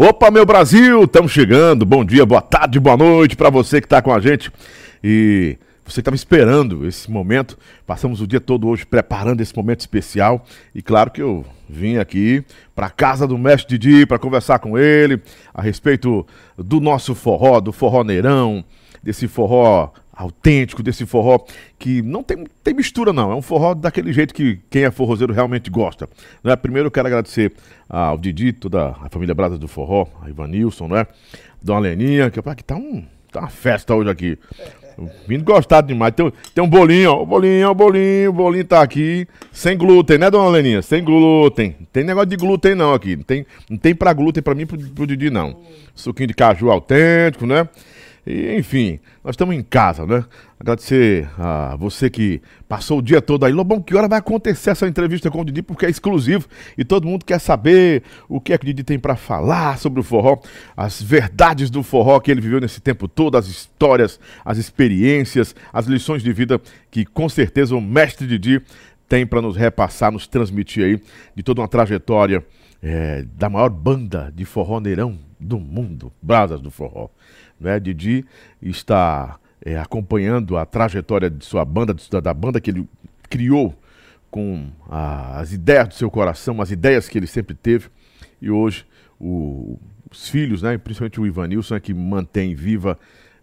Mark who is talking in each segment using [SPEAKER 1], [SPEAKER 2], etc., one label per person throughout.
[SPEAKER 1] Opa, meu Brasil, estamos chegando. Bom dia, boa tarde, boa noite para você que está com a gente. E você estava esperando esse momento. Passamos o dia todo hoje preparando esse momento especial. E claro que eu vim aqui para casa do mestre Didi para conversar com ele a respeito do nosso forró, do forró neirão, desse forró autêntico, desse forró que não tem, tem mistura não, é um forró daquele jeito que quem é forrozeiro realmente gosta. Né? Primeiro eu quero agradecer ao Didi, toda a família Brasa do Forró, a Ivanilson, né? Dona Leninha, que, que tá, um, tá uma festa hoje aqui. Vindo gostado demais. Tem, tem um bolinho, ó. Bolinho, bolinho, bolinho tá aqui. Sem glúten, né, dona Leninha? Sem glúten. Tem negócio de glúten não aqui. Não tem, não tem pra glúten pra mim pro, pro Didi, não. Suquinho de caju autêntico, né? E, enfim, nós estamos em casa, né? Agradecer a você que passou o dia todo aí. Lobão, que hora vai acontecer essa entrevista com o Didi? Porque é exclusivo e todo mundo quer saber o que é que o Didi tem para falar sobre o forró, as verdades do forró que ele viveu nesse tempo todo, as histórias, as experiências, as lições de vida que com certeza o mestre Didi tem para nos repassar, nos transmitir aí de toda uma trajetória é, da maior banda de forró neirão do mundo, Brasas do Forró. Né? Didi está é, acompanhando a trajetória de sua banda, da banda que ele criou com a, as ideias do seu coração, as ideias que ele sempre teve. E hoje o, os filhos, né, principalmente o Ivanilson, é que mantém viva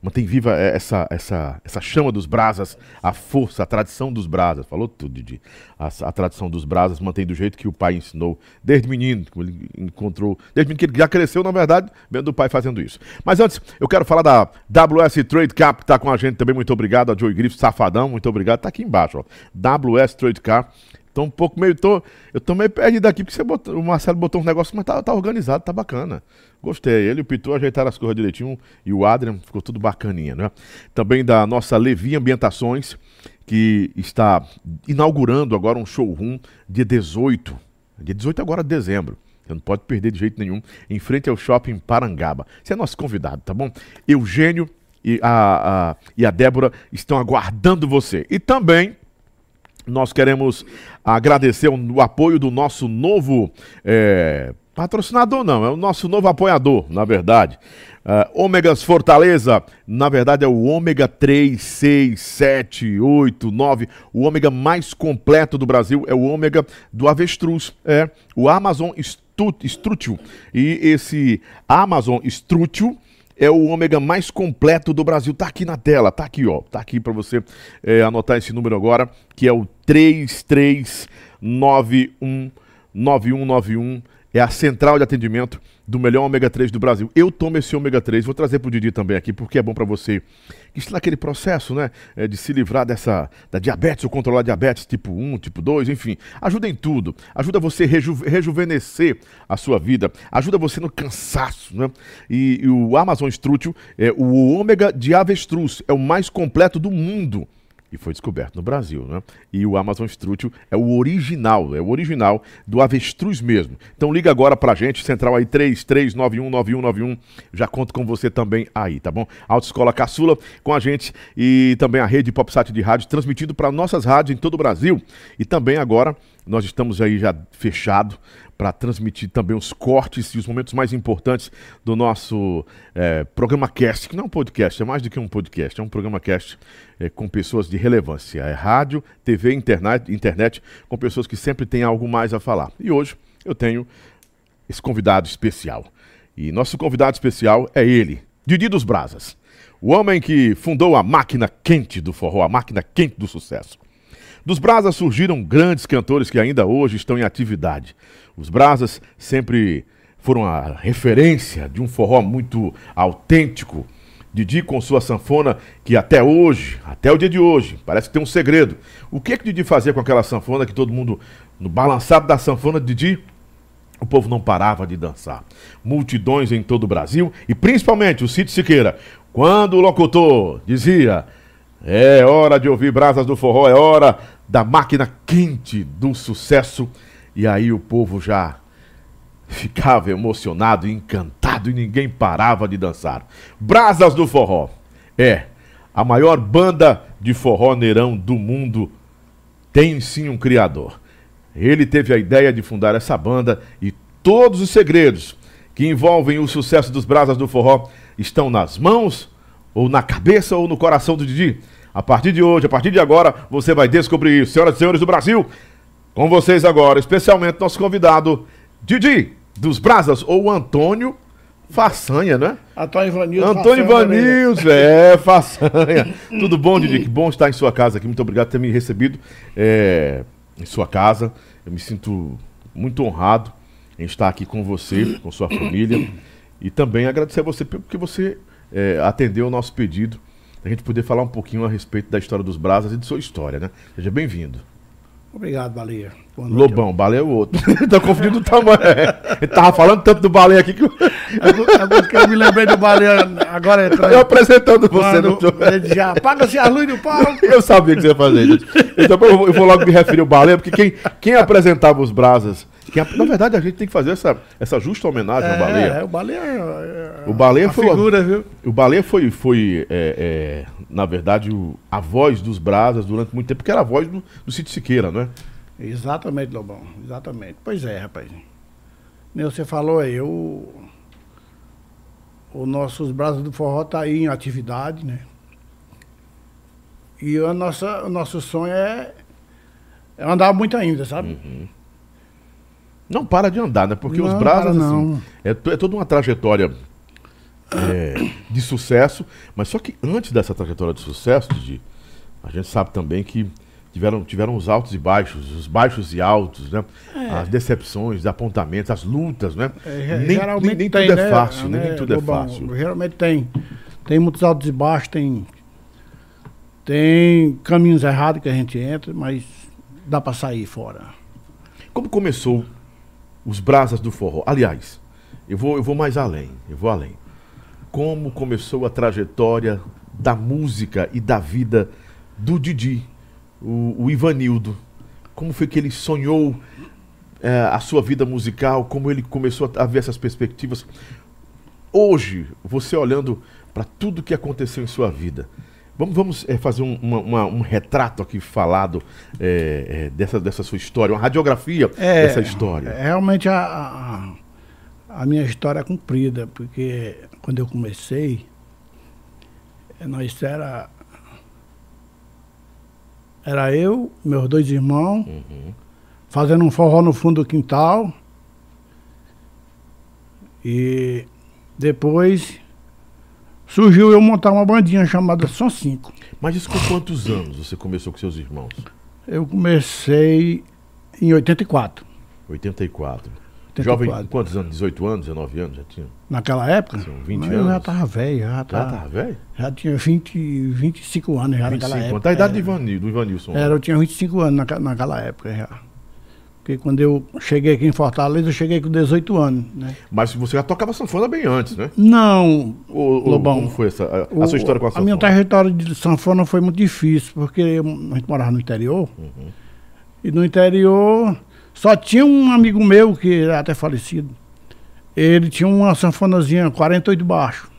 [SPEAKER 1] mantém viva essa, essa, essa chama dos brasas, a força, a tradição dos brasas. Falou tudo, Didi. A, a tradição dos brasas mantém do jeito que o pai ensinou, desde menino, que ele encontrou, desde menino que ele já cresceu, na verdade, vendo o pai fazendo isso. Mas antes, eu quero falar da WS Trade Cap, que está com a gente também. Muito obrigado. A Joey Griffith, safadão, muito obrigado. Está aqui embaixo, ó. WS Trade Cap. Tô um pouco meio. Tô, eu tô meio perdido aqui, porque você botou, o Marcelo botou um negócio, mas tá, tá organizado, tá bacana. Gostei. Ele e o Pitu ajeitaram as coisas direitinho e o Adrian ficou tudo bacaninha, né? Também da nossa Levi Ambientações, que está inaugurando agora um showroom dia 18. Dia 18 agora de dezembro. Você não pode perder de jeito nenhum. Em frente ao shopping Parangaba. Você é nosso convidado, tá bom? Eugênio e a, a, e a Débora estão aguardando você. E também nós queremos agradecer o, apoio do nosso novo é, patrocinador, não, é o nosso novo apoiador, na verdade. Uh, Ômegas Fortaleza, na verdade é o ômega 3, 6, 7, 8, 9. O ômega mais completo do Brasil é o ômega do avestruz. É o Amazon Strútil. E esse Amazon Strútil é o ômega mais completo do Brasil. Tá aqui na tela, tá aqui, ó. Tá aqui para você é, anotar esse número agora, que é o 3391 9191 é a central de atendimento do melhor ômega 3 do Brasil. Eu tomo esse ômega 3, vou trazer para o Didi também aqui, porque é bom para você que está naquele processo, né, é, de se livrar dessa da diabetes ou controlar diabetes tipo 1, tipo 2, enfim. Ajuda em tudo. Ajuda você a reju rejuvenescer a sua vida. Ajuda você no cansaço, né? E, e o Amazon Strútil é o ômega de avestruz, é o mais completo do mundo e foi descoberto no Brasil, né? E o Amazon Strútil é o original, é o original do avestruz mesmo. Então liga agora pra gente, central aí 33919191, já conto com você também aí, tá bom? Autoescola Caçula com a gente e também a rede PopSat de rádio transmitindo para nossas rádios em todo o Brasil. E também agora nós estamos aí já fechado para transmitir também os cortes e os momentos mais importantes do nosso é, programa cast, que não é um podcast, é mais do que um podcast, é um programa cast é, com pessoas de relevância. É rádio, TV, internet, internet, com pessoas que sempre têm algo mais a falar. E hoje eu tenho esse convidado especial. E nosso convidado especial é ele, Didi dos Brasas. O homem que fundou a máquina quente do forró, a máquina quente do sucesso. Dos Brasas surgiram grandes cantores que ainda hoje estão em atividade. Os Brasas sempre foram a referência de um forró muito autêntico. Didi com sua sanfona, que até hoje, até o dia de hoje, parece que tem um segredo. O que é que Didi fazia com aquela sanfona que todo mundo, no balançado da sanfona de Didi, o povo não parava de dançar. Multidões em todo o Brasil e principalmente o Cid Siqueira. Quando o locutor dizia: É hora de ouvir brasas do forró, é hora da máquina quente do sucesso e aí o povo já ficava emocionado, encantado e ninguém parava de dançar. Brasas do Forró. É, a maior banda de forró neirão do mundo tem sim um criador. Ele teve a ideia de fundar essa banda e todos os segredos que envolvem o sucesso dos Brasas do Forró estão nas mãos, ou na cabeça, ou no coração do Didi? A partir de hoje, a partir de agora, você vai descobrir isso. Senhoras e senhores do Brasil, com vocês agora, especialmente nosso convidado, Didi, dos Brasas, ou Antônio Façanha, né?
[SPEAKER 2] Antônio Vanilson.
[SPEAKER 1] Antônio Vanilson, é, Façanha. Tudo bom, Didi? Que bom estar em sua casa aqui. Muito obrigado por ter me recebido é, em sua casa. Eu me sinto muito honrado em estar aqui com você, com sua família. E também agradecer a você porque você é, atendeu o nosso pedido. A gente poder falar um pouquinho a respeito da história dos Brasas e de sua história, né? Seja bem-vindo.
[SPEAKER 2] Obrigado, Baleia.
[SPEAKER 1] Lobão, baleia é o outro. tá confundindo o tamanho. É. Ele tava falando tanto do baleia aqui que.
[SPEAKER 2] Agora que eu me lembrei do baleia agora
[SPEAKER 1] entrando. Eu apresentando você no
[SPEAKER 2] Ele já apaga-se a luz do palco.
[SPEAKER 1] Eu sabia que você ia fazer isso. Então eu vou logo me referir ao baleia, porque quem, quem apresentava os brasas. Quem, na verdade, a gente tem que fazer essa, essa justa homenagem
[SPEAKER 2] é,
[SPEAKER 1] ao baleia.
[SPEAKER 2] É, o baleia. É,
[SPEAKER 1] o baleia foi.
[SPEAKER 2] Figura, viu?
[SPEAKER 1] O baleia foi, foi é, é, na verdade, o, a voz dos brasas durante muito tempo, porque era a voz do, do Cid Siqueira, não é?
[SPEAKER 2] Exatamente, Lobão. Exatamente. Pois é, rapaz. Nem você falou aí, o, o nossos braços do forró tá aí em atividade, né? E a nossa, o nosso sonho é, é andar muito ainda, sabe? Uhum.
[SPEAKER 1] Não para de andar, né? Porque
[SPEAKER 2] não,
[SPEAKER 1] os braços,
[SPEAKER 2] assim,
[SPEAKER 1] é, é toda uma trajetória é, de sucesso, mas só que antes dessa trajetória de sucesso, a gente sabe também que tiveram, tiveram os altos e baixos, os baixos e altos, né? É. As decepções, os apontamentos, as lutas, né?
[SPEAKER 2] É, nem, nem, nem tem, tudo é né? é fácil, né? nem tudo é fácil. Geralmente tem. Tem muitos altos e baixos, tem, tem caminhos errados que a gente entra, mas dá para sair fora.
[SPEAKER 1] Como começou os Brasas do Forró? Aliás, eu vou, eu vou mais além, eu vou além. Como começou a trajetória da música e da vida do Didi? o, o Ivanildo. Como foi que ele sonhou é, a sua vida musical, como ele começou a, ver essas perspectivas. Hoje, você olhando para tudo que aconteceu em sua vida, vamos, vamos é, fazer um, uma, uma, um, retrato aqui falado é, é dessa, dessa sua história, uma radiografia
[SPEAKER 2] é,
[SPEAKER 1] dessa história.
[SPEAKER 2] Realmente a, a, a minha história é cumprida, porque quando eu comecei, nós era era eu, meus dois irmãos, uhum. fazendo um forró no fundo do quintal. E depois surgiu eu montar uma bandinha chamada Som 5.
[SPEAKER 1] Mas isso com quantos anos você começou com seus irmãos?
[SPEAKER 2] Eu comecei em 84.
[SPEAKER 1] 84. 84. Jovem, quantos anos? 18 anos, 19 anos já tinha?
[SPEAKER 2] Naquela época?
[SPEAKER 1] Sim, 20
[SPEAKER 2] Mas
[SPEAKER 1] anos?
[SPEAKER 2] Eu já estava velho. Já,
[SPEAKER 1] já estava velho?
[SPEAKER 2] Já tinha 20, 25 anos já 25 naquela época.
[SPEAKER 1] Até a idade do, Ivanil, do Ivanilson.
[SPEAKER 2] Era, eu tinha 25 anos na, naquela época já. Porque quando eu cheguei aqui em Fortaleza, eu cheguei com 18 anos, né?
[SPEAKER 1] Mas você já tocava sanfona bem antes, né?
[SPEAKER 2] Não,
[SPEAKER 1] o, Lobão. Como foi essa, a, a sua história com a sanfona?
[SPEAKER 2] A minha trajetória de sanfona foi muito difícil, porque a gente morava no interior. Uhum. E no interior só tinha um amigo meu, que era até falecido, ele tinha uma sanfonazinha 48 baixo.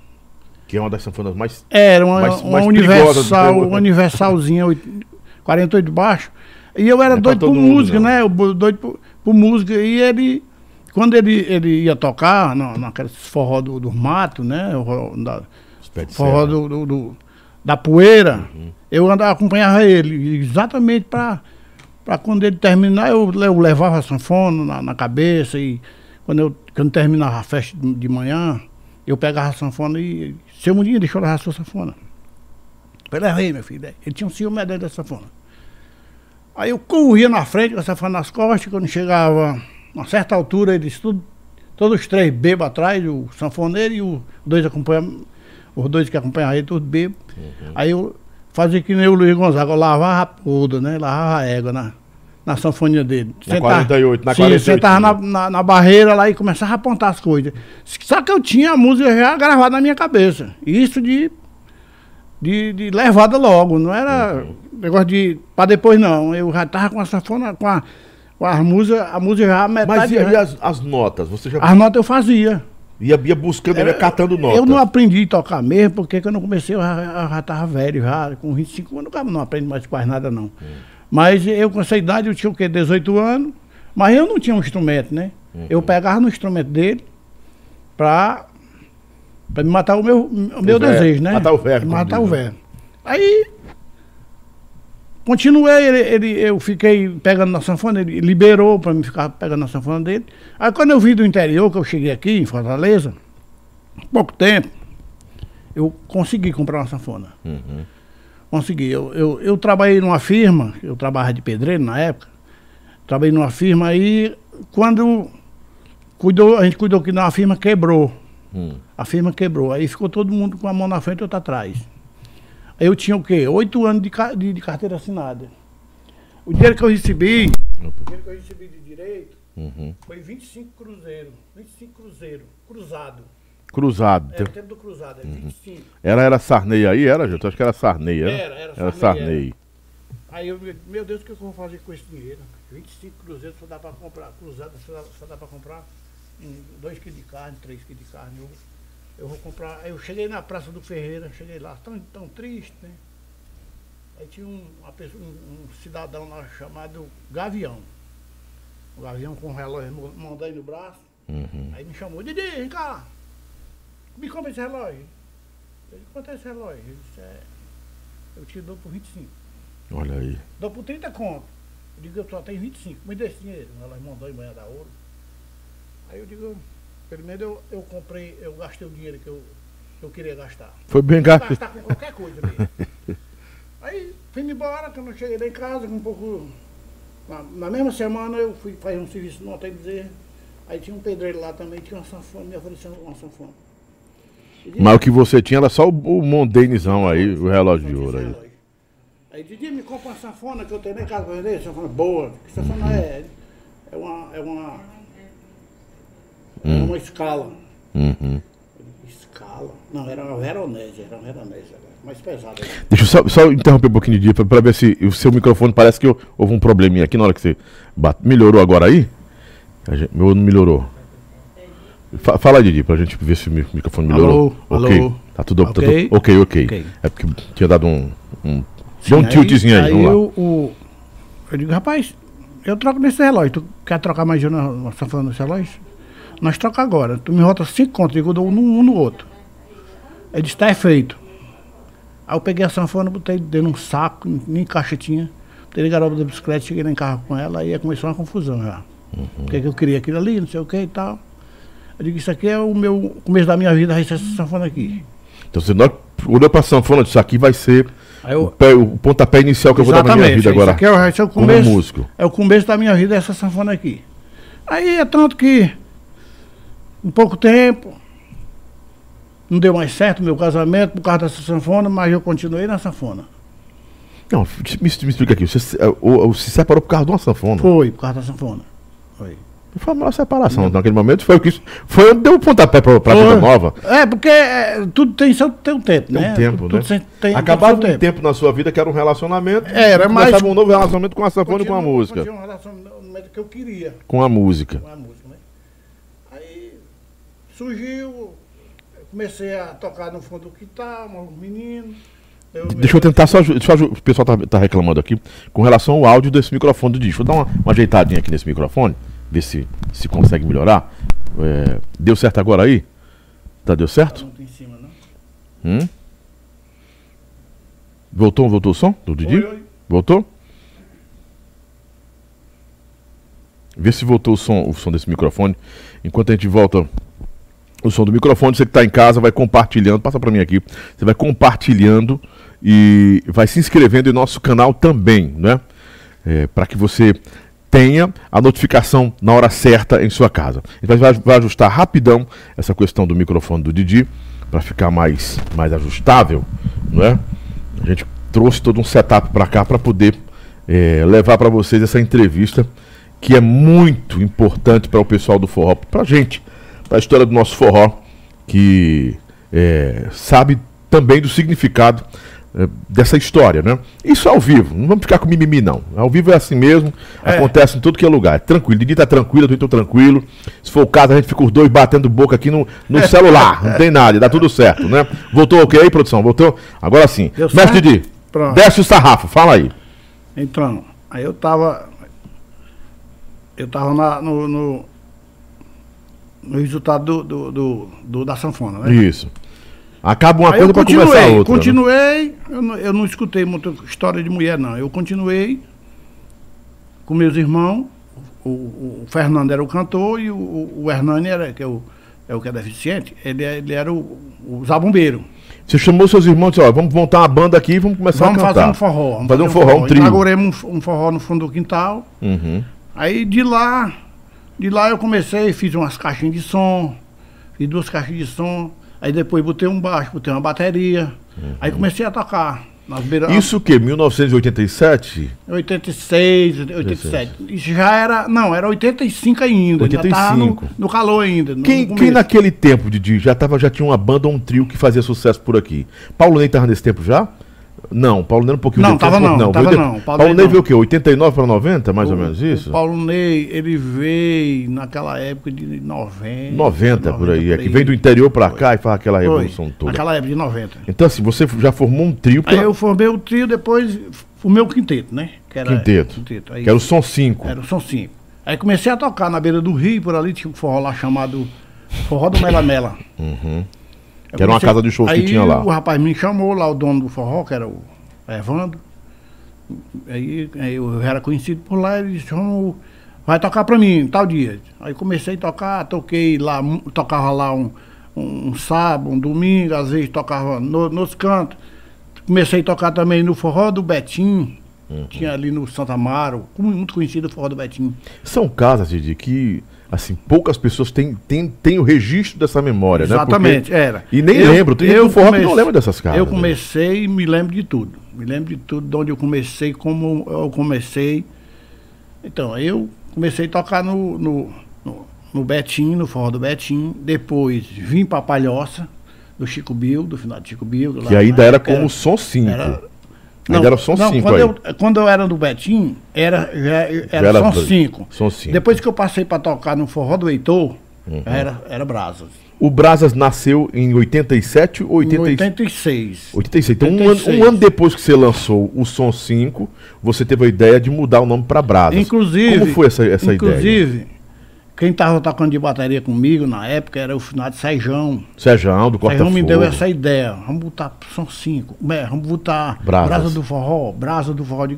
[SPEAKER 1] Que é uma das sanfonas mais.
[SPEAKER 2] Era uma, mais, uma mais universal, uma universalzinha 48 baixo. E eu era é doido por música, mundo, né? Eu, doido por, por, música. E ele, quando ele, ele ia tocar na, naqueles forró do, do mato, né? Da, forró do, do, do, da poeira, uhum. eu andava, acompanhava ele, exatamente para quando ele terminar, eu, eu levava a sanfona na, na cabeça e quando eu quando terminava a festa de manhã, eu pegava a sanfona e. Seu Mundinho, deixa eu levar a sua sanfona. Eu levei, meu filho. Ele tinha um ciúme dentro da sanfona. Aí eu corria na frente com a sanfona nas costas, quando chegava a uma certa altura, eles tudo, todos os três bebam atrás, o sanfoneiro e os dois acompanham, os dois que acompanhavam ele, todos bebam. Uhum. Aí eu fazia que nem o Luiz Gonzaga, eu lavava a né? Lavava a égua na, na sanfonia dele.
[SPEAKER 1] Na sentava, 48, na
[SPEAKER 2] sim,
[SPEAKER 1] 48.
[SPEAKER 2] sentava na, na, na, barreira lá e começava a apontar as coisas. Só que eu tinha a música já gravada na minha cabeça. Isso de, de, de levada logo, não era uhum. negócio de. para depois não. Eu já tava com a sanfona, com a, com as músicas, a música já metade.
[SPEAKER 1] Mas e, e as, as, notas? Você já...
[SPEAKER 2] As notas eu fazia.
[SPEAKER 1] Ia, ia buscando, ia catando notas.
[SPEAKER 2] Eu não aprendi a tocar mesmo, porque quando eu comecei eu já, eu já tava velho, já com 25 anos, eu não aprendo mais quase nada não. Uhum. Mas eu com essa idade eu tinha o quê? 18 anos, mas eu não tinha um instrumento, né? Uhum. Eu pegava no instrumento dele pra, pra me matar o meu, o meu desejo, né?
[SPEAKER 1] Matar o velho.
[SPEAKER 2] Matar o velho. Aí Continuei, ele, ele, eu fiquei pegando na sanfona, ele liberou para me ficar pegando na sanfona dele. Aí quando eu vim do interior, que eu cheguei aqui em Fortaleza, pouco tempo, eu consegui comprar uma sanfona. Uhum. Consegui. Eu, eu, eu, trabalhei numa firma, eu trabalhava de pedreiro na época, trabalhei numa firma aí, quando cuidou, a gente cuidou que na firma quebrou. Uhum. A firma quebrou. Aí ficou todo mundo com a mão na frente e outra atrás. Eu tinha o quê? Oito anos de, de, de, carteira assinada. O dinheiro que eu recebi, o dinheiro que eu recebi de direito, uhum. foi 25 cruzeiros. 25 cruzeiros, cruzado.
[SPEAKER 1] Cruzado.
[SPEAKER 2] É, o tempo do cruzado, é uhum. 25.
[SPEAKER 1] Era, era Sarney aí, era, gente? Acho que era Sarney, era?
[SPEAKER 2] Era, era,
[SPEAKER 1] era Sarney.
[SPEAKER 2] Aí eu, meu Deus, o que eu vou fazer com esse dinheiro? 25 cruzeiros só dá para comprar, cruzado só dá, só dá para comprar 2 kg de carne, 3 kg de carne. Eu, eu vou comprar. Aí eu cheguei na Praça do Ferreira, cheguei lá, tão, tão triste, né? Aí tinha um, pessoa, um, um cidadão lá chamado Gavião. O Gavião com um relógio mandando no braço. Uhum. Aí me chamou, Didi, vem cá. Me compra esse relógio. Eu disse, quanto é esse relógio? Ele disse, é, eu te dou por 25.
[SPEAKER 1] Olha aí.
[SPEAKER 2] Dou por 30 conto. Eu digo, eu só tenho 25. Me dê esse dinheiro. Ela mandou em manhã da ouro. Aí eu digo, Primeiro eu, eu comprei, eu gastei o dinheiro que eu, que eu queria gastar.
[SPEAKER 1] Foi bem gasto.
[SPEAKER 2] Gastar com qualquer coisa mesmo. Aí fui embora, quando eu cheguei em casa, com um pouco. Na, na, mesma semana eu fui fazer um serviço no Hotel Bezerra. Aí tinha um pedreiro lá também, tinha uma sanfona, me ofereceu uma sanfona.
[SPEAKER 1] Mas o que você tinha era só o, o mondenezão aí, o relógio de ouro aí.
[SPEAKER 2] Aí Didi me compra uma sanfona que eu tenho em casa pra vender, sanfona boa. Que sanfona é? É uma. É uma Hum. Era uma escala. Uhum. Escala? Não, era uma veronese, era uma veronese, mais pesada.
[SPEAKER 1] Deixa eu só, só interromper um pouquinho de dia para ver se o seu microfone parece que houve um probleminha aqui na hora que você bate. Melhorou agora aí? Gente, meu não melhorou. Fala, Didi, pra gente ver se o microfone melhorou.
[SPEAKER 2] Alô, ok. Alô.
[SPEAKER 1] Tá tudo ok, tá ok, ok. É porque tinha dado um. um Sim, deu um tiltzinho aí. aí vamos lá.
[SPEAKER 2] Eu, o, eu digo, rapaz, eu troco nesse relógio. Tu quer trocar mais de uma, uma falando nesse relógio? Nós troca agora. Tu me rota cinco contas, eu dou um, um no outro. Ele disse, tá, é feito. Aí eu peguei a sanfona, botei dentro de um saco, nem caixa tinha. Botei garoto da bicicleta, cheguei lá em carro com ela, aí começou uma confusão já. Uhum. Porque que eu queria aquilo ali, não sei o que e tal. Eu digo, isso aqui é o meu começo da minha vida, essa sanfona aqui.
[SPEAKER 1] Então você olhou pra sanfona, disse, aqui vai ser eu, o, pé, o, pontapé inicial que eu vou dar na minha vida agora. Isso aqui
[SPEAKER 2] é, esse é o começo, como músico. É o começo da minha vida, essa sanfona aqui. Aí é tanto que um pouco tempo. Não deu mais certo o meu casamento por causa dessa sanfona, mas eu continuei na sanfona.
[SPEAKER 1] Não, me, me explica aqui. Você ou, se separou por causa de uma sanfona?
[SPEAKER 2] Foi, por causa da sanfona. Foi.
[SPEAKER 1] Foi uma separação não. naquele momento. Foi o que foi onde deu o pontapé para a vida nova.
[SPEAKER 2] É, porque é, tudo tem seu tem um tempo,
[SPEAKER 1] tem
[SPEAKER 2] né?
[SPEAKER 1] Um tempo, tudo, né? Tem, Acabava um tempo. tempo. na sua vida que era um relacionamento.
[SPEAKER 2] Era, mas.
[SPEAKER 1] um novo relacionamento com a sanfona e com a música.
[SPEAKER 2] um relacionamento que eu queria.
[SPEAKER 1] Com a música.
[SPEAKER 2] Com a música. Surgiu, comecei a tocar no fundo do quintal, um menino.
[SPEAKER 1] Eu, Deixa eu tentar só. Eu, o pessoal tá, tá, reclamando aqui com relação ao áudio desse microfone do disco. Vou dar uma, uma ajeitadinha aqui nesse microfone, ver se, se consegue melhorar. É, deu certo agora aí? Tá, deu certo? Tá muito em cima, não? Hum? Voltou, voltou o som do Didi? Oi, oi. Voltou? Vê se voltou o som, o som desse microfone. Enquanto a gente volta o som do microfone. Você que está em casa vai compartilhando, passa para mim aqui. Você vai compartilhando e vai se inscrevendo em nosso canal também, né? É, para que você tenha a notificação na hora certa em sua casa. Gente vai, vai ajustar rapidão essa questão do microfone do Didi para ficar mais, mais ajustável, não é? A gente trouxe todo um setup para cá para poder é, levar para vocês essa entrevista que é muito importante para o pessoal do forró, para a gente a história do nosso forró, que é, sabe também do significado é, dessa história, né? Isso ao vivo, não vamos ficar com mimimi, não. Ao vivo é assim mesmo, é. acontece em tudo que é lugar. É tranquilo, Didi tá tranquilo, eu tô tranquilo. Se for o caso, a gente fica os dois batendo boca aqui no, no celular, não tem nada, dá tudo certo, né? Voltou ok aí, produção? Voltou? Agora sim. Deu Mestre Didi, Pronto. desce o sarrafo, fala aí.
[SPEAKER 2] Então, aí eu tava. Eu tava na, no, no no resultado do, do, do, da sanfona, né?
[SPEAKER 1] Isso. Acaba uma Aí coisa para começar outra.
[SPEAKER 2] Né? Continuei, né? eu, não, eu não escutei muita história de mulher, não. Eu continuei com meus irmãos. O, o Fernando era o cantor e o, o Hernani era, que é o, é o que é deficiente, ele, ele era o, o zabumbeiro.
[SPEAKER 1] Você chamou seus irmãos e disse, ó, vamos montar uma banda aqui e vamos começar
[SPEAKER 2] vamos
[SPEAKER 1] a cantar.
[SPEAKER 2] Vamos fazer um forró.
[SPEAKER 1] Vamos fazer um forró, um, um trio.
[SPEAKER 2] Inauguremos um, um forró no fundo do quintal. Uhum. Aí de lá, de lá eu comecei, fiz umas caixinhas de som, fiz duas caixinhas de som, aí depois botei um baixo, botei uma bateria, uhum. aí comecei a tocar.
[SPEAKER 1] Isso o quê? 1987?
[SPEAKER 2] 86, 87. Isso já era. Não, era 85 ainda.
[SPEAKER 1] 85.
[SPEAKER 2] No, no, calor ainda.
[SPEAKER 1] Quem, quem naquele tempo, Didi, já, tava, já tinha uma banda ou um trio que fazia sucesso por aqui? Paulo Ney estava nesse tempo já? Não, Paulo Ney um pouquinho
[SPEAKER 2] Não, tava não, não, tava
[SPEAKER 1] veio,
[SPEAKER 2] não.
[SPEAKER 1] Paulo, Paulo Ney, veio o quê? 89 para 90, mais o, ou menos isso?
[SPEAKER 2] O Paulo Ney, ele veio naquela época de 90.
[SPEAKER 1] 90, 90 por aí, é que vem do interior para cá e faz aquela revolução Foi, toda.
[SPEAKER 2] Naquela época de 90.
[SPEAKER 1] Então assim, você já formou um trio
[SPEAKER 2] pra... Aí eu formei o trio, depois o meu quinteto, né?
[SPEAKER 1] Que era, quinteto. quinteto. Aí, que era o Som 5.
[SPEAKER 2] Era o Som 5. Aí comecei a tocar na beira do rio, por ali tinha um forró lá chamado Forró do Mela Mela.
[SPEAKER 1] Uhum. Que era uma casa de shows que tinha lá.
[SPEAKER 2] o rapaz me chamou lá, o dono do forró, que era o Evandro. Aí, aí eu era conhecido por lá, ele disse, vai tocar pra mim, tal dia. Aí comecei a tocar, toquei lá, tocava lá um, um, sábado, um domingo, às vezes tocava no, nos cantos. Comecei a tocar também no forró do Betim, uhum. tinha ali no Santa Amaro, muito conhecido o forró do Betim.
[SPEAKER 1] São casas, Didi, que assim, poucas pessoas têm, têm, têm o registro dessa memória,
[SPEAKER 2] Exatamente, né? Exatamente, era.
[SPEAKER 1] E nem eu, lembro, tem eu forró comece... que não lembra dessas casas.
[SPEAKER 2] Eu né? comecei e me lembro de tudo. Me lembro de tudo, de onde eu comecei, como eu comecei. Então, eu comecei a tocar no, no, no, no Betim, no forró do Betim. Depois vim para Palhoça, do Chico Bill, do final do Chico Bill.
[SPEAKER 1] Que ainda era como era, som 5. Era,
[SPEAKER 2] não, Ainda era som 5 quando, eu, quando eu era do Betim, era, já, era, era som 5. Som 5. Depois que eu passei para tocar no forró do Heitor, uhum. era, era Brasas.
[SPEAKER 1] O Brasas nasceu em 87 ou 80...
[SPEAKER 2] 86.
[SPEAKER 1] 86. Então, 86. Um, ano, um ano depois que você lançou o Som 5, você teve a ideia de mudar o nome para Brasas.
[SPEAKER 2] Inclusive.
[SPEAKER 1] Como foi essa, essa
[SPEAKER 2] inclusive, ideia? Inclusive, quem estava tocando de bateria comigo na época era o finado Sejão.
[SPEAKER 1] Sejão, do Corta
[SPEAKER 2] Sejão me deu essa ideia. Vamos botar, são cinco. É, vamos botar Brasas. Brasa do Forró, Brasa do Forró.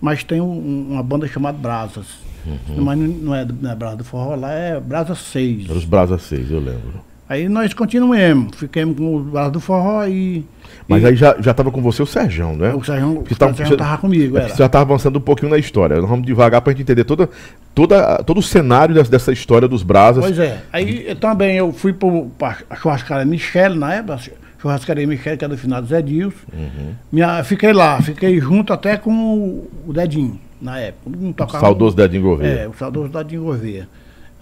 [SPEAKER 2] Mas tem um, uma banda chamada Brasas. Uhum. Mas não é, não é Brasa do Forró, lá é Brasa 6.
[SPEAKER 1] Era os Brasa 6, eu lembro.
[SPEAKER 2] Aí nós continuamos, ficamos com o Brasa do Forró e.
[SPEAKER 1] Mas e... aí já, já tava com você o Serjão, né?
[SPEAKER 2] O Serjão, o tá, Serjão tava comigo,
[SPEAKER 1] é, Você já tava avançando um pouquinho na história. Nós vamos devagar pra gente entender toda, toda, todo o cenário dessa, dessa história dos Brasas.
[SPEAKER 2] Pois é. Aí eu, também eu fui pro, pra churrascaria Michele na época, churrascaria Michele, que é do final do Zé Dilson. Uhum. Minha, fiquei lá, fiquei junto até com o, o Dedinho, na época.
[SPEAKER 1] Um tocava, o saudoso Dedinho Gouveia.
[SPEAKER 2] É, o saudoso Dedinho Gouveia.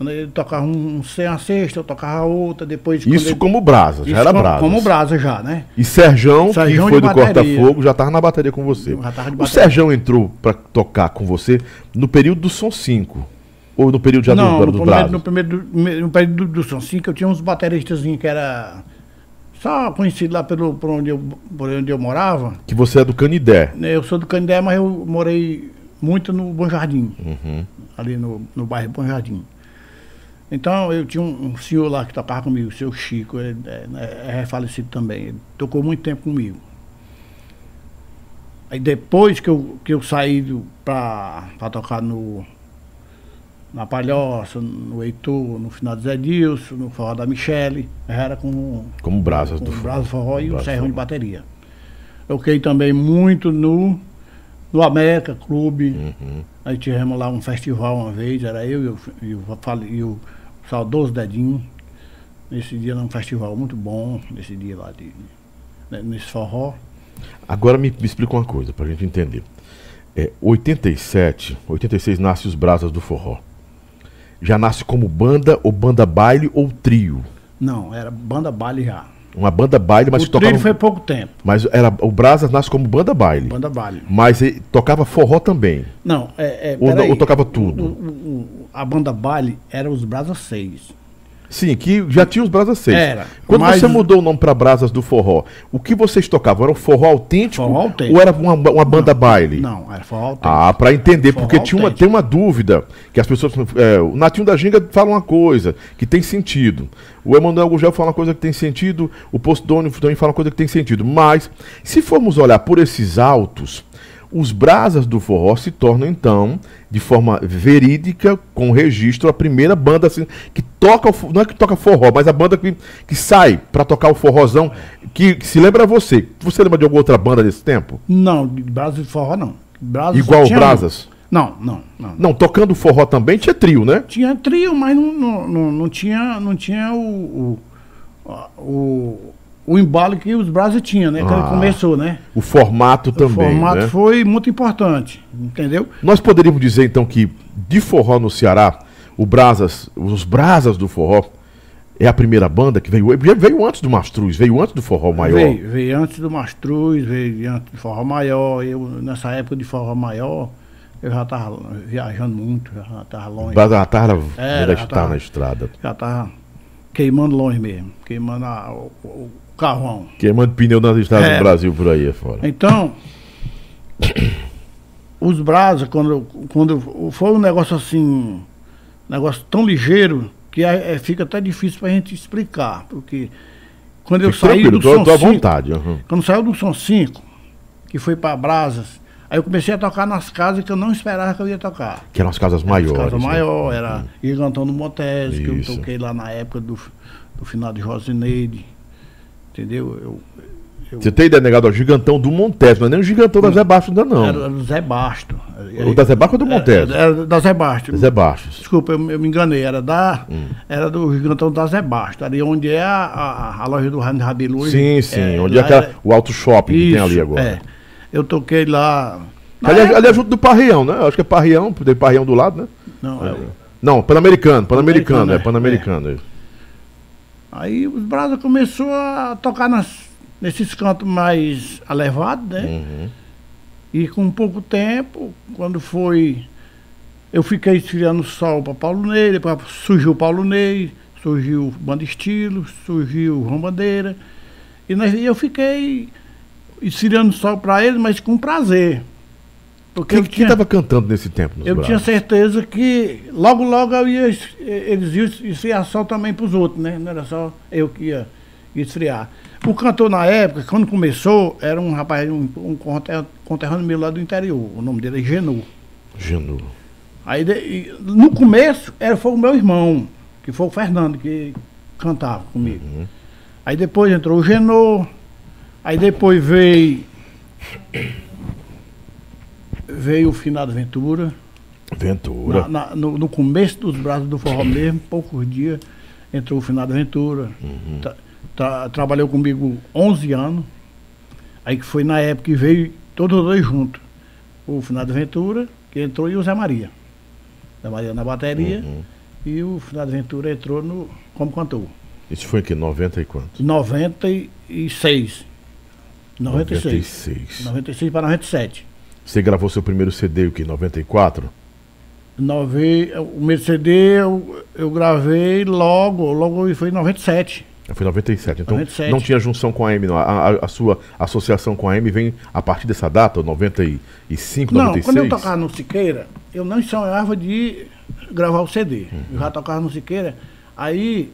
[SPEAKER 2] Ele tocava um sem a sexta, eu tocava outra, depois...
[SPEAKER 1] Isso
[SPEAKER 2] ele...
[SPEAKER 1] como brasa, já era brasa.
[SPEAKER 2] Como brasa já, né?
[SPEAKER 1] E Serjão, Serjão que foi do Corta-Fogo, já estava na bateria com você. O Serjão entrou para tocar com você no período do Som 5? Ou no período já
[SPEAKER 2] Não,
[SPEAKER 1] do, do,
[SPEAKER 2] do No, primeiro, no período do, do Som 5 eu tinha uns bateristas que era só conhecido lá pelo, por, onde eu, por onde eu morava.
[SPEAKER 1] Que você é do Canidé.
[SPEAKER 2] Eu sou do Canidé, mas eu morei muito no Bom Jardim. Uhum. Ali no, no bairro Bom Jardim. Então eu tinha um, um, senhor lá que tocava comigo, o seu Chico, ele é, é, é falecido também. Ele tocou muito tempo comigo. Aí depois que eu, que eu saí para tocar no, na Palhoça, no Heitor, no final do Zé Dilson, no forró da Michele, era com.
[SPEAKER 1] Como brasas
[SPEAKER 2] com do Brasas Forró e o Serrão de Bateria. Eu fiquei também muito no, no América Clube. Uhum. Aí tivemos lá um festival uma vez, era eu e o, e o, e o saudoso Dedinho. Nesse dia num festival muito bom, nesse dia lá de, né, nesse forró.
[SPEAKER 1] Agora me, me explica uma coisa pra gente entender. É, 87, 86 nasce os Brasas do Forró. Já nasce como banda ou banda baile ou trio?
[SPEAKER 2] Não, era banda baile já.
[SPEAKER 1] Uma banda baile, mas
[SPEAKER 2] o tocava. Trio foi pouco tempo.
[SPEAKER 1] Mas era, o Brasas nasce como banda baile.
[SPEAKER 2] Banda baile.
[SPEAKER 1] Mas ele tocava forró também.
[SPEAKER 2] Não, é. é
[SPEAKER 1] ou, ou, tocava tudo? O,
[SPEAKER 2] o, a banda baile era os Brasas 6.
[SPEAKER 1] Sim, que já tinha os Brasas 6. Era. Quando mas... você mudou o nome para Brasas do Forró, o que vocês tocavam? Era o forró autêntico? Forró autêntico. Ou era uma, uma banda
[SPEAKER 2] não,
[SPEAKER 1] baile?
[SPEAKER 2] Não, era forró
[SPEAKER 1] autêntico. Ah, para entender, forró porque tinha uma, tem uma dúvida que as pessoas. É, o Natinho da Ginga fala uma coisa que tem sentido. O Emanuel Gugel fala uma coisa que tem sentido. O Postônio também fala uma coisa que tem sentido. Mas, se formos olhar por esses altos os brasas do forró se tornam, então, de forma verídica, com registro, a primeira banda assim, que toca, não é que toca forró, mas a banda que, que sai para tocar o forrozão, que, que, se lembra você. Você lembra de alguma outra banda desse tempo?
[SPEAKER 2] Não, de brasas de forró não.
[SPEAKER 1] Brasas Igual Brasas?
[SPEAKER 2] Não, não, não.
[SPEAKER 1] Não, tocando forró também tinha trio, né?
[SPEAKER 2] Tinha trio, mas não, não, não, não tinha, não tinha o, o, o o embalo que os Brasil tinham, né? Quando ah, começou, né?
[SPEAKER 1] O formato também. O formato né?
[SPEAKER 2] foi muito importante, entendeu?
[SPEAKER 1] Nós poderíamos dizer então que de forró no Ceará, o Brasas, os Brasas do forró é a primeira banda que veio, veio antes do Mastruz, veio antes do forró maior.
[SPEAKER 2] Veio, veio antes do Mastruz, veio antes do forró maior. Eu nessa época de forró maior, eu já estava viajando muito, já estava longe.
[SPEAKER 1] Brasa já estava é, na estrada.
[SPEAKER 2] Já estava queimando longe mesmo, queimando a, o, o carrão.
[SPEAKER 1] Queimando pneu nas estradas é. do Brasil por aí fora.
[SPEAKER 2] Então, os brasas, quando, quando foi um negócio assim, negócio tão ligeiro, que é, é, fica até difícil pra gente explicar. Porque quando eu Fique saí do tô, som tô à 5, vontade. Uhum. Quando saiu do som 5, que foi para Brasas, aí eu comecei a tocar nas casas que eu não esperava que eu ia tocar.
[SPEAKER 1] Que eram as casas maiores. As casas
[SPEAKER 2] né? maiores, era uhum. Gigantão do Montes, que eu toquei lá na época do, do final de Rosineide. Entendeu? Eu,
[SPEAKER 1] eu... Você tem ideia, negado? O gigantão do Montes, não é nem o gigantão da Zé Basto ainda não.
[SPEAKER 2] Era do Zé Basto.
[SPEAKER 1] O da Zé Basto ou do Montes? Era,
[SPEAKER 2] era da Zé Basto.
[SPEAKER 1] Zé Basto.
[SPEAKER 2] Desculpa, eu, eu, me enganei. Era, da, hum. era do gigantão da Zé Basto. Ali onde é a, a, a loja do Rabilu.
[SPEAKER 1] Sim, sim. É, onde é aquela, o Auto Shopping Isso, que tem ali agora. É.
[SPEAKER 2] Eu toquei lá.
[SPEAKER 1] Ali, é, ali é junto do Parrião, né? Acho que é Parrião, tem Parrião do lado, né?
[SPEAKER 2] Não, é.
[SPEAKER 1] Não, Pan-Americano, Pan-Americano, é, Pan-Americano. É.
[SPEAKER 2] Aí os Brasa começou a tocar nas, nesses cantos mais elevados, né? Uhum. E com pouco tempo, quando foi. Eu fiquei esfriando o sol para Paulo Ney, depois surgiu o Paulo Ney, surgiu Banda Estilo, surgiu Rombandeira. E nós, eu fiquei esfriando o sol para eles, mas com prazer.
[SPEAKER 1] Porque quem estava cantando nesse tempo?
[SPEAKER 2] eu tinha certeza que logo, logo eu ia, eles iam esfriar sol também para os outros, né? Não era só eu que ia esfriar. O cantor na época, quando começou, era um rapaz, um, um conterrâneo meu lá do interior. O nome dele é Genu.
[SPEAKER 1] Genu.
[SPEAKER 2] Aí de, no começo era, foi o meu irmão, que foi o Fernando, que cantava comigo. Uhum. Aí depois entrou o Genu. Aí depois veio veio o finado Ventura.
[SPEAKER 1] Ventura.
[SPEAKER 2] Na, na, no, no, começo dos braços do forró mesmo, poucos dias, entrou o finado Ventura. Uhum. Tra, tra, trabalhou comigo 11 anos. Aí que foi na época que veio todos os dois juntos. O finado Ventura, que entrou, e o Zé Maria. Zé Maria na bateria. Uhum. E o finado Ventura entrou no, como cantor.
[SPEAKER 1] Isso foi que 90 e quanto?
[SPEAKER 2] 96. 96. 96. 96 para 97.
[SPEAKER 1] Você gravou seu primeiro CD, o que, 94?
[SPEAKER 2] Nove, o primeiro CD eu, eu gravei logo, logo foi em 97.
[SPEAKER 1] Foi em 97. Então 97. não tinha junção com a M, não. A, a, a, sua associação com a M vem a partir dessa data, 95, não, 96? Não,
[SPEAKER 2] quando eu tocava no Siqueira, eu não sonhava de gravar o CD. Uhum. Eu já tocava no Siqueira. Aí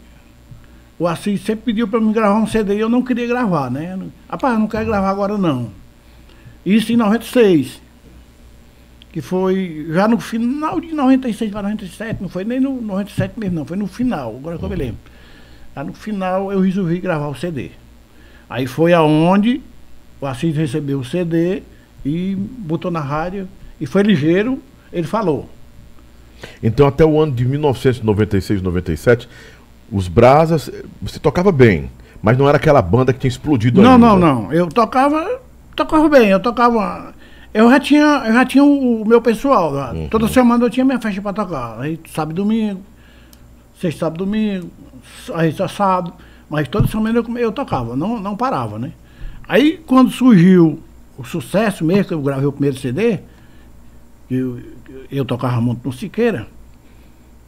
[SPEAKER 2] o Assis sempre pediu para mim gravar um CD e eu não queria gravar, né? Rapaz, não quero gravar agora não. Isso em 96. Que foi já no final de 96 para 97, não foi nem no 97 mesmo, não, foi no final, agora que eu me lembro. Já no final eu resolvi gravar o CD. Aí foi aonde o Assis recebeu o CD e botou na rádio e foi ligeiro, ele falou.
[SPEAKER 1] Então até o ano de 1996, 97, os Brasas, você tocava bem, mas não era aquela banda que tinha explodido
[SPEAKER 2] Não, ainda. não, não. Eu tocava tocava bem, eu tocava. Eu já tinha, eu já tinha o, o meu pessoal. Uhum. Toda semana eu tinha minha festa para tocar. Aí sábado domingo, sexta, sábado domingo, aí sábado. Mas toda semana eu, eu tocava, não, não parava, né? Aí quando surgiu o sucesso mesmo, que eu gravei o primeiro CD, eu, eu tocava muito no Siqueira,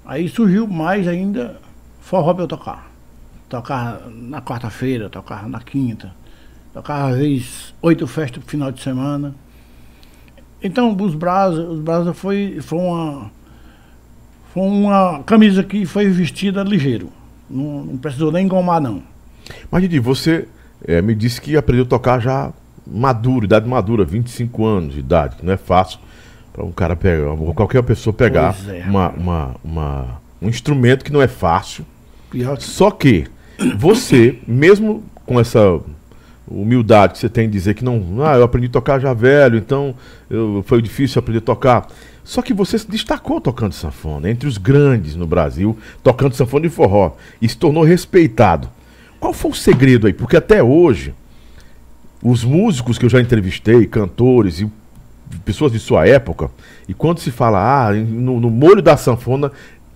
[SPEAKER 2] aí surgiu mais ainda forró pra eu tocar. Tocar na quarta-feira, tocar na quinta. Tocava às vezes oito festas pro final de semana. Então os Brasa, os Brasa foi, foi uma. Foi uma camisa que foi vestida ligeiro. Não, não precisou nem engomar, não.
[SPEAKER 1] Mas Didi, você é, me disse que aprendeu a tocar já maduro, idade madura, 25 anos de idade, não é fácil para um cara pegar, qualquer pessoa pegar é, uma, uma, uma, um instrumento que não é fácil. Pior que... Só que você, mesmo com essa humildade que você tem de dizer que não, ah, eu aprendi a tocar já velho, então eu, foi difícil aprender a tocar. Só que você se destacou tocando sanfona, entre os grandes no Brasil, tocando sanfona e forró, e se tornou respeitado. Qual foi o segredo aí? Porque até hoje, os músicos que eu já entrevistei, cantores e pessoas de sua época, e quando se fala, ah, no, no molho da sanfona,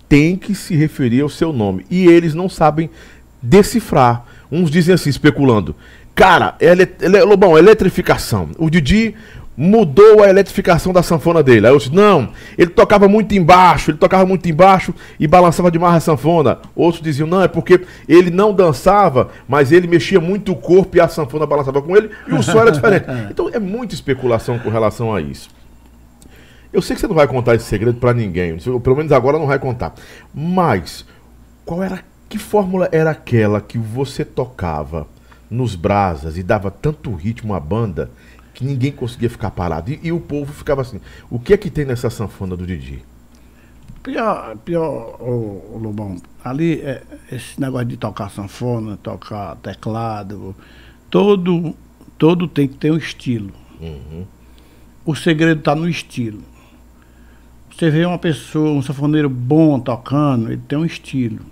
[SPEAKER 1] tem que se referir ao seu nome. E eles não sabem decifrar. Uns dizem assim, especulando, Cara, ele, ele, Lobão, eletrificação. O Didi mudou a eletrificação da sanfona dele. Aí eu disse, não, ele tocava muito embaixo, ele tocava muito embaixo e balançava demais a sanfona. Outros diziam, não, é porque ele não dançava, mas ele mexia muito o corpo e a sanfona balançava com ele e o som era diferente. Então é muita especulação com relação a isso. Eu sei que você não vai contar esse segredo para ninguém, pelo menos agora não vai contar. Mas qual era que fórmula era aquela que você tocava? Nos brasas e dava tanto ritmo à banda que ninguém conseguia ficar parado. E, e, o povo ficava assim: o que é que tem nessa sanfona do Didi?
[SPEAKER 2] Pior, pior o, o Lobão, ali é, esse negócio de tocar sanfona, tocar teclado, todo, todo tem que ter um estilo. Uhum. O segredo está no estilo. Você vê uma pessoa, um sanfoneiro bom tocando, ele tem um estilo.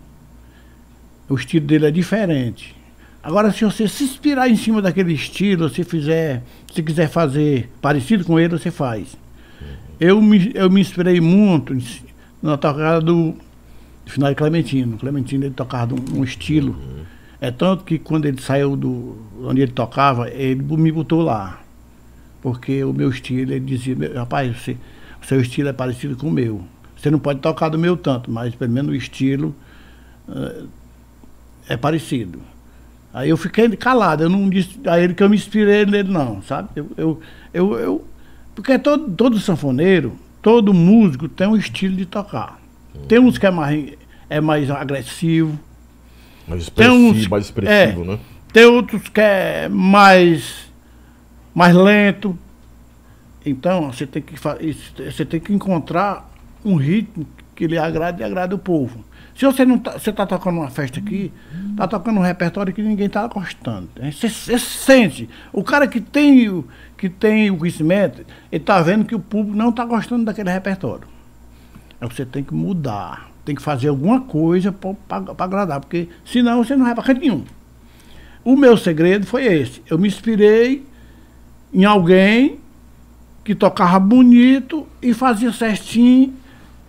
[SPEAKER 2] O estilo dele é diferente. Agora, se você se inspirar em cima daquele estilo, se fizer, se quiser fazer parecido com ele, você faz. Eu me, eu me inspirei muito na tocada do final de Clementino. Clementino ele tocava um, um estilo. É tanto que quando ele saiu do onde ele tocava, ele me botou lá. Porque o meu estilo, ele dizia, rapaz, você, o seu estilo é parecido com o meu. Você não pode tocar do meu tanto, mas pelo menos o estilo uh, é parecido. Aí eu fiquei calado, eu não disse a ele que eu me inspirei nele, não, sabe? Eu, eu, eu, eu porque todo, todo sanfoneiro, todo músico tem um estilo de tocar. Tem uns que é mais, é mais agressivo.
[SPEAKER 1] Mais expressivo, tem uns, mais expressivo, é, né?
[SPEAKER 2] Tem outros que é mais, mais lento. Então, você tem que, você tem que encontrar um ritmo que lhe agrade e agrade o povo. Se você não tá, você está tocando uma festa aqui, está tocando um repertório que ninguém está gostando. Você, você, sente. O cara que tem, que tem o conhecimento, ele está vendo que o público não está gostando daquele repertório. Aí você tem que mudar. Tem que fazer alguma coisa para agradar, porque senão você não vai para canto nenhum. O meu segredo foi esse. Eu me inspirei em alguém que tocava bonito e fazia certinho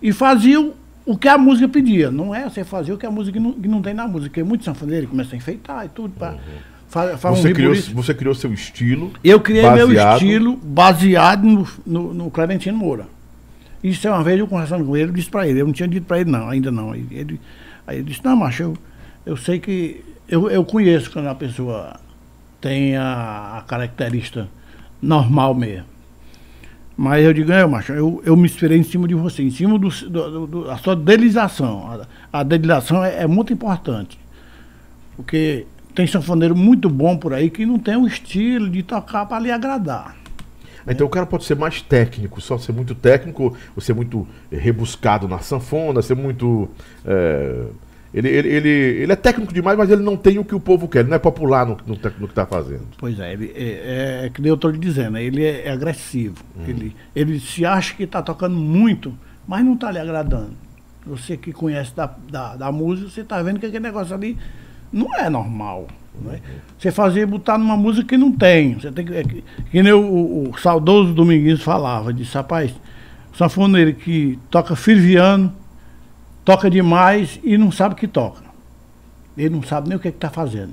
[SPEAKER 2] e fazia o que a música pedia. Não é você fazer o que a música não, que não tem na música. Porque muitos sanfoneiros começam a enfeitar e tudo. Pra,
[SPEAKER 1] uhum. você, um criou, você criou seu estilo.
[SPEAKER 2] Eu criei baseado... meu estilo baseado no, no, no, Clementino Moura. Isso é uma vez eu conversando com ele, eu disse para ele, eu não tinha dito para ele não, ainda não. Ele, aí ele disse, não, macho, eu, eu sei que. Eu, eu conheço quando a pessoa tem a, a característica normal mesmo. Mas eu digo, é, macho, eu, eu me inspirei em cima de você, em cima do, do, do a sua delilização. A, a delilização é, é, muito importante. Porque tem sanfoneiro muito bom por aí que não tem o estilo de tocar para lhe agradar.
[SPEAKER 1] Então o cara pode ser mais técnico, só ser muito técnico, ou ser muito rebuscado na sanfona, ser muito. É ele, ele, ele, ele, é técnico demais, mas ele não tem o que o povo quer, ele não é popular no, no, no que está fazendo.
[SPEAKER 2] Pois é, ele é, é, é que nem eu estou lhe dizendo, né? ele é, é agressivo. Uhum. Ele, ele se acha que está tocando muito, mas não está lhe agradando. Você que conhece da, da, da música, você está vendo que aquele negócio ali não é normal. Não é? Você fazer botar numa música que não tem. Você tem que, é, que, que nem o, o, o saudoso Dominguinhos falava, disse, rapaz, sanfoneiro que toca firviano toca demais e não sabe o que toca. Ele não sabe nem o que está fazendo.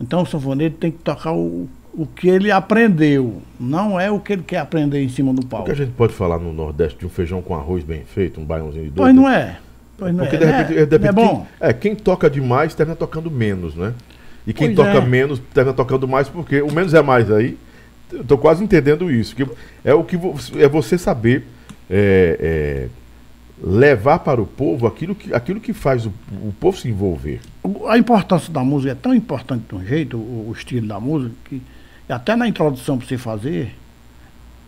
[SPEAKER 2] Então o sanfoneiro tem que tocar o, o que ele aprendeu, não é o que ele quer aprender em cima do palco.
[SPEAKER 1] O que a gente pode falar no Nordeste de um feijão com arroz bem feito, um baiãozinho de dois?
[SPEAKER 2] Pois não é.
[SPEAKER 1] Pois Porque é, de repente, é, de repente é bom. Quem, é, quem toca demais termina tocando menos, né? E quem pois toca é. menos termina tocando mais, porque o menos é mais aí. Eu tô quase entendendo isso. Que é o que é você saber é, é, levar para o povo aquilo que, aquilo que faz o, o, povo se envolver.
[SPEAKER 2] A importância da música é tão importante de um jeito, o, o estilo da música, que até na introdução para você fazer,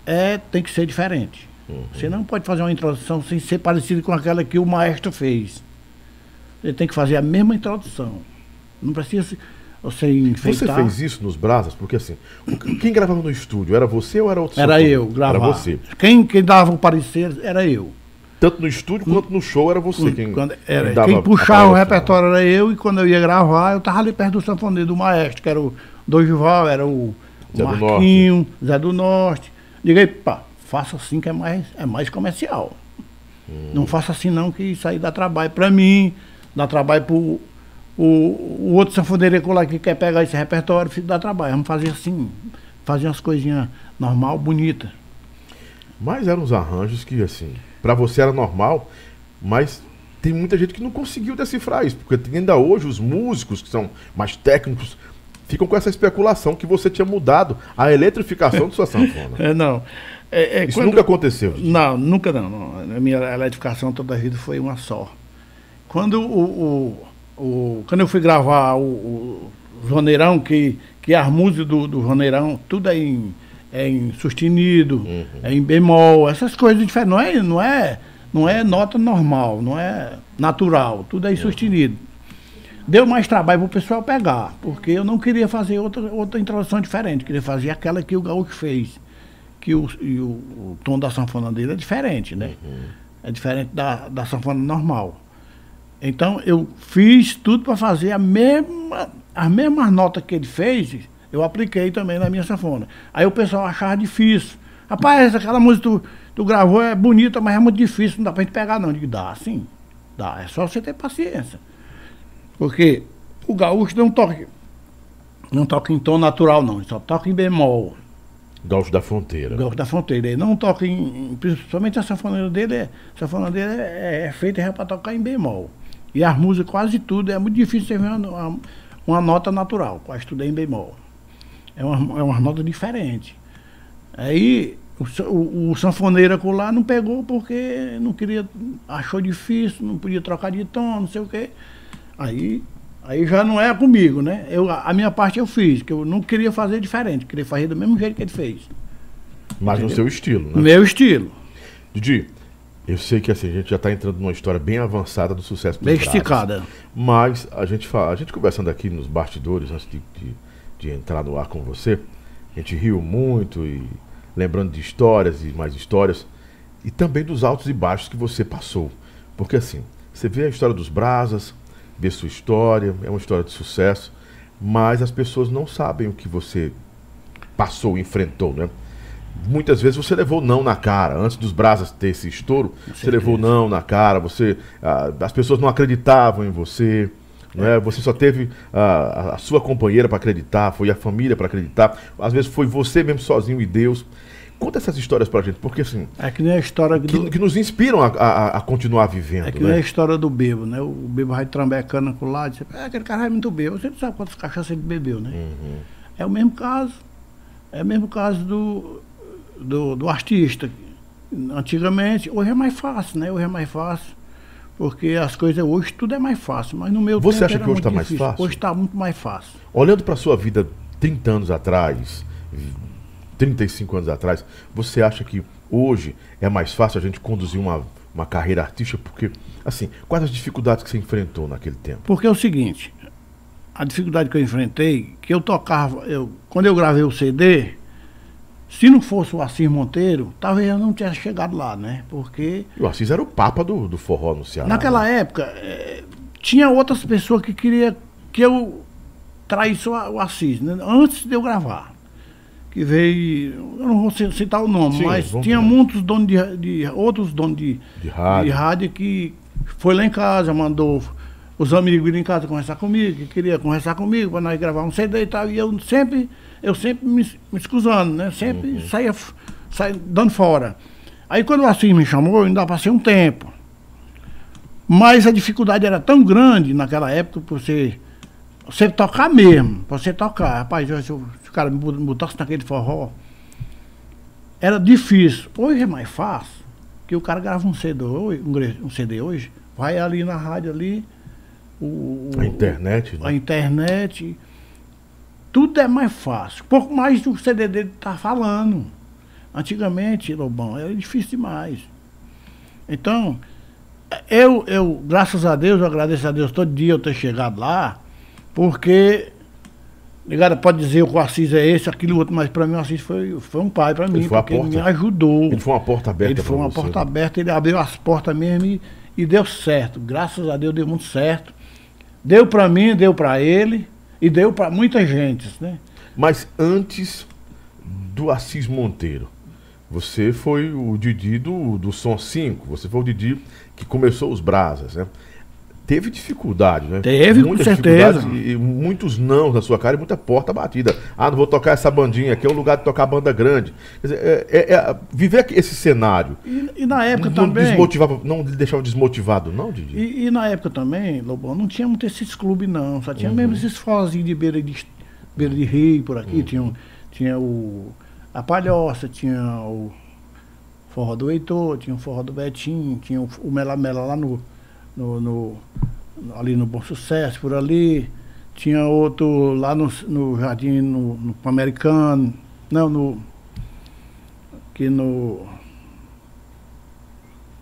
[SPEAKER 2] é, tem que ser diferente. Uhum. Você não pode fazer uma introdução sem ser parecido com aquela que o maestro fez. Você tem que fazer a mesma introdução. Não precisa você enfeitar.
[SPEAKER 1] Você fez isso nos Brasas? Porque assim, quem gravava no estúdio, era você ou era outro
[SPEAKER 2] Era eu, gravava. Era você. Quem, quem dava o parecer era eu.
[SPEAKER 1] Tanto no estúdio quanto no show era você
[SPEAKER 2] quem, quando, era, quem, quem puxava o repertório era eu e quando eu ia gravar, eu estava ali perto do sanfoneiro do maestro, que era o Dorival, era o Zé Marquinho, do Zé do Norte. Liguei, pá, faça assim que é mais, é mais comercial. Hum. Não faça assim não, que isso aí dá trabalho para mim, dá trabalho pro o, o outro sanfoneiro lá que quer pegar esse repertório, dá trabalho. Vamos fazer assim, fazer umas coisinhas normal, bonita.
[SPEAKER 1] Mas eram uns arranjos que, assim, para você era normal, mas tem muita gente que não conseguiu decifrar isso, porque ainda hoje os músicos que são mais técnicos ficam com essa especulação que você tinha mudado a eletrificação de sua sanfona.
[SPEAKER 2] É, não.
[SPEAKER 1] É, é, Isso quando... nunca aconteceu?
[SPEAKER 2] Não, nunca não, não. A minha eletrificação toda a vida foi uma só. Quando o, o, o quando eu fui gravar o, o Joneirão, que, que as músicas do, do Joneirão, tudo é em, é em sustenido, uhum. é em bemol, essas coisas diferentes. Não é, não é, não é nota normal, não é natural, tudo é em uhum. sustenido deu mais trabalho para o pessoal pegar, porque eu não queria fazer outra, outra introdução diferente, queria fazer aquela que o Gaúcho fez. Que o, o, o, tom da sanfona dele é diferente, né? Uhum. É diferente da, da sanfona normal. Então eu fiz tudo para fazer a mesma, as mesmas notas que ele fez, eu apliquei também na minha sanfona. Aí o pessoal achava difícil. Rapaz, aquela música que tu, tu gravou é bonita, mas é muito difícil, não dá pra gente pegar não. Eu digo, dá sim, dá. É só você ter paciência. Porque o gaúcho não toca, não toca em tom natural, não, ele só toca em bemol.
[SPEAKER 1] Gaúcho da Fronteira.
[SPEAKER 2] Gaúcho da Fronteira. Ele não toca em. Principalmente a sanfona dele, é, a sanfona dele é, é feita para tocar em bemol. E as músicas, quase tudo, é muito difícil você ver uma, uma, uma nota natural, quase tudo é em bemol. É uma, é uma nota diferente. Aí o, o, o sanfoneiro lá não pegou porque não queria, achou difícil, não podia trocar de tom, não sei o quê. Aí, aí já não é comigo, né? Eu, a minha parte eu fiz, que eu não queria fazer diferente, queria fazer do mesmo jeito que ele fez.
[SPEAKER 1] Mas Entendeu? no seu estilo,
[SPEAKER 2] né? Meu estilo.
[SPEAKER 1] Didi, eu sei que assim, a gente já está entrando numa história bem avançada do sucesso
[SPEAKER 2] Bem esticada.
[SPEAKER 1] Mas a gente fala, a gente conversando aqui nos bastidores, antes de, de, de entrar no ar com você, a gente riu muito e lembrando de histórias e mais histórias. E também dos altos e baixos que você passou. Porque assim, você vê a história dos Brasas, ver sua história, é uma história de sucesso, mas as pessoas não sabem o que você passou, enfrentou, né? Muitas vezes você levou não na cara. Antes dos Brasas ter esse estouro, você levou não na cara. Você, ah, as pessoas não acreditavam em você. Né? Você só teve ah, a sua companheira para acreditar, foi a família para acreditar. Às vezes foi você mesmo sozinho e Deus. Conta essas histórias pra gente, porque assim.
[SPEAKER 2] É que nem a história
[SPEAKER 1] do... que, que, nos inspiram a, a, a, continuar vivendo.
[SPEAKER 2] É que né? nem a história do bebo, né? O bebo vai trambecando com lá, diz, é, aquele cara é muito bebo. Você não sabe quantas cachaças ele bebeu, né? Uhum. É o mesmo caso. É o mesmo caso do, do, do artista. Antigamente, hoje é mais fácil, né? Hoje é mais fácil. Porque as coisas hoje tudo é mais fácil, mas no meu
[SPEAKER 1] Você acha que hoje está mais fácil?
[SPEAKER 2] Hoje está muito mais fácil.
[SPEAKER 1] Olhando para sua vida 30 anos atrás, 35 anos atrás, você acha que hoje é mais fácil a gente conduzir uma, uma carreira artística? Porque, assim, quais as dificuldades que você enfrentou naquele tempo?
[SPEAKER 2] Porque é o seguinte, a dificuldade que eu enfrentei, que eu tocava, eu, quando eu gravei o CD, se não fosse o Assis Monteiro, talvez eu não tivesse chegado lá, né? Porque.
[SPEAKER 1] o Assis era o papa do, do forró no Ceará.
[SPEAKER 2] Naquela né? época, é, tinha outras pessoas que queriam que eu traísse o Assis, né? antes de eu gravar que veio, eu não vou citar o nome, Sim, mas tinha ver. muitos donos de, de, outros donos de, de, rádio. de rádio que foi lá em casa, mandou os amigos irem em casa conversar comigo, que queria conversar comigo para nós gravar um CD e tal, e eu sempre, eu sempre me, me excusando, né? Sempre uhum. saía, saía dando fora. Aí quando o Assis me chamou, eu ainda passei um tempo. Mas a dificuldade era tão grande naquela época para você, você tocar mesmo, para você tocar. Rapaz, se o cara me botasse naquele forró, era difícil. Hoje é mais fácil, que o cara grava um CD hoje, um CD hoje vai ali na rádio ali.
[SPEAKER 1] O, a internet,
[SPEAKER 2] né? A internet. Tudo é mais fácil. Pouco mais do CD dele tá falando. Antigamente, Lobão, era difícil demais. Então, eu, eu, graças a Deus, eu agradeço a Deus todo dia eu ter chegado lá, porque Ligada pode dizer que o Assis é esse, aquilo outro, mas para mim o Assis foi, foi um pai para mim, porque ele me ajudou.
[SPEAKER 1] Ele foi uma porta aberta.
[SPEAKER 2] Ele foi uma você, porta aberta, ele abriu as portas mesmo e, e, deu certo. Graças a Deus deu muito certo. Deu para mim, deu para ele e deu para muita gente, né?
[SPEAKER 1] Mas antes do Assis Monteiro, você foi o Didi do, do Som 5, você foi o Didi que começou os Brasas, né? Teve dificuldade, né?
[SPEAKER 2] Teve, muita com certeza.
[SPEAKER 1] E, muitos não na sua cara e muita porta batida. Ah, não vou tocar essa bandinha, aqui é o lugar de tocar banda grande. Quer dizer, é, é, é viver esse cenário.
[SPEAKER 2] E, e na época
[SPEAKER 1] não
[SPEAKER 2] também.
[SPEAKER 1] Desmotivava, não deixava desmotivado, não, Didi?
[SPEAKER 2] E, e, na época também, Lobão, não tinha muito esses clubes, não. Só tinha uhum. mesmo esses fozinhos de beira de, beira de rio por aqui. Uhum. Tinha, tinha o. A Palhoça, tinha o forró do Heitor, tinha o forró do Betinho, tinha o, o Mela Mela lá no, no, no, ali no Bom Sucesso, por ali. Tinha outro lá no, no Jardim, no, no Americano. Não, no. Aqui no.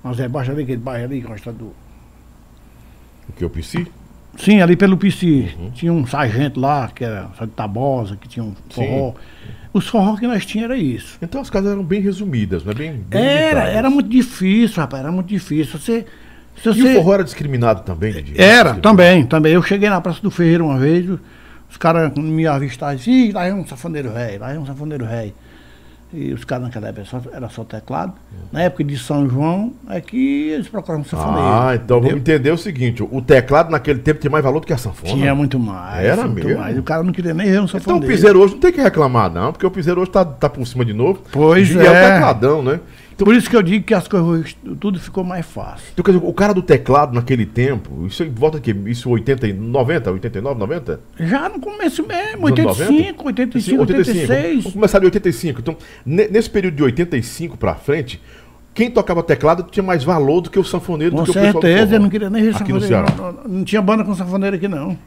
[SPEAKER 2] Mas é baixo ali, aquele bairro ali, gosta do.
[SPEAKER 1] O que, o PC?
[SPEAKER 2] Sim, ali pelo PC. Uhum. Tinha um sargento lá, que era de Tabosa, que tinha um forró. Sim. Os forró que nós tínhamos era isso.
[SPEAKER 1] Então as casas eram bem resumidas, não é bem,
[SPEAKER 2] bem Era, era muito difícil, rapaz, era muito difícil. Você,
[SPEAKER 1] se você... E o forró era discriminado também, Didi?
[SPEAKER 2] Era, também, também. Eu cheguei na Praça do Ferreira uma vez, os caras me avistaram e lá é um safoneiro velho, lá é um safoneiro velho. E os caras naquela época só, era só teclado. Na época de São João é que eles procuravam sanfoneiro.
[SPEAKER 1] Ah, então entendeu? vamos entender o seguinte: o teclado naquele tempo tinha mais valor do que a sanfona.
[SPEAKER 2] Tinha muito mais.
[SPEAKER 1] Era
[SPEAKER 2] muito
[SPEAKER 1] mesmo.
[SPEAKER 2] Mais. O cara não queria nem ver um sanfoneiro.
[SPEAKER 1] Então o piseiro hoje não tem que reclamar, não, porque o piseiro hoje tá, tá por cima de novo.
[SPEAKER 2] Pois e
[SPEAKER 1] é. E é o tecladão, né?
[SPEAKER 2] Então, Por isso que eu digo que as coisas, tudo ficou mais fácil.
[SPEAKER 1] Então, quer dizer, o cara do teclado naquele tempo, isso volta aqui, isso 80, 90, 89, 90?
[SPEAKER 2] Já no começo mesmo, 85, 85, 86. Vamos
[SPEAKER 1] começar de 85. Então, nesse período de 85 para frente, quem tocava teclado tinha mais valor do que o sanfoneiro.
[SPEAKER 2] Com
[SPEAKER 1] do que
[SPEAKER 2] certeza, o pessoal eu não queria nem ver
[SPEAKER 1] sanfoneiro.
[SPEAKER 2] Não, não, não, tinha banda com sanfoneiro aqui, não.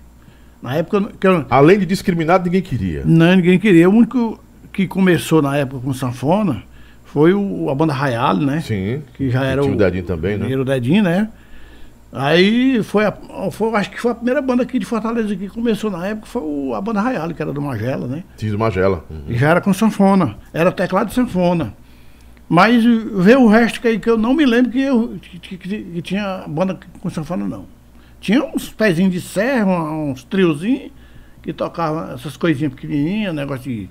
[SPEAKER 2] Na época que eu...
[SPEAKER 1] Além de discriminado, ninguém queria.
[SPEAKER 2] Não, ninguém queria. O único que começou na época com sanfona foi o, a banda Rayal, né?
[SPEAKER 1] Sim.
[SPEAKER 2] Que já era o.
[SPEAKER 1] o Dedinho também, né?
[SPEAKER 2] O Dedinho, né? Aí foi, a, foi, acho que foi a primeira banda aqui de Fortaleza que começou na época, foi o, a banda Rayal, que era do Magela, né?
[SPEAKER 1] Sim, do Magela.
[SPEAKER 2] Uhum. E já era com sanfona. Era teclado de sanfona. Mas ver o resto que, que eu não me lembro que, eu, que, que, que, tinha banda com sanfona, não. Tinha uns pezinhos de serra, uns triozinhos, que tocavam essas coisinhas pequenininhas, negócio de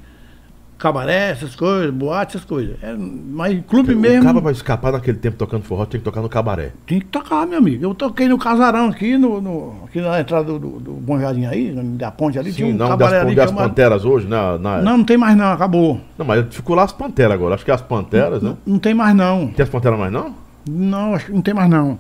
[SPEAKER 2] cabaré, essas coisas, boate, essas coisas. É, mas clube
[SPEAKER 1] o
[SPEAKER 2] mesmo.
[SPEAKER 1] Acaba pra escapar naquele tempo tocando forró, tem que tocar no cabaré.
[SPEAKER 2] Tem que tocar, meu amigo. Eu toquei no casarão aqui, no, no aqui na entrada do, do, do Bom Jardim aí, da ponte ali.
[SPEAKER 1] Sim, tinha um não, cabaré das, ali. Das panteras hoje, né? Na...
[SPEAKER 2] Não, não tem mais não, acabou.
[SPEAKER 1] Não, mas ficou lá as panteras agora. Acho que é as panteras,
[SPEAKER 2] não,
[SPEAKER 1] né?
[SPEAKER 2] Não, não tem mais não.
[SPEAKER 1] Tem as panteras mais não?
[SPEAKER 2] Não, acho que não tem mais não.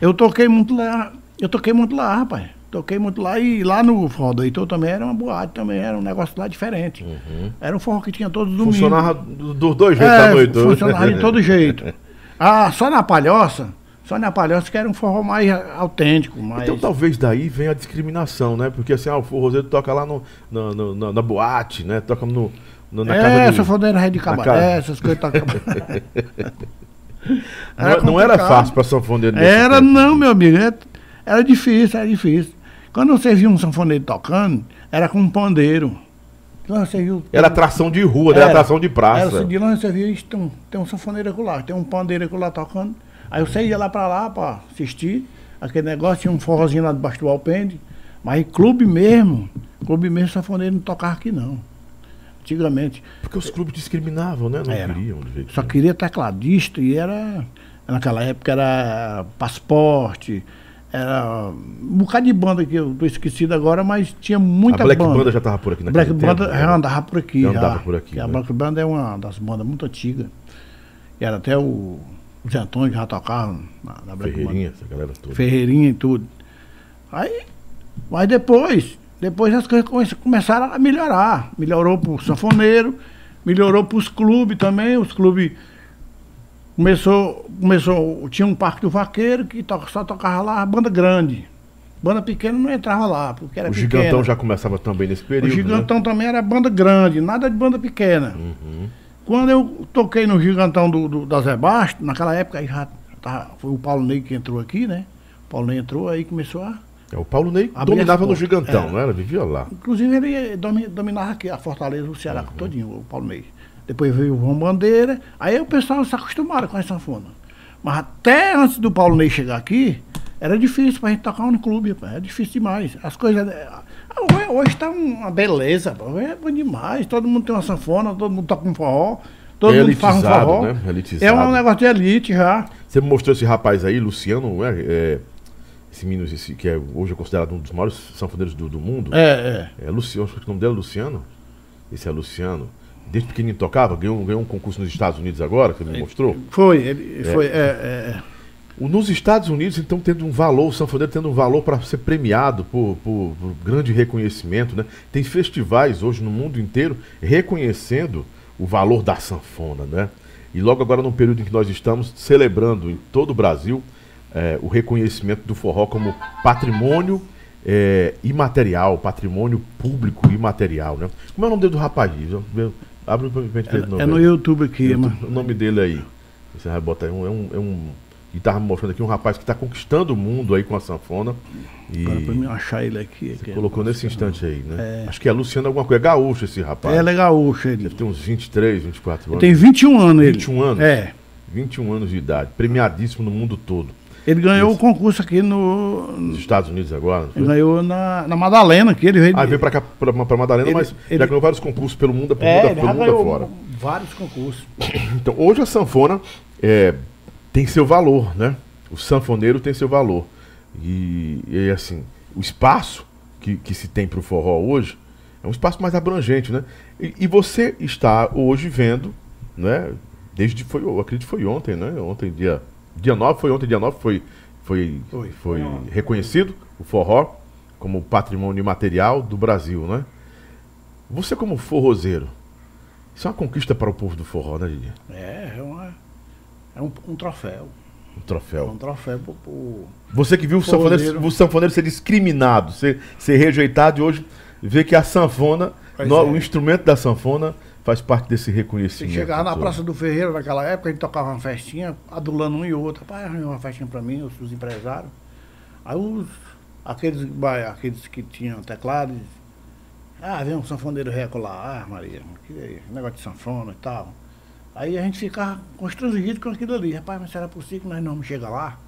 [SPEAKER 2] Eu toquei muito lá. Eu toquei muito lá, rapaz. Toquei muito lá e lá no Forró do Heitor também era uma boate, também era um negócio lá diferente. Uhum. Era um forró que tinha todos os domingos.
[SPEAKER 1] Funcionava dos dois jeitos é,
[SPEAKER 2] da noite. Funcionava de todo jeito. Ah, só na palhoça, só na palhoça que era um forró mais autêntico. Mais...
[SPEAKER 1] Então talvez daí venha a discriminação, né? Porque assim, ah, o forrozeiro toca lá no, no, no na, na, boate, né? Toca no, no na
[SPEAKER 2] é,
[SPEAKER 1] casa
[SPEAKER 2] É, essa fodeira ré de cabaré, essas coisas toca...
[SPEAKER 1] não, não, era fácil para sanfoneiro
[SPEAKER 2] Era tempo. não, meu amigo. Era, era difícil, era difícil. Quando você viu um sanfoneiro tocando, era com um pandeiro.
[SPEAKER 1] Viu, era atração de rua, era, era atração de praça.
[SPEAKER 2] Era, de longe você viu, tem um, tem um sanfoneiro lá, tem um pandeiro lá tocando. Aí você ia lá pra lá pra assistir aquele negócio, tinha um forrozinho lá debaixo do alpendre. Mas clube mesmo, clube mesmo, sanfoneiro não tocava aqui não. Antigamente.
[SPEAKER 1] Porque os clubes discriminavam, né? Não
[SPEAKER 2] era. queriam. Só queria tecladista e era. Naquela época era passaporte, era um bocado de banda que eu tô esquecido agora, mas tinha muita
[SPEAKER 1] a Black
[SPEAKER 2] banda.
[SPEAKER 1] Banda já estava por aqui
[SPEAKER 2] naquele Black tempo, Banda né? já andava por aqui.
[SPEAKER 1] Já andava por aqui.
[SPEAKER 2] Né? A Black Banda é uma das bandas muito antigas. E era até o Zé Antônio já tocava na,
[SPEAKER 1] na Ferreirinha, essa galera toda.
[SPEAKER 2] Ferreirinha e tudo. Aí, mas depois, depois as coisas começaram a melhorar. Melhorou pro sanfoneiro, melhorou pros clubes também, os clubes começou, começou, tinha um parque do vaqueiro que só tocava lá banda grande. Banda pequena não entrava lá, porque era
[SPEAKER 1] O
[SPEAKER 2] pequena.
[SPEAKER 1] Gigantão já começava também nesse período.
[SPEAKER 2] O Gigantão
[SPEAKER 1] né?
[SPEAKER 2] também era banda grande, nada de banda pequena.
[SPEAKER 1] Uhum.
[SPEAKER 2] Quando eu toquei no Gigantão do, do, da Zé Basto, naquela época aí já tava, foi o Paulo Ney que entrou aqui, né? O Paulo Ney entrou, aí começou a.
[SPEAKER 1] É, o Paulo Ney dominava no. Gigantão,
[SPEAKER 2] É.
[SPEAKER 1] não era? Vivia lá.
[SPEAKER 2] Inclusive ele domi- dominava aqui a Fortaleza, o Ceará
[SPEAKER 1] Uhum.
[SPEAKER 2] todinho, o Paulo Ney. Depois veio o João Bandeira, aí o pessoal se acostumaram com a sanfona. Mas até antes do Paulo Ney chegar aqui, era difícil pra gente tocar no clube, rapaz. Era difícil demais. As coisas. ah, Hoje, hoje tá uma beleza, é bom demais. Todo mundo tem uma sanfona, todo mundo toca um forró, todo
[SPEAKER 1] É
[SPEAKER 2] mundo faz um forró.
[SPEAKER 1] né? Elitizado.
[SPEAKER 2] É um negócio de elite já.
[SPEAKER 1] Você mostrou esse rapaz aí, Luciano, é? É, esse menino, esse, que é, hoje é considerado um dos maiores sanfoneiros do, do mundo.
[SPEAKER 2] É, é.
[SPEAKER 1] É Luciano, acho que o nome dele é Luciano. Esse é Luciano. Desde pequenininho tocava, ganhou, ganhou um concurso nos Estados Unidos agora, que ele me mostrou.
[SPEAKER 2] Foi, ele foi. É, é,
[SPEAKER 1] O- Nos Estados Unidos, então, tendo um valor, o sanfoneiro tendo um valor para ser premiado por, por- por grande reconhecimento, né? Tem festivais hoje no mundo inteiro reconhecendo o valor da sanfona, né? E logo agora, num período em que nós estamos celebrando em todo o Brasil eh, o reconhecimento do forró como patrimônio eh, imaterial, patrimônio público imaterial, né? Como é o nome dele do rapaz? Eu- Abre pra gente ver de novo
[SPEAKER 2] é, é no. YouTube aqui,
[SPEAKER 1] Eu tô-
[SPEAKER 2] mano.
[SPEAKER 1] O nome dele aí. Você vai botar aí. Um, é um. É um e tava me mostrando aqui um rapaz que está conquistando o mundo aí com a sanfona. E
[SPEAKER 2] Agora pra mim achar ele aqui.
[SPEAKER 1] você
[SPEAKER 2] aqui
[SPEAKER 1] colocou nesse instante aí, né?
[SPEAKER 2] É.
[SPEAKER 1] Acho que é Luciano alguma coisa. É gaúcho esse rapaz.
[SPEAKER 2] É legal, ele.
[SPEAKER 1] Deve ter uns 23, 24
[SPEAKER 2] Ele
[SPEAKER 1] anos.
[SPEAKER 2] tem 21 anos ele.
[SPEAKER 1] 21 anos?
[SPEAKER 2] É.
[SPEAKER 1] 21 anos de idade. Premiadíssimo no mundo todo.
[SPEAKER 2] Ele ganhou
[SPEAKER 1] Isso.
[SPEAKER 2] o concurso aqui no.
[SPEAKER 1] Nos Estados Unidos agora.
[SPEAKER 2] Ele ganhou na, na Madalena, que ele veio.
[SPEAKER 1] Ah, veio pra cá, pra, pra Madalena,
[SPEAKER 2] Ele-
[SPEAKER 1] mas já
[SPEAKER 2] ele-
[SPEAKER 1] ganhou vários concursos pelo mundo, pelo
[SPEAKER 2] é,
[SPEAKER 1] mundo,
[SPEAKER 2] ele
[SPEAKER 1] pelo
[SPEAKER 2] já
[SPEAKER 1] mundo afora.
[SPEAKER 2] vários concursos.
[SPEAKER 1] Então, hoje a sanfona é, tem seu valor, né? O sanfoneiro tem seu valor. E, e assim, o espaço que, que se tem para o forró hoje é um espaço mais abrangente, né? E, e você está hoje vendo, né? Desde, foi, eu acredito que foi ontem, né? Ontem, dia, dia 9, foi ontem, dia 9, foi, foi,
[SPEAKER 2] Foi,
[SPEAKER 1] foi reconhecido o forró como patrimônio imaterial do Brasil, né? Você como forrozeiro, isso é uma conquista para o povo do forró, né, Didi?
[SPEAKER 2] É, é, uma, é um, um troféu.
[SPEAKER 1] Um
[SPEAKER 2] É
[SPEAKER 1] troféu.
[SPEAKER 2] um troféu pro, pro-
[SPEAKER 1] Você que viu o sanfoneiro, o sanfoneiro ser discriminado, ser, ser rejeitado e hoje vê que a sanfona, no-
[SPEAKER 2] é.
[SPEAKER 1] o instrumento da sanfona, faz parte desse
[SPEAKER 2] Você
[SPEAKER 1] reconhecimento.
[SPEAKER 2] chegava na. Praça do Ferreiro naquela época, a gente tocava uma festinha, adulando um e outro. Rapaz, arranjou uma festinha pra mim, os, os empresários. Aí os, aqueles, aqueles que tinham teclado, ah, vem um sanfoneiro reco lá, ah, Maria, que negócio de sanfona e tal. Aí a gente ficava constrangido com aquilo ali. Rapaz, mas será possível que nós não vamos chegar lá?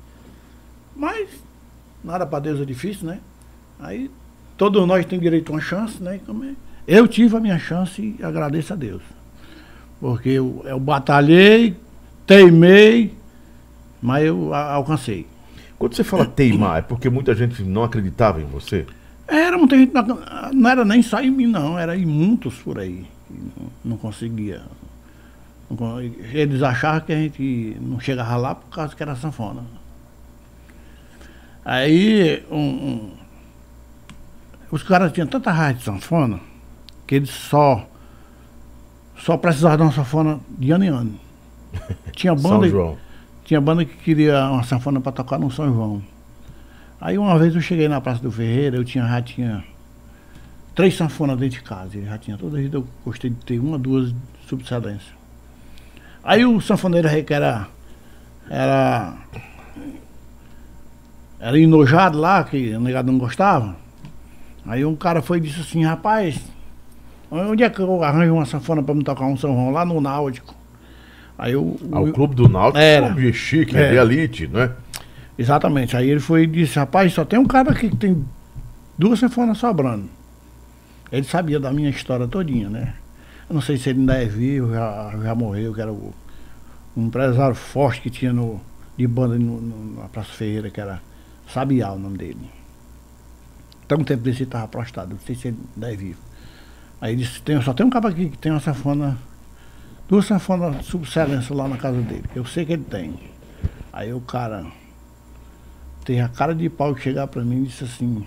[SPEAKER 2] Mas nada pra Deus é difícil, né? Aí todos nós temos direito a uma chance, né? Como é? Eu tive a minha chance e agradeço a Deus. Porque eu, eu batalhei, teimei, mas eu a- alcancei.
[SPEAKER 1] Quando você fala teimar, é porque muita gente não acreditava em você?
[SPEAKER 2] Era muita gente, não, não era nem só em mim, não, era em muitos por aí. Não, não conseguia. Não Eles achavam que a gente não chegava lá por causa que era sanfona. Aí um- um- os caras tinham tanta raiva de sanfona que eles só só precisavam de uma sanfona de ano em ano. Tinha banda, tinha banda que queria uma sanfona para tocar no São João. Aí uma vez eu cheguei na Praça do Ferreira, eu tinha, já tinha três sanfonas dentro de casa. Ele já tinha toda a vida, eu gostei de ter uma, duas de subsidência. Aí o sanfoneiro que era, era, era enojado lá, que o negado não gostava. Aí um cara foi e disse assim, rapaz, onde é que eu arranjo uma sanfona para me tocar um São João? Lá no Náutico. Aí o,
[SPEAKER 1] Ah,
[SPEAKER 2] o-
[SPEAKER 1] o clube do Náutico é
[SPEAKER 2] Era.
[SPEAKER 1] um clube chique, é
[SPEAKER 2] É.
[SPEAKER 1] de elite, não é?
[SPEAKER 2] Exatamente. Aí ele foi e disse, rapaz, só tem um cara aqui que tem duas sanfonas sobrando. Ele sabia da minha história todinha, né? Eu não sei se ele ainda é vivo, já, já morreu, que era o, um empresário forte que tinha no, de banda no, no- na Praça Ferreira, que era Sabiá o nome dele. Então um tempo desse ele estava prostrado, não sei se ele ainda é vivo. Aí disse, tem, só tem um cara aqui que tem uma sanfona, duas sanfonas subcelência lá na casa dele, que eu sei que ele tem. Aí o cara teve a cara de pau que chegar pra mim e disse assim,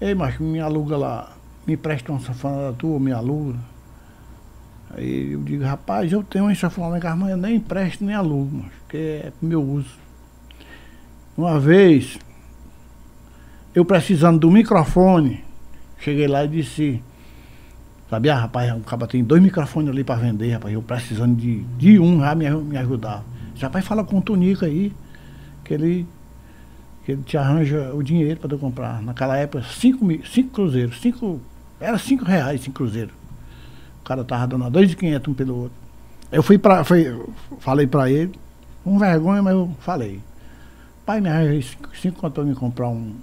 [SPEAKER 2] Ei, macho, me aluga lá, me presta uma sanfona tua, me aluga. Aí eu digo, rapaz, eu tenho uma sanfona em mas eu nem empresto nem alugo, macho, que é pro meu uso. Uma vez, eu precisando do microfone, cheguei lá e disse, sabia, rapaz, o cara tem dois microfones ali para vender, rapaz, eu precisando de, de um já me, me ajudar. Disse, rapaz, fala com o Tonico aí, que ele, que ele te arranja o dinheiro para tu comprar. Naquela época, cinco, cinco cruzeiros, cinco, era cinco reais cinco cruzeiros. O cara tava dando dois e quinhentos um pelo outro. Eu fui para, falei para ele, com vergonha, mas eu falei. Pai, me arranja cinco, cinco conto para me comprar um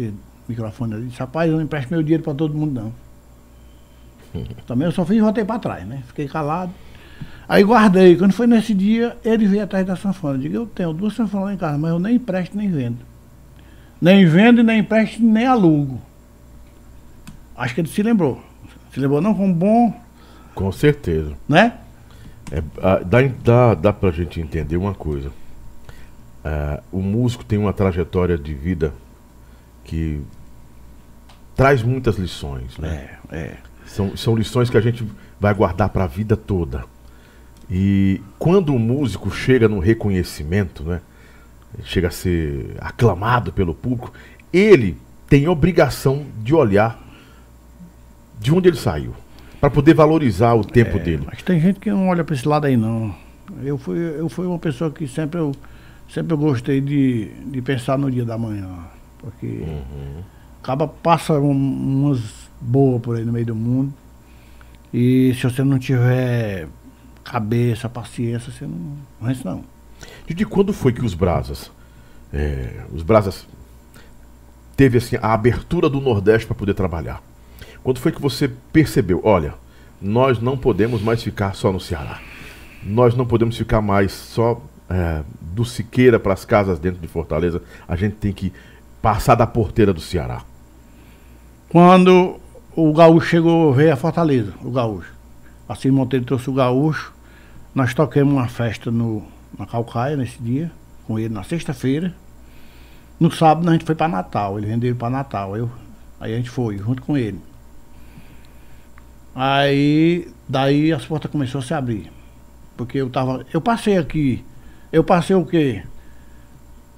[SPEAKER 2] esse microfone ali. Disse, rapaz, eu não empresto meu dinheiro para todo mundo, não. Também eu só fiz e voltei para trás, né? Fiquei calado. Aí guardei. Quando foi nesse dia, ele veio atrás da sanfona. Eu digo, eu tenho duas sanfonas em casa, mas eu nem empresto nem vendo. Nem vendo, nem empresto, nem alugo. Acho que ele se lembrou. Se lembrou não como bom.
[SPEAKER 1] Com certeza.
[SPEAKER 2] Né?
[SPEAKER 1] É, dá, dá, dá pra gente entender uma coisa. É, o músico tem uma trajetória de vida que traz muitas lições, né?
[SPEAKER 2] É, é.
[SPEAKER 1] São, são lições que a gente vai guardar para a vida toda. E quando o músico chega no reconhecimento, né? Chega a ser aclamado pelo público, ele tem obrigação de olhar de onde ele saiu, para poder valorizar o tempo é, dele.
[SPEAKER 2] Mas tem gente que não olha para esse lado aí não. Eu fui, eu fui uma pessoa que sempre eu, sempre eu gostei de, de pensar no dia da manhã. Porque uhum. Acaba passa um, umas boas por aí no meio do mundo. E se você não tiver cabeça, paciência, você não vence não.
[SPEAKER 1] E de quando foi que os Brasas, é, os Brasas teve assim a abertura do Nordeste para poder trabalhar? Quando foi que você percebeu, olha, nós não podemos mais ficar só no Ceará. Nós não podemos ficar mais só é, do Siqueira para as casas dentro de Fortaleza. A gente tem que passar da porteira do Ceará?
[SPEAKER 2] Quando o gaúcho chegou, veio a Fortaleza, o gaúcho. Assim Monteiro trouxe o gaúcho. Nós toquemos uma festa no, na Calcaia nesse dia, com ele na sexta-feira. No sábado a gente foi para Natal, ele vendeu para Natal. Eu, aí a gente foi, junto com ele. Aí, daí as portas começaram a se abrir. Porque eu tava. Eu passei aqui. Eu passei o quê?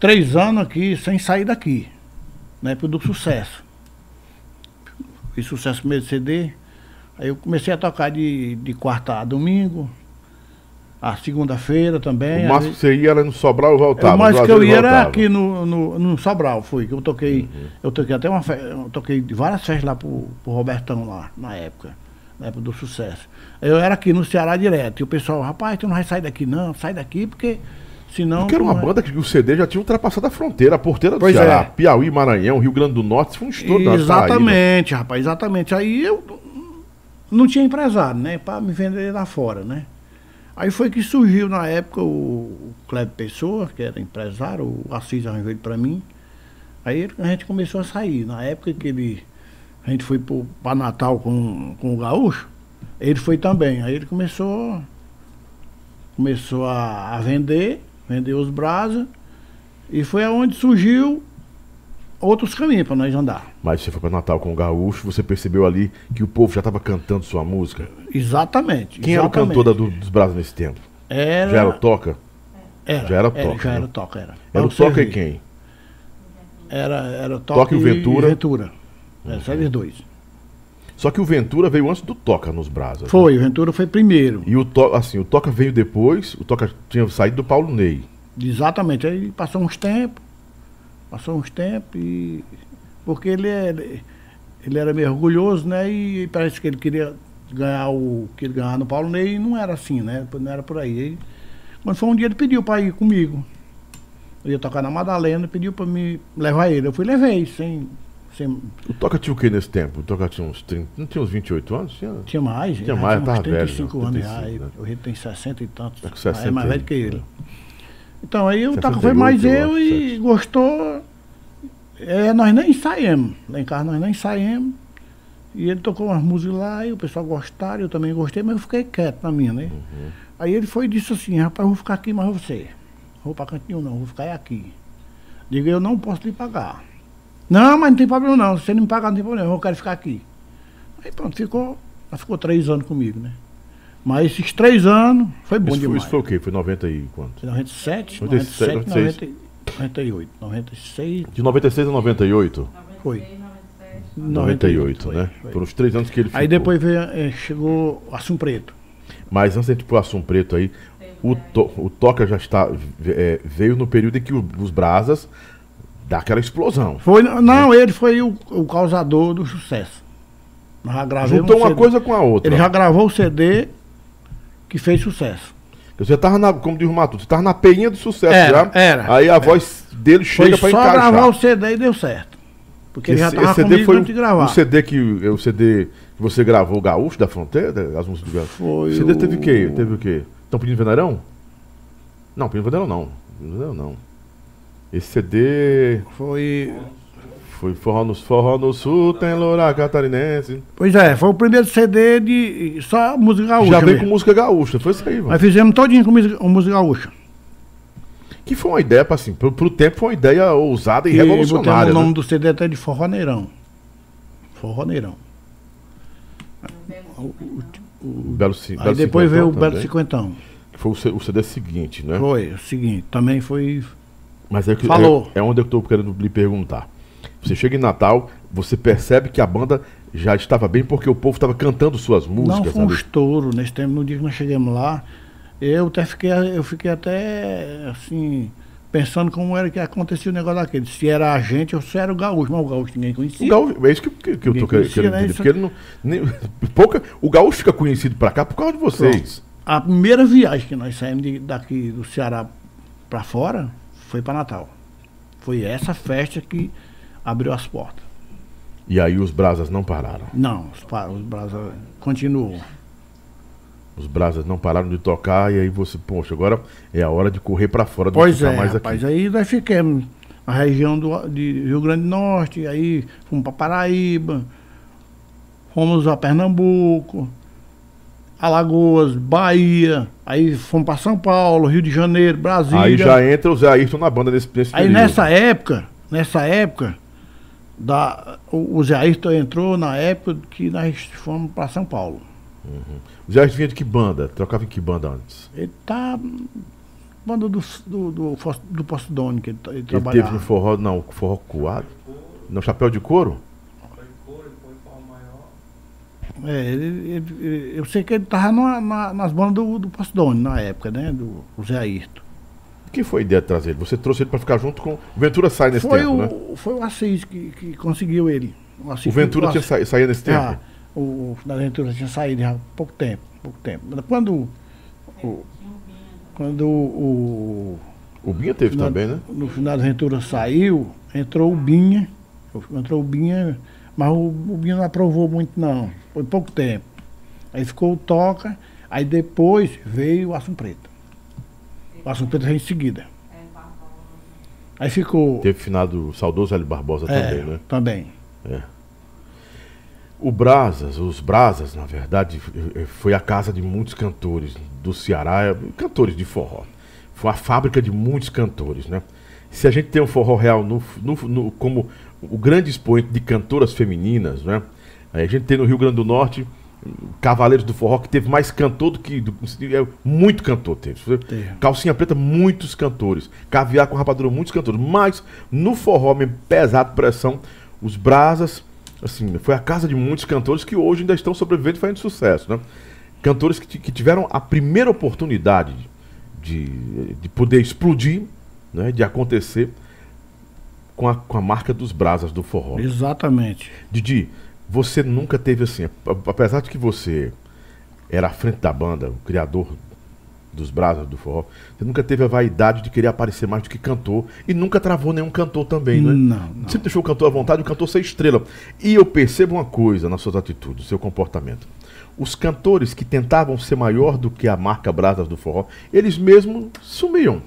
[SPEAKER 2] Três anos aqui sem sair daqui na época do sucesso. Fiz sucesso primeiro CD. Aí eu comecei a tocar de, de quarta a domingo. A segunda-feira também.
[SPEAKER 1] O máximo que você ia era no Sobral e voltava.
[SPEAKER 2] O mais que eu ia era aqui no, no, no Sobral. Que eu toquei. Uhum. Eu toquei até uma festa. Eu toquei várias festas lá pro, pro Robertão lá, na época. Na época do sucesso. Eu era aqui no Ceará direto. E o pessoal, rapaz, tu não vai sair daqui, não, sai daqui, porque Senão,
[SPEAKER 1] Porque era uma é. banda que o CD já tinha ultrapassado a fronteira, a porteira do pois Ceará, é. Piauí, Maranhão, Rio Grande do Norte, foi um estouro
[SPEAKER 2] Exatamente, rapaz, exatamente. Aí eu não tinha empresário, né, para me vender lá fora, né. Aí foi que surgiu na época o Kleber Pessoa, que era empresário, o Assis arranjou ele para mim. Aí a gente começou a sair. Na época que ele, a gente foi para Natal com, com o Gaúcho, ele foi também. Aí ele começou, começou a, a vender vendeu os brasa e foi aonde surgiu outros caminhos para nós andar.
[SPEAKER 1] Mas você foi para Natal com o Gaúcho, você percebeu ali que o povo já estava cantando sua música?
[SPEAKER 2] Exatamente.
[SPEAKER 1] Quem
[SPEAKER 2] exatamente.
[SPEAKER 1] era o cantor da, do, dos Brasas nesse tempo?
[SPEAKER 2] Era...
[SPEAKER 1] Já era o Toca?
[SPEAKER 2] Era,
[SPEAKER 1] já era o Toca.
[SPEAKER 2] Era, já né? era o Toca, era.
[SPEAKER 1] Era o Toca e quem?
[SPEAKER 2] Era, era o Toca,
[SPEAKER 1] Toca e o Ventura?
[SPEAKER 2] E Ventura. Era uhum. só eles dois.
[SPEAKER 1] Só que o Ventura veio antes do Toca nos Brasas.
[SPEAKER 2] Foi, né? o Ventura foi primeiro.
[SPEAKER 1] E o Toca, assim, o Toca veio depois, o Toca tinha saído do Paulo Ney.
[SPEAKER 2] Exatamente. Aí passou uns tempos, passou uns tempos e. Porque ele, é, ele era meio orgulhoso, né? E parece que ele queria ganhar o que ele ganhava no Paulo Ney e não era assim, né? Não era por aí. aí quando foi um dia ele pediu para ir comigo. Eu ia tocar na Madalena, pediu para me levar ele. Eu fui levei, sem, sem...
[SPEAKER 1] O Toca tinha o que nesse tempo? O Toca tinha uns 30, não tinha uns 28 anos?
[SPEAKER 2] Tinha, tinha mais.
[SPEAKER 1] Tinha mais,
[SPEAKER 2] tinha
[SPEAKER 1] uns
[SPEAKER 2] 35
[SPEAKER 1] velho,
[SPEAKER 2] anos já. Né? O Rito tem 60 e tantos.
[SPEAKER 1] Com 60
[SPEAKER 2] é mais velho que ele. Então aí o Taco foi mais eu e gostou. É, nós nem ensaiamos. Lá em casa nós nem ensaiamos. E ele tocou umas músicas lá e o pessoal gostaram, eu também gostei, mas eu fiquei quieto na minha, né? Uhum. Aí ele foi e disse assim, rapaz, eu vou ficar aqui mais você. Vou para cantinho não, vou ficar aqui. Digo, eu não posso lhe pagar. Não, mas não tem problema não. Se você não me pagar, não tem problema, eu quero ficar aqui. Aí pronto, ficou. Ela ficou três anos comigo, né? Mas esses três anos foi bom
[SPEAKER 1] isso,
[SPEAKER 2] demais.
[SPEAKER 1] Isso foi o quê? Foi 90 e quanto?
[SPEAKER 2] 97, 97, 97 98, 96.
[SPEAKER 1] De 96 a 98?
[SPEAKER 2] Foi.
[SPEAKER 1] 98, foi, né? Foi. Foram os três anos que ele ficou.
[SPEAKER 2] Aí depois veio, eh, chegou Assum Preto.
[SPEAKER 1] Mas antes de a gente pôr Assum Preto aí, o, to, o Toca já está, é, veio no período em que os Brasas dá aquela explosão.
[SPEAKER 2] Foi, não, ele foi o, o causador do sucesso.
[SPEAKER 1] Juntou uma CD. coisa com a outra.
[SPEAKER 2] Ele já gravou o CD que fez sucesso.
[SPEAKER 1] Você tava na, como diz o Matu, você tava na peinha do sucesso
[SPEAKER 2] era,
[SPEAKER 1] já.
[SPEAKER 2] Era.
[SPEAKER 1] Aí a era. voz dele chega para encaixar.
[SPEAKER 2] só gravar o CD e deu certo. Porque esse, ele já tava esse CD foi de gravar.
[SPEAKER 1] O CD que o CD que você gravou, o Gaúcho da Fronteira, as músicas do Gaúcho. Foi o CD teve o quê? Teve o quê? Estão pedindo Veneirão? Não, pedindo Veneirão não. Veneirão não. Esse CD
[SPEAKER 2] foi
[SPEAKER 1] foi Forró no, Forró no Sul, tem Loura Catarinense.
[SPEAKER 2] Pois é, foi o primeiro CD de só música gaúcha.
[SPEAKER 1] Já veio mesmo. com música gaúcha, foi isso aí, mano.
[SPEAKER 2] Nós fizemos todinho com música, com música gaúcha.
[SPEAKER 1] Que foi uma ideia, assim, pro, pro tempo foi uma ideia ousada e, e revolucionária.
[SPEAKER 2] o nome né? do CD até de Forró Neirão. Forró Neirão.
[SPEAKER 1] O, o, o, Belo,
[SPEAKER 2] aí Belo depois veio o Belo Cinquentão.
[SPEAKER 1] Que foi o, CD seguinte, né?
[SPEAKER 2] Foi, o seguinte. Também foi.
[SPEAKER 1] Mas é, que, Falou. é, é onde eu estou querendo lhe perguntar. Você chega em Natal, você percebe que a banda já estava bem porque o povo estava cantando suas músicas.
[SPEAKER 2] Não foi um estouro nesse tempo, no dia que nós chegamos lá. Eu até fiquei, eu fiquei até assim, pensando como era que acontecia o negócio daquele. Se era a gente ou se era o gaúcho, mas o gaúcho ninguém conhecia. O
[SPEAKER 1] gaúcho, é isso que, que, que eu tô querendo dizer. Né? Porque ele não, nem, pouca, o gaúcho fica conhecido para cá por causa de vocês.
[SPEAKER 2] Pronto. A primeira viagem que nós saímos de, daqui do Ceará para fora foi para Natal. Foi essa festa que abriu as portas.
[SPEAKER 1] E aí os brasas não pararam?
[SPEAKER 2] Não, os, os brasas continuam.
[SPEAKER 1] Os brasas não pararam de tocar e aí você, poxa, agora é a hora de correr para fora
[SPEAKER 2] do Pois é, mais rapaz, aqui. aí nós ficamos na região do, de Rio Grande do Norte, aí fomos para Paraíba, fomos a Pernambuco, Alagoas, Bahia, aí fomos para São Paulo, Rio de Janeiro, Brasília.
[SPEAKER 1] Aí já entra o Zé Ayrton na banda nesse, nesse
[SPEAKER 2] Aí período. nessa época, nessa época, da, o, o Zé Ayrton entrou na época que nós fomos para São Paulo.
[SPEAKER 1] Uhum. O Zé Ayrton vinha de que banda? Trocava em que banda antes?
[SPEAKER 2] Ele tá. Banda do, do, do, do Postodone que ele, ele,
[SPEAKER 1] ele trabalhava. Ele teve no forró, não, forró coado? No chapéu de couro?
[SPEAKER 2] É, ele, ele, eu sei que ele estava na, nas bandas do, do Postodone na época, né? Do Zé Ayrton.
[SPEAKER 1] Que foi a ideia de trazer ele? Você trouxe ele para ficar junto com. O Ventura sai nesse
[SPEAKER 2] foi
[SPEAKER 1] tempo,
[SPEAKER 2] o,
[SPEAKER 1] né?
[SPEAKER 2] Foi o Assis que, que conseguiu ele.
[SPEAKER 1] O, Assis, o Ventura o tinha sa saído nesse tempo? Ah,
[SPEAKER 2] o, o da Ventura tinha saído há pouco tempo. Pouco tempo. Quando. O, quando o.
[SPEAKER 1] O Binha teve
[SPEAKER 2] no,
[SPEAKER 1] também, né?
[SPEAKER 2] No final da Ventura saiu, entrou o Binha. Entrou o Binha, mas o, o Binha não aprovou muito, não. Foi pouco tempo. Aí ficou o Toca, aí depois veio o Assum Preto. Passou Pedro em seguida. Aí ficou.
[SPEAKER 1] Teve finado saudoso Hélio Barbosa é, também, né?
[SPEAKER 2] Também.
[SPEAKER 1] É. O Brasas, os Brasas, na verdade, foi a casa de muitos cantores do Ceará, cantores de forró. Foi a fábrica de muitos cantores, né? Se a gente tem um forró real no, no, no, como o grande expoente de cantoras femininas, né? A gente tem no Rio Grande do Norte Cavaleiros do Forró, que teve mais cantor do que. Do, é, muito cantor teve. Calcinha Preta, muitos cantores. Caviar com Rapadura, muitos cantores. Mas no forró mesmo, pesado, pressão, os Brasas, assim, foi a casa de muitos cantores que hoje ainda estão sobrevivendo e fazendo sucesso, né? Cantores que, que tiveram a primeira oportunidade de, de poder explodir, né? De acontecer com a, com a marca dos Brasas do forró.
[SPEAKER 2] Exatamente.
[SPEAKER 1] Didi, você nunca teve assim, apesar de que você era à frente da banda, o criador dos brasas do forró, você nunca teve a vaidade de querer aparecer mais do que cantor e nunca travou nenhum cantor também?
[SPEAKER 2] Não, não.
[SPEAKER 1] Sempre deixou o cantor à vontade, o cantor ser estrela. E eu percebo uma coisa nas suas atitudes, no seu comportamento. Os cantores que tentavam ser maior do que a marca Brasas do Forró, eles mesmos sumiam.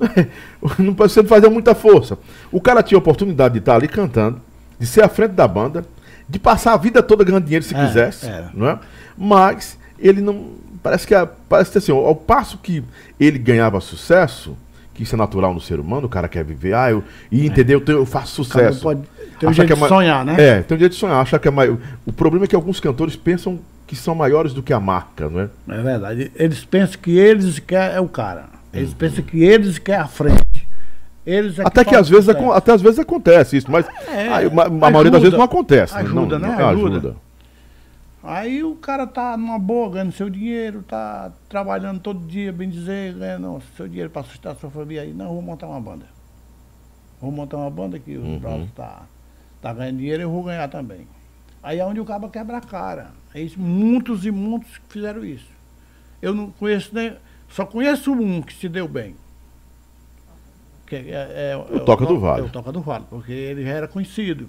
[SPEAKER 1] Não precisa fazer muita força. O cara tinha a oportunidade de estar ali cantando, de ser à frente da banda, de passar a vida toda ganhando dinheiro se é, quisesse, é. não é? Mas ele não parece que parece que assim, ao passo que ele ganhava sucesso, que isso é natural no ser humano, o cara quer viver, ah, eu, e entendeu, eu, eu faço sucesso.
[SPEAKER 2] Pode, tem um jeito
[SPEAKER 1] é
[SPEAKER 2] de sonhar, né?
[SPEAKER 1] É, tem um jeito de sonhar, acha que é mais. O problema é que alguns cantores pensam que são maiores do que a marca, não é?
[SPEAKER 2] É verdade. Eles pensam que eles quer é o cara. Eles uhum. pensam que eles quer a frente.
[SPEAKER 1] Eles é até que, que às vezes até às vezes acontece isso, mas é, a, a ajuda, maioria das vezes não acontece.
[SPEAKER 2] Ajuda,
[SPEAKER 1] não,
[SPEAKER 2] né? Não, ajuda. ajuda. Aí o cara tá numa boa, ganhando seu dinheiro, tá trabalhando todo dia, bem dizer, ganhando seu dinheiro para sustentar sua família aí. Não, vou montar uma banda. Vou montar uma banda que uhum. o braços tá, tá ganhando dinheiro, eu vou ganhar também. Aí é onde o cabo quebra a cara. Aí muitos e muitos fizeram isso. Eu não conheço nem. Só conheço um que se deu bem.
[SPEAKER 1] Que é, é, é o Toca do Vale. É
[SPEAKER 2] o Toca do Vale, porque ele já era conhecido.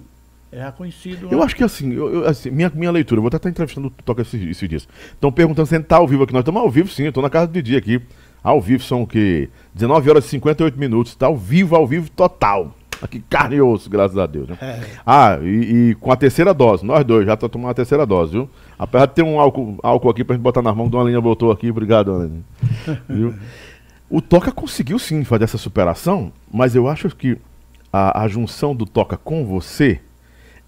[SPEAKER 2] É reconhecido.
[SPEAKER 1] Eu acho que assim, eu, assim minha, minha leitura, vou até estar entrevistando o Toca esses, esses dias. Estão perguntando se a gente está ao vivo aqui. Nós estamos ao vivo sim, eu estou na casa do Didi aqui. Ao vivo são o quê? 19 horas e 58 minutos. Está ao vivo, ao vivo total. Aqui, carne e osso, graças a Deus. Né? É. Ah, e, e, com a terceira dose, nós dois já estamos tomando a terceira dose, viu? Apesar de ter um álcool, álcool aqui pra gente botar nas mãos, Dona Linha botou aqui, obrigado, Dona Linha. viu? O Toca conseguiu sim fazer essa superação, mas eu acho que a, a junção do Toca com você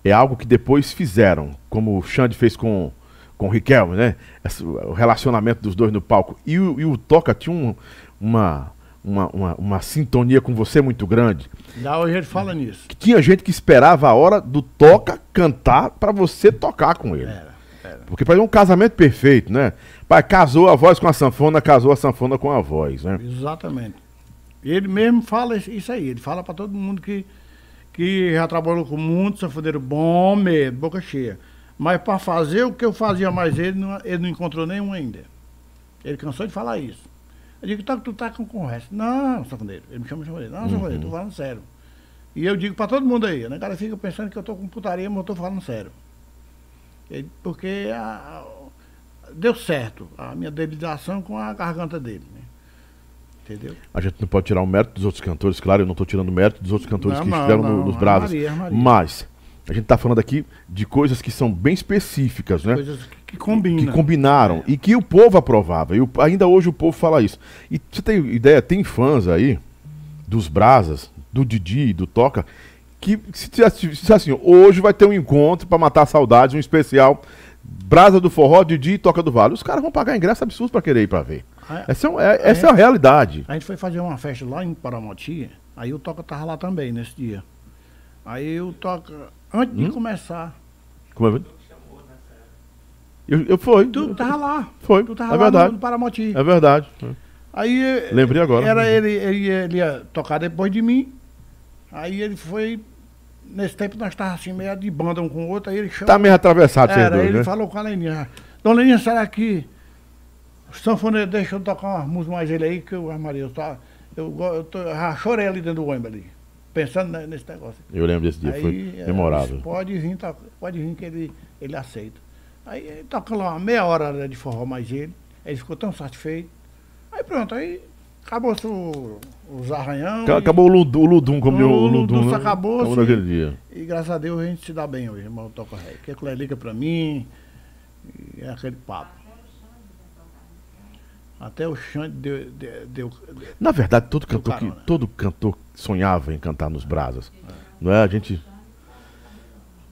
[SPEAKER 1] é algo que depois fizeram, como o Xande fez com, com o Riquelme, né? Esse, o relacionamento dos dois no palco. E o, e o Toca tinha um, uma, uma, uma, uma, sintonia com você muito grande.
[SPEAKER 2] Já hoje ele fala nisso.
[SPEAKER 1] Que tinha gente que esperava a hora do Toca cantar para você tocar com ele. Era, era. Porque para um casamento perfeito, né? Pai, casou a voz com a sanfona, casou a sanfona com a voz, né?
[SPEAKER 2] Exatamente. Ele mesmo fala isso aí, ele fala para todo mundo que que já trabalhou com muitos sanfoneiro bom mesmo, boca cheia. Mas para fazer o que eu fazia mais ele, não, ele não encontrou nenhum ainda. Ele cansou de falar isso. Eu digo, tá, tu tá com conversa. Não, sanfoneiro. Ele me chama de sanfoneiro. Não, sanfoneiro, uhum. tô falando sério. E eu digo para todo mundo aí, né? O cara fica pensando que eu tô com putaria, mas eu tô falando sério. Porque a, deu certo a minha deliberação com a garganta dele. Né? Entendeu?
[SPEAKER 1] A gente não pode tirar o mérito dos outros cantores, claro, eu não estou tirando o mérito dos outros cantores não, que não, estiveram não, no, nos braços. Mas a gente está falando aqui de coisas que são bem específicas, né?
[SPEAKER 2] Coisas que, combinam.
[SPEAKER 1] Que combinaram é. e que o povo aprovava. E o, ainda hoje o povo fala isso. E você tem ideia, tem fãs aí dos Brasas, do Didi, do Toca, que se, se, se assim, hoje vai ter um encontro para matar saudades, um especial Brasa do Forró, Didi e Toca do Vale. Os caras vão pagar ingresso absurdo para querer ir para ver. Essa, é, é, essa é a realidade.
[SPEAKER 2] A gente foi fazer uma festa lá em Paramoti, aí o Toca tava lá também nesse dia. Aí o Toca, antes hum? de começar.
[SPEAKER 1] Como é? Eu, eu fui.
[SPEAKER 2] Tu tava lá.
[SPEAKER 1] Foi.
[SPEAKER 2] Tu tava
[SPEAKER 1] é lá verdade. no,
[SPEAKER 2] no Paramoti.
[SPEAKER 1] É verdade.
[SPEAKER 2] Aí.
[SPEAKER 1] Lembrei agora.
[SPEAKER 2] Era ele, ele, ele ia tocar depois de mim. Aí ele foi. Nesse tempo nós estávamos assim, meio de banda um com o outro, aí ele chamou.
[SPEAKER 1] Tá meio atravessado,
[SPEAKER 2] Era, dois, ele né? falou com a Leninha. Dona Leninha, será que o sanfoneiro deixa eu tocar umas músicas mais ele aí, que eu, Maria, eu, tá, eu, eu, tô, eu já chorei ali dentro do ônibus ali, pensando nesse negócio.
[SPEAKER 1] Eu lembro desse dia, aí, foi é, memorável.
[SPEAKER 2] Pode vir, toca, pode vir que ele, ele aceita. Aí ele toca lá uma meia hora de forró mais ele, ele ficou tão satisfeito. Aí pronto, aí acabou o, os arranhão.
[SPEAKER 1] Acabou e, o, Ludum, o Ludum, como o,
[SPEAKER 2] o Ludum. Ludum né? acabou.
[SPEAKER 1] Acabou naquele dia.
[SPEAKER 2] E graças a Deus a gente se dá bem hoje, irmão Toca Ré. Que ele liga pra mim, é aquele papo. Até o Xande deu, deu, deu,
[SPEAKER 1] Na verdade, todo cantor, que, todo cantor sonhava em cantar nos brasas. É. Não é? A gente.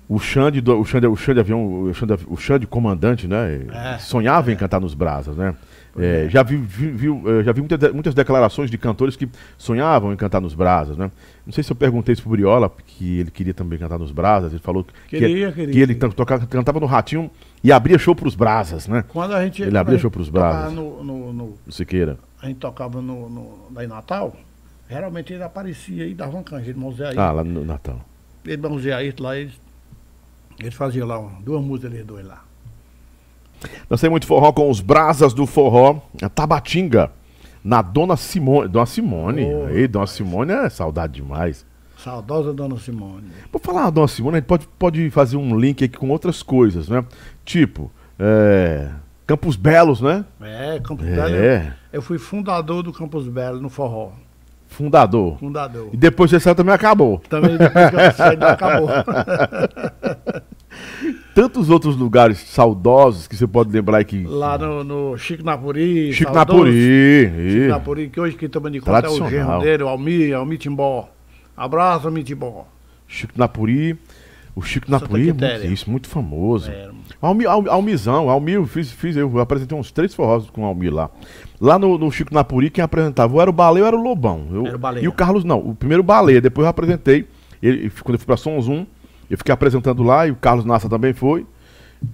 [SPEAKER 1] O Xande, o Xande, o Xande avião, o Xande, o Xande comandante, né? É, sonhava é. em cantar nos brasas, né? É, já vi, vi, vi, eh, já vi muitas, muitas declarações de cantores que sonhavam em cantar nos brasas, né? Não sei se eu perguntei isso pro Briola, que ele queria também cantar nos brasas, ele falou
[SPEAKER 2] queria,
[SPEAKER 1] que,
[SPEAKER 2] queria,
[SPEAKER 1] que ele tocava, cantava no Ratinho e abria show pros brasas, né?
[SPEAKER 2] Quando a gente
[SPEAKER 1] ele abria show pros brasas.
[SPEAKER 2] No, no, no,
[SPEAKER 1] no Siqueira.
[SPEAKER 2] A gente tocava no, no, lá em Natal, geralmente ele aparecia e dava um canje, ele aí.
[SPEAKER 1] Ah, lá no Natal.
[SPEAKER 2] Ele aí lá, eles, eles faziam lá duas músicas, eles dois lá.
[SPEAKER 1] Temos muito forró com os brasas do forró, a Tabatinga, na Dona Simone. Dona Simone, oh, aí, Dona Simone é saudade demais.
[SPEAKER 2] Saudosa Dona Simone.
[SPEAKER 1] Por falar da Dona Simone, a gente pode, pode fazer um link aqui com outras coisas, né? Tipo, é, Campos Belos, né?
[SPEAKER 2] É, Campos é. Belos. Eu, eu fui fundador do Campos Belos no forró.
[SPEAKER 1] Fundador.
[SPEAKER 2] Fundador.
[SPEAKER 1] E depois você também acabou.
[SPEAKER 2] Também depois que eu saí, acabou.
[SPEAKER 1] tantos outros lugares saudosos que você pode lembrar que.
[SPEAKER 2] Lá no, no Chico Napuri.
[SPEAKER 1] Chico Napuri.
[SPEAKER 2] Chico Napuri, que hoje quem toma de conta é o genro dele, o Almir, Almir Timbó. Abraço, Almir Timbó.
[SPEAKER 1] Chico Napuri. O Chico Napuri, muito, isso, muito famoso. É. Almi, Almizão, Almir, fiz, fiz, eu apresentei uns três forrós com o Almir lá. Lá no, no Chico Napuri, quem apresentava era o Baleia ou era o Lobão. Eu, era o Baleia. E o Carlos, não, o primeiro Baleia, depois eu apresentei. Ele, quando eu fui pra Som Zoom, eu fiquei apresentando lá e o Carlos Nassa também foi.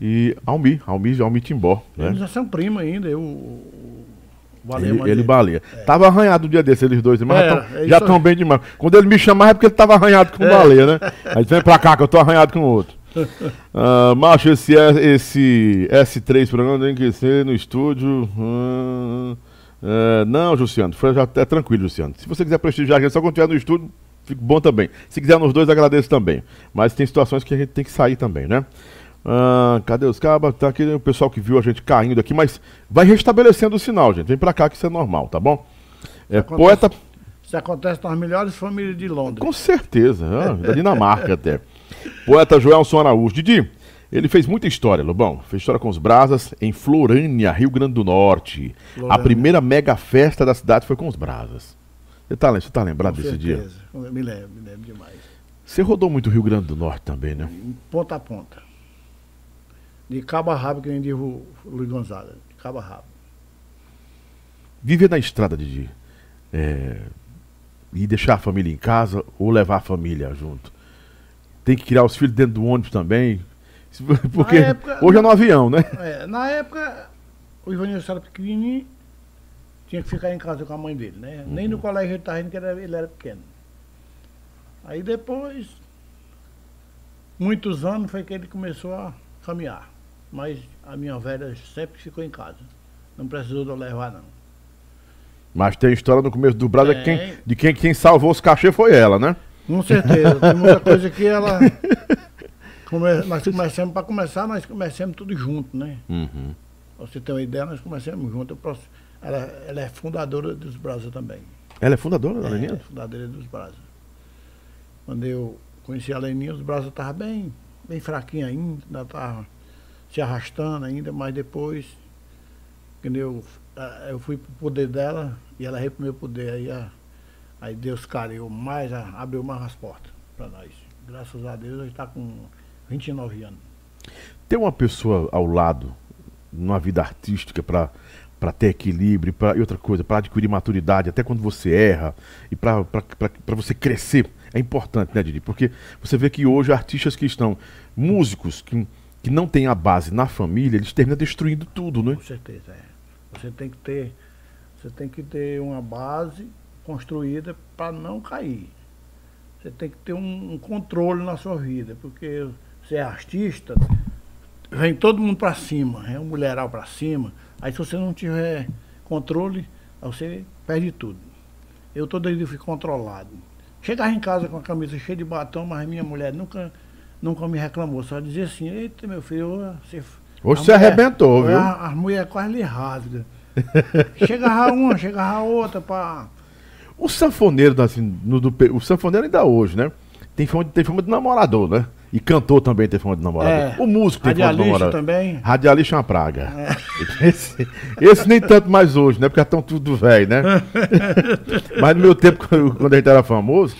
[SPEAKER 1] E Almi, Almi, Almi Timbó.
[SPEAKER 2] Né? Eles já são primo ainda, eu.
[SPEAKER 1] Baleia, ele, ele baleia. É. Tava arranhado o dia desse, eles dois, mas é, já estão é bem demais. Quando ele me chamava é porque ele tava arranhado com o é. baleia, né? Aí vem pra cá que eu tô arranhado com o outro. uh, macho, esse, esse S3 programa tem que ser no estúdio. Uh, não, Luciano, já é tranquilo, Luciano. Se você quiser prestigiar a gente só quando estiver no estúdio, fica bom também. Se quiser nos dois, agradeço também. Mas tem situações que a gente tem que sair também, né? Ah, cadê os cabas? Tá aqui o pessoal que viu a gente caindo aqui, mas vai restabelecendo o sinal, gente. Vem pra cá que isso é normal, tá bom? É,
[SPEAKER 2] acontece, poeta. Isso acontece nas melhores famílias de Londres.
[SPEAKER 1] Com certeza, ah, da Dinamarca até. Poeta Joelson Araújo. Didi, ele fez muita história, Lobão. Fez história com os Brasas em Florânia, Rio Grande do Norte. Florânia. A primeira mega festa da cidade foi com os Brasas. Você tá, você tá lembrado com desse certeza.
[SPEAKER 2] dia? Me lembro, me lembro demais.
[SPEAKER 1] Você rodou muito o Rio Grande do Norte também, né?
[SPEAKER 2] Ponta a ponta. De cabo a rabo, que nem diz o Luiz Gonzaga. De cabo a rabo.
[SPEAKER 1] Viver na estrada, Didi. É, e deixar a família em casa ou levar a família junto. Tem que criar os filhos dentro do ônibus também. Porque época, hoje é no avião, né?
[SPEAKER 2] É, na época, o Ivanildo era pequenininho, tinha que ficar em casa com a mãe dele, né? Uhum. Nem no colégio ele estava indo, que ele era pequeno. Aí depois, muitos anos, foi que ele começou a caminhar mas a minha velha sempre ficou em casa. Não precisou de eu levar, não.
[SPEAKER 1] Mas tem história no começo do Brado quem, de quem, quem salvou os cachê foi ela, né?
[SPEAKER 2] Com certeza. Tem muita coisa que ela. Come, nós começamos, para começar, nós começamos tudo junto, né? Uhum. Pra você ter uma ideia, nós começamos junto. Ela, ela é fundadora dos Brasa também.
[SPEAKER 1] Ela é fundadora da é, Leninha?
[SPEAKER 2] É, fundadora dos Brasa. Quando eu conheci a Leninha, os Brasa estavam bem, bem fraquinhos ainda, ainda estavam se arrastando ainda, mas depois, quando eu, eu fui pro poder dela e ela veio pro meu poder, aí, a, aí Deus clareou mais, a, abriu mais as portas para nós. Graças a Deus, ele está com 29 anos.
[SPEAKER 1] Ter uma pessoa ao lado, numa vida artística, para para ter equilíbrio pra, e outra coisa, para adquirir maturidade, até quando você erra, e para você crescer, é importante, né, Didi? Porque você vê que hoje artistas que estão, músicos que que não tem a base na família, eles terminam destruindo tudo, né?
[SPEAKER 2] Com certeza, é. Você tem que ter, você tem que ter uma base construída para não cair. Você tem que ter um, um, controle na sua vida, porque você é artista, vem todo mundo para cima, é um mulheral para cima. Aí se você não tiver controle, você perde tudo. Eu todo dia fui controlado. Chegava em casa com a camisa cheia de batom, mas minha mulher nunca nunca me reclamou, só dizia assim, eita meu filho,
[SPEAKER 1] você. Hoje você arrebentou, viu? A,
[SPEAKER 2] a mulher quase lhe rasga. chegava uma, chegava outra, pá.
[SPEAKER 1] O sanfoneiro, assim, no, do, o sanfoneiro ainda hoje, né? Tem fama, tem fama de namorador, né? E cantor também tem fama de namorador. É, o músico tem fama de namorador.
[SPEAKER 2] também.
[SPEAKER 1] Radialista é uma praga. É. Esse, esse, nem tanto mais hoje, né? Porque estão tudo velho, né? Mas no meu tempo, quando a gente era famoso,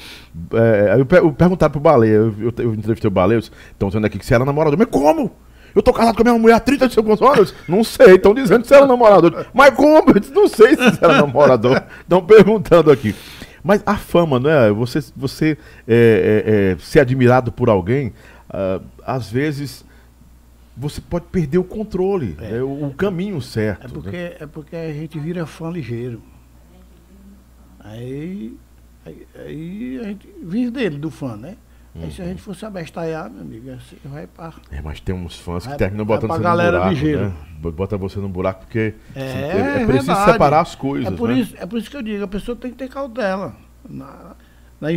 [SPEAKER 1] é, eu, eu perguntava pro Baleia, eu, eu, eu entrevistei o Baleia, estão dizendo aqui que você era namorador. Mas como? Eu tô casado com a minha mulher há 35 anos? Não sei, estão dizendo que você era namorador. Mas como? Eu disse, não sei se você era namorador. Estão perguntando aqui. Mas a fama, não é? Você, você é, é, é, ser admirado por alguém, uh, às vezes você pode perder o controle, é. Né? o, o, caminho certo.
[SPEAKER 2] É porque, né? é porque a gente vira fã ligeiro. Aí Aí, aí, a gente vive dele, do fã, né? Aí se a gente fosse abestalhar, meu amigo, assim, vai para.
[SPEAKER 1] É, mas tem uns fãs que vai, terminam botando você no buraco. Né? Bota você no buraco porque
[SPEAKER 2] é, é,
[SPEAKER 1] é preciso verdade. separar as coisas.
[SPEAKER 2] É por,
[SPEAKER 1] né?
[SPEAKER 2] isso, é por isso que eu digo, a pessoa tem que ter cautela. Na, na,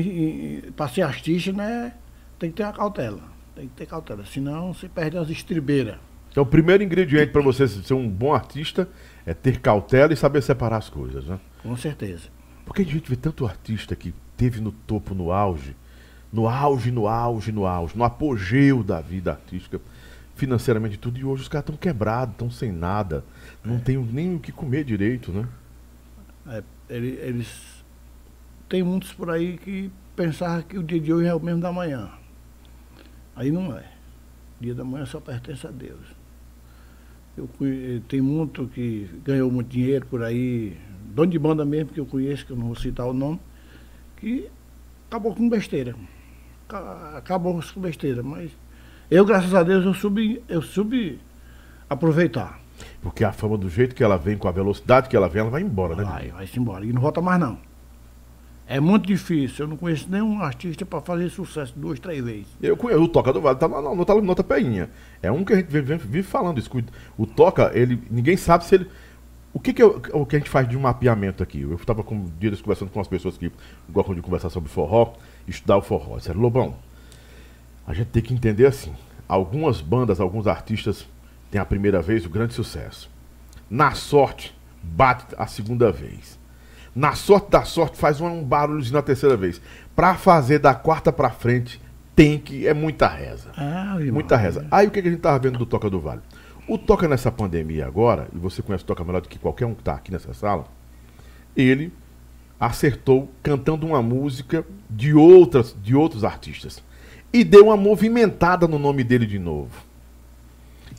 [SPEAKER 2] para ser artista, né? Tem que ter a cautela. Tem que ter cautela. Senão você perde as estribeiras.
[SPEAKER 1] Então o primeiro ingrediente para você ser um bom artista é ter cautela e saber separar as coisas, né?
[SPEAKER 2] Com certeza.
[SPEAKER 1] Porque a gente vê tanto artista que teve no topo, no auge, no auge, no auge, no auge, no apogeu da vida artística, financeiramente tudo, e hoje os caras estão quebrados, estão sem nada, não é. tem nem o que comer direito, né?
[SPEAKER 2] É, eles. Tem muitos por aí que pensavam que o dia de hoje é o mesmo da manhã. Aí não é. O dia da manhã só pertence a Deus. Eu, tem muito que ganhou muito dinheiro por aí, dono de banda mesmo que eu conheço, que eu não vou citar o nome, que acabou com besteira. Acabou com besteira, mas eu, graças a Deus, eu subi, eu subi aproveitar.
[SPEAKER 1] Porque a fama do jeito que ela vem, com a velocidade que ela vem, ela vai embora, né?
[SPEAKER 2] Vai, vai-se embora. E não volta mais não. É muito difícil. Eu não conheço nenhum artista para fazer sucesso duas, três vezes.
[SPEAKER 1] Eu conheço. O Toca do Vale tá na nota, nota peinha. É um que a gente vive, vive falando isso. O Toca, ele, ninguém sabe se ele. O que, que, é o que a gente faz de um mapeamento aqui? Eu estava com dias conversando com as pessoas que gostam de conversar sobre forró, estudar o forró. Disseram, Lobão, a gente tem que entender assim. Algumas bandas, alguns artistas têm a primeira vez o grande sucesso. Na sorte, bate a segunda vez. Na sorte da sorte, faz um barulho na terceira vez. Para fazer da quarta para frente, tem que. É muita reza. Ah, muita reza. Aí o que, que a gente tava vendo do Toca do Vale? O Toca nessa pandemia agora, e você conhece o Toca melhor do que qualquer um que está aqui nessa sala, ele acertou cantando uma música de outras de outros artistas e deu uma movimentada no nome dele de novo.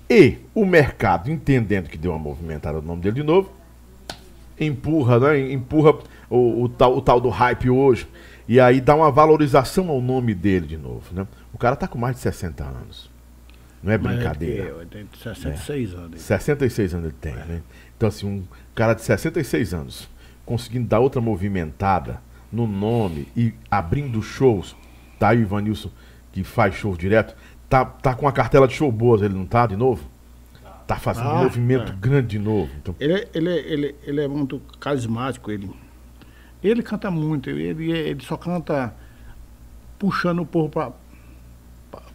[SPEAKER 1] E o mercado, entendendo que deu uma movimentada no nome dele de novo, empurra, né? Empurra o, o, tal, o tal do hype hoje. E aí dá uma valorização ao nome dele de novo, né? O cara tá com mais de 60 anos. Não é brincadeira.
[SPEAKER 2] Mas é 66 é. anos.
[SPEAKER 1] 66 anos ele tem, é. né? Então, assim, um cara de 66 anos conseguindo dar outra movimentada no nome e abrindo shows. Tá aí o Ivanilson, que faz show direto. Tá, tá com a cartela de show boas, ele não tá de novo? Tá fazendo ah, um movimento é. grande de novo. Então...
[SPEAKER 2] Ele, é, ele, é, ele, ele é muito carismático, ele. Ele canta muito, ele, ele só canta puxando o povo para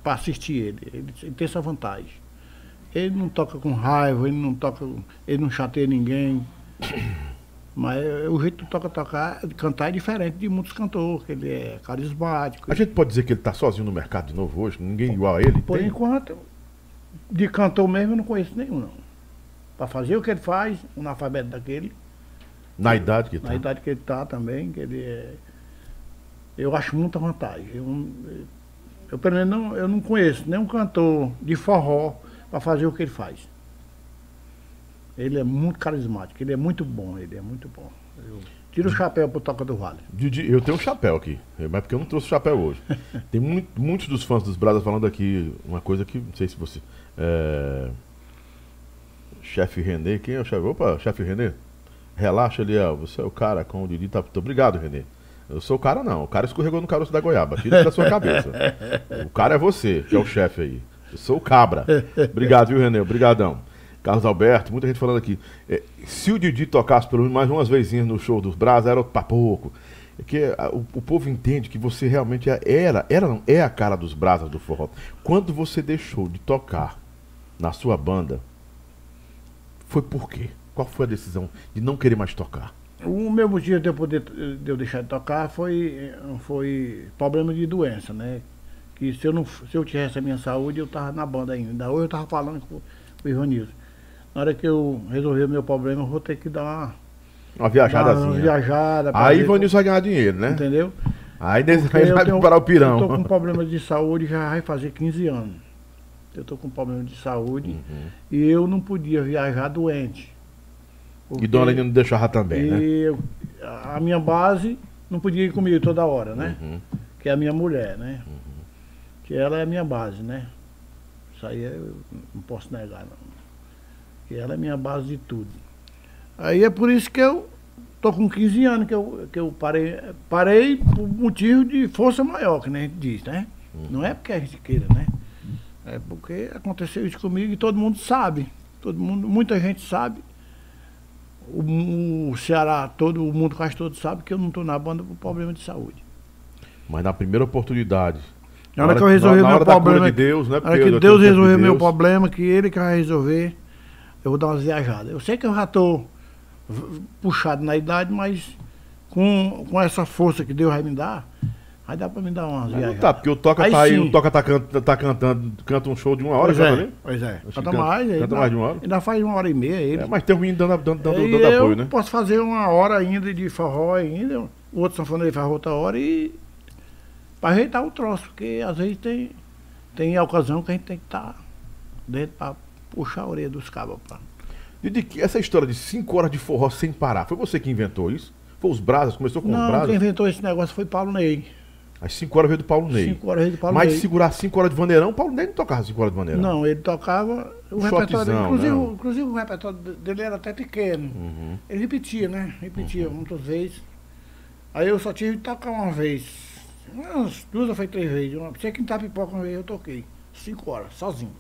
[SPEAKER 2] para assistir ele. ele. ele. tem essa vantagem. Ele não toca com raiva, ele não toca, ele não chateia ninguém. Mas o jeito de toca tocar, cantar é diferente de muitos cantores, ele é carismático.
[SPEAKER 1] A gente pode dizer que ele está sozinho no mercado de novo hoje? Ninguém igual a ele?
[SPEAKER 2] Por tem? enquanto, de cantor mesmo eu não conheço nenhum, não. Para fazer o que ele faz, um analfabeto daquele.
[SPEAKER 1] Na idade que está?
[SPEAKER 2] Na idade que ele está também, que ele é. Eu acho muita vantagem. Eu, eu, pelo menos, não, eu não conheço nenhum cantor de forró para fazer o que ele faz. Ele é muito carismático, ele é muito bom, ele é muito bom. Eu tiro o chapéu pro Toca do Vale.
[SPEAKER 1] Didi, eu tenho um chapéu aqui, mas porque eu não trouxe chapéu hoje. Tem muito, muitos dos fãs dos Brasas falando aqui uma coisa que, não sei se você. É... Chefe Renê, quem é o chefe? Opa, chefe Renê. Relaxa, Eliel, você é o cara com o Didi. Tá... Obrigado, Renê. Eu sou o cara, não. O cara escorregou no caroço da goiaba. Tira da sua cabeça. O cara é você, que é o chefe aí. Eu sou o cabra. Obrigado, viu, Renê? Obrigadão. Carlos Alberto, muita gente falando aqui. É, se o Didi tocasse pelo menos mais umas vezinhas no show dos Braz, era pra pouco. É que a, o, o, povo entende que você realmente é, era, era não, é a cara dos brasas do forró. Quando você deixou de tocar na sua banda, foi por quê? Qual foi a decisão de não querer mais tocar?
[SPEAKER 2] O meu motivo de eu, poder, de eu deixar de tocar foi, foi problema de doença, né? Que se eu, não, se eu tivesse a minha saúde, eu tava na banda ainda. Hoje eu tava falando com, com o Ivanilson. Na hora que eu resolver o meu problema, eu vou ter que dar uma,
[SPEAKER 1] uma viajadazinha. Uma
[SPEAKER 2] viajada.
[SPEAKER 1] Aí Ivanilson vai ganhar dinheiro, né?
[SPEAKER 2] Entendeu?
[SPEAKER 1] Aí desse vai tenho, parar o pirão.
[SPEAKER 2] Eu tô com problema de saúde já vai fazer 15 anos. Eu tô com problema de saúde uhum. e eu não podia viajar doente.
[SPEAKER 1] E Dona Lina não deixava também, né?
[SPEAKER 2] Eu, a minha base não podia ir comigo toda hora, né? Uhum. Que é a minha mulher, né? Uhum. Que ela é a minha base, né? Isso aí eu não posso negar, não. Que ela é minha base de tudo. Aí é por isso que eu tô com 15 anos que eu, que eu parei, parei por motivo de força maior, que nem a gente diz, né? Uhum. Não é porque a gente queira, né? É porque aconteceu isso comigo e todo mundo sabe. Todo mundo, muita gente sabe o, o Ceará, todo o mundo quase todo sabe que eu não estou na banda por problema de saúde.
[SPEAKER 1] Mas na primeira oportunidade.
[SPEAKER 2] Na hora, que eu resolver meu problema. De Deus, né? Na hora que Deus resolver de meu problema, que Ele que vai resolver, eu vou dar umas viajadas. Eu sei que eu já estou puxado na idade, mas com, com essa força que Deus vai me dar, Aí dá pra me dar umas
[SPEAKER 1] viagens. Tá, porque o Toca aí tá aí, sim. o Toca tá, canta, tá cantando, canta um show de uma hora,
[SPEAKER 2] pois é, Pois é. Canta, canta mais, canta ainda, mais de uma hora. Ainda faz uma hora e meia ele. É,
[SPEAKER 1] mas tem um menino dando, dando, dando, dando apoio, né?
[SPEAKER 2] posso fazer uma hora ainda de forró ainda, o outro sanfoneiro faz outra hora e... Pra ajeitar o troço, porque às vezes tem, tem ocasião que a gente tem que estar tá dentro pra puxar a orelha dos cabos.
[SPEAKER 1] E de que essa história de cinco horas de forró sem parar, foi você que inventou isso? Foi os Brasas? Começou com
[SPEAKER 2] Não,
[SPEAKER 1] os Brasas?
[SPEAKER 2] quem inventou esse negócio foi Paulo Ney.
[SPEAKER 1] As 5 horas veio do Paulo Ney.
[SPEAKER 2] 5 horas veio do Paulo
[SPEAKER 1] Mas
[SPEAKER 2] Ney.
[SPEAKER 1] segurar 5 horas de Vandeirão, Paulo Ney não tocava 5 horas de Vandeirão.
[SPEAKER 2] Não, ele tocava. O repertório dele, inclusive, o, inclusive o repertório dele era até pequeno. Uhum. Ele repetia, né? Repetia uhum. muitas vezes. Aí eu só tive que tocar uma vez. Umas duas ou foi três vezes. Uma, tinha que estar pipoca uma vez eu toquei. 5 horas, sozinho.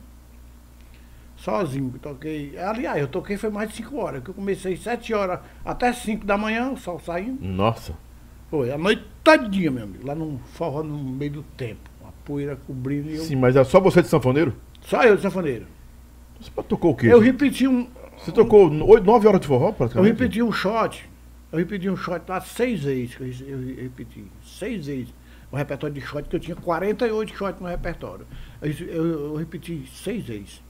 [SPEAKER 2] Sozinho, toquei. Aliás, eu toquei foi mais de 5 horas, que eu comecei 7 horas até 5 da manhã, o sol saindo.
[SPEAKER 1] Nossa.
[SPEAKER 2] Foi, a noite todinha, meu amigo. Lá no forró no meio do tempo. Uma poeira cobrindo e eu...
[SPEAKER 1] Sim, mas é só você de sanfoneiro?
[SPEAKER 2] Só eu de sanfoneiro.
[SPEAKER 1] Você tocou o quê?
[SPEAKER 2] Eu repeti um.
[SPEAKER 1] Você tocou 8, 9 horas de forró,
[SPEAKER 2] praticamente? Eu repeti um shot. Eu repeti um shot lá seis vezes. Eu, eu repeti. Seis vezes. O repertório de shot, que eu tinha 48 shots no repertório. Eu, eu, eu repeti seis vezes.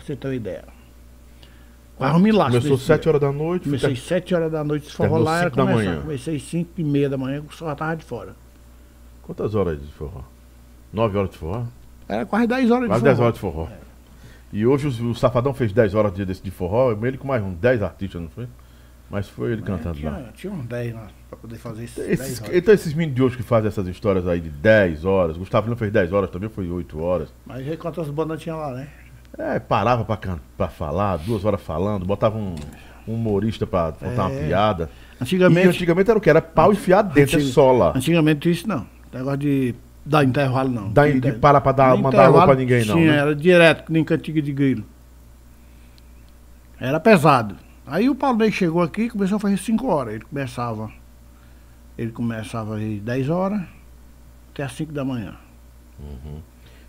[SPEAKER 2] Pra você ter uma ideia.
[SPEAKER 1] Quase um milagre. Começou 7 horas da noite.
[SPEAKER 2] Comecei 7 horas da noite, se forró lá era começar. Manhã. Comecei 5 e meia da manhã, o sol já tava de fora.
[SPEAKER 1] Quantas horas de forró? 9 horas de forró?
[SPEAKER 2] Era quase 10 horas
[SPEAKER 1] quase de forró. Quase 10 horas de forró. É. E hoje o, o, Safadão fez 10 horas de, de, de forró, ele com mais uns 10 artistas, não foi? Mas foi ele cantando
[SPEAKER 2] tinha,
[SPEAKER 1] lá.
[SPEAKER 2] Tinha uns 10 lá, pra poder fazer isso.
[SPEAKER 1] Esses, então esses meninos de hoje que fazem essas histórias aí de 10 horas, Gustavo não fez 10 horas, também foi 8 horas.
[SPEAKER 2] Mas aí quantas bandas tinha lá, né?
[SPEAKER 1] É, parava pra, pra falar, duas horas falando, botava um, um humorista pra contar é. uma piada.
[SPEAKER 2] Antigamente.
[SPEAKER 1] E antigamente era o que? Era pau enfiado dentro, é só lá.
[SPEAKER 2] Antigamente isso não. Negócio de dar intervalo não.
[SPEAKER 1] Da, de, de parar pra dar, mandar água pra ninguém não. Sim, né?
[SPEAKER 2] era direto, nem cantiga de grilo. Era pesado. Aí o Paulo Ney chegou aqui e começou a fazer 5 horas. Ele começava. Ele começava às 10 horas até às 5 da manhã.
[SPEAKER 1] Uhum.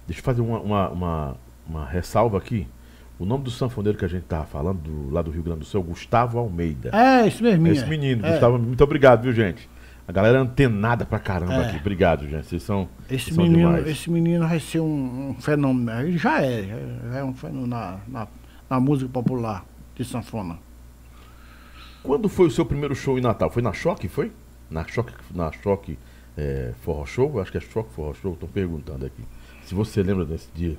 [SPEAKER 1] Deixa eu fazer uma, uma, uma, uma ressalva aqui. O nome do sanfoneiro que a gente estava falando, do, lá do Rio Grande do Sul, Gustavo Almeida.
[SPEAKER 2] É, esse mesmo.
[SPEAKER 1] É esse menino, é. Gustavo, muito obrigado, viu, gente? A galera é antenada pra caramba é. aqui. Obrigado, gente. Vocês são.
[SPEAKER 2] Esse,
[SPEAKER 1] vocês
[SPEAKER 2] menino,
[SPEAKER 1] são
[SPEAKER 2] esse menino vai ser um, um, fenômeno. Ele já é. Já é um fenômeno na, na, na música popular de sanfona.
[SPEAKER 1] Quando foi o seu primeiro show em Natal? Foi na Choque, foi? Na Choque, na Choque é, Forró Show? Acho que é Choque Forró Show, estou perguntando aqui. Se você lembra desse dia.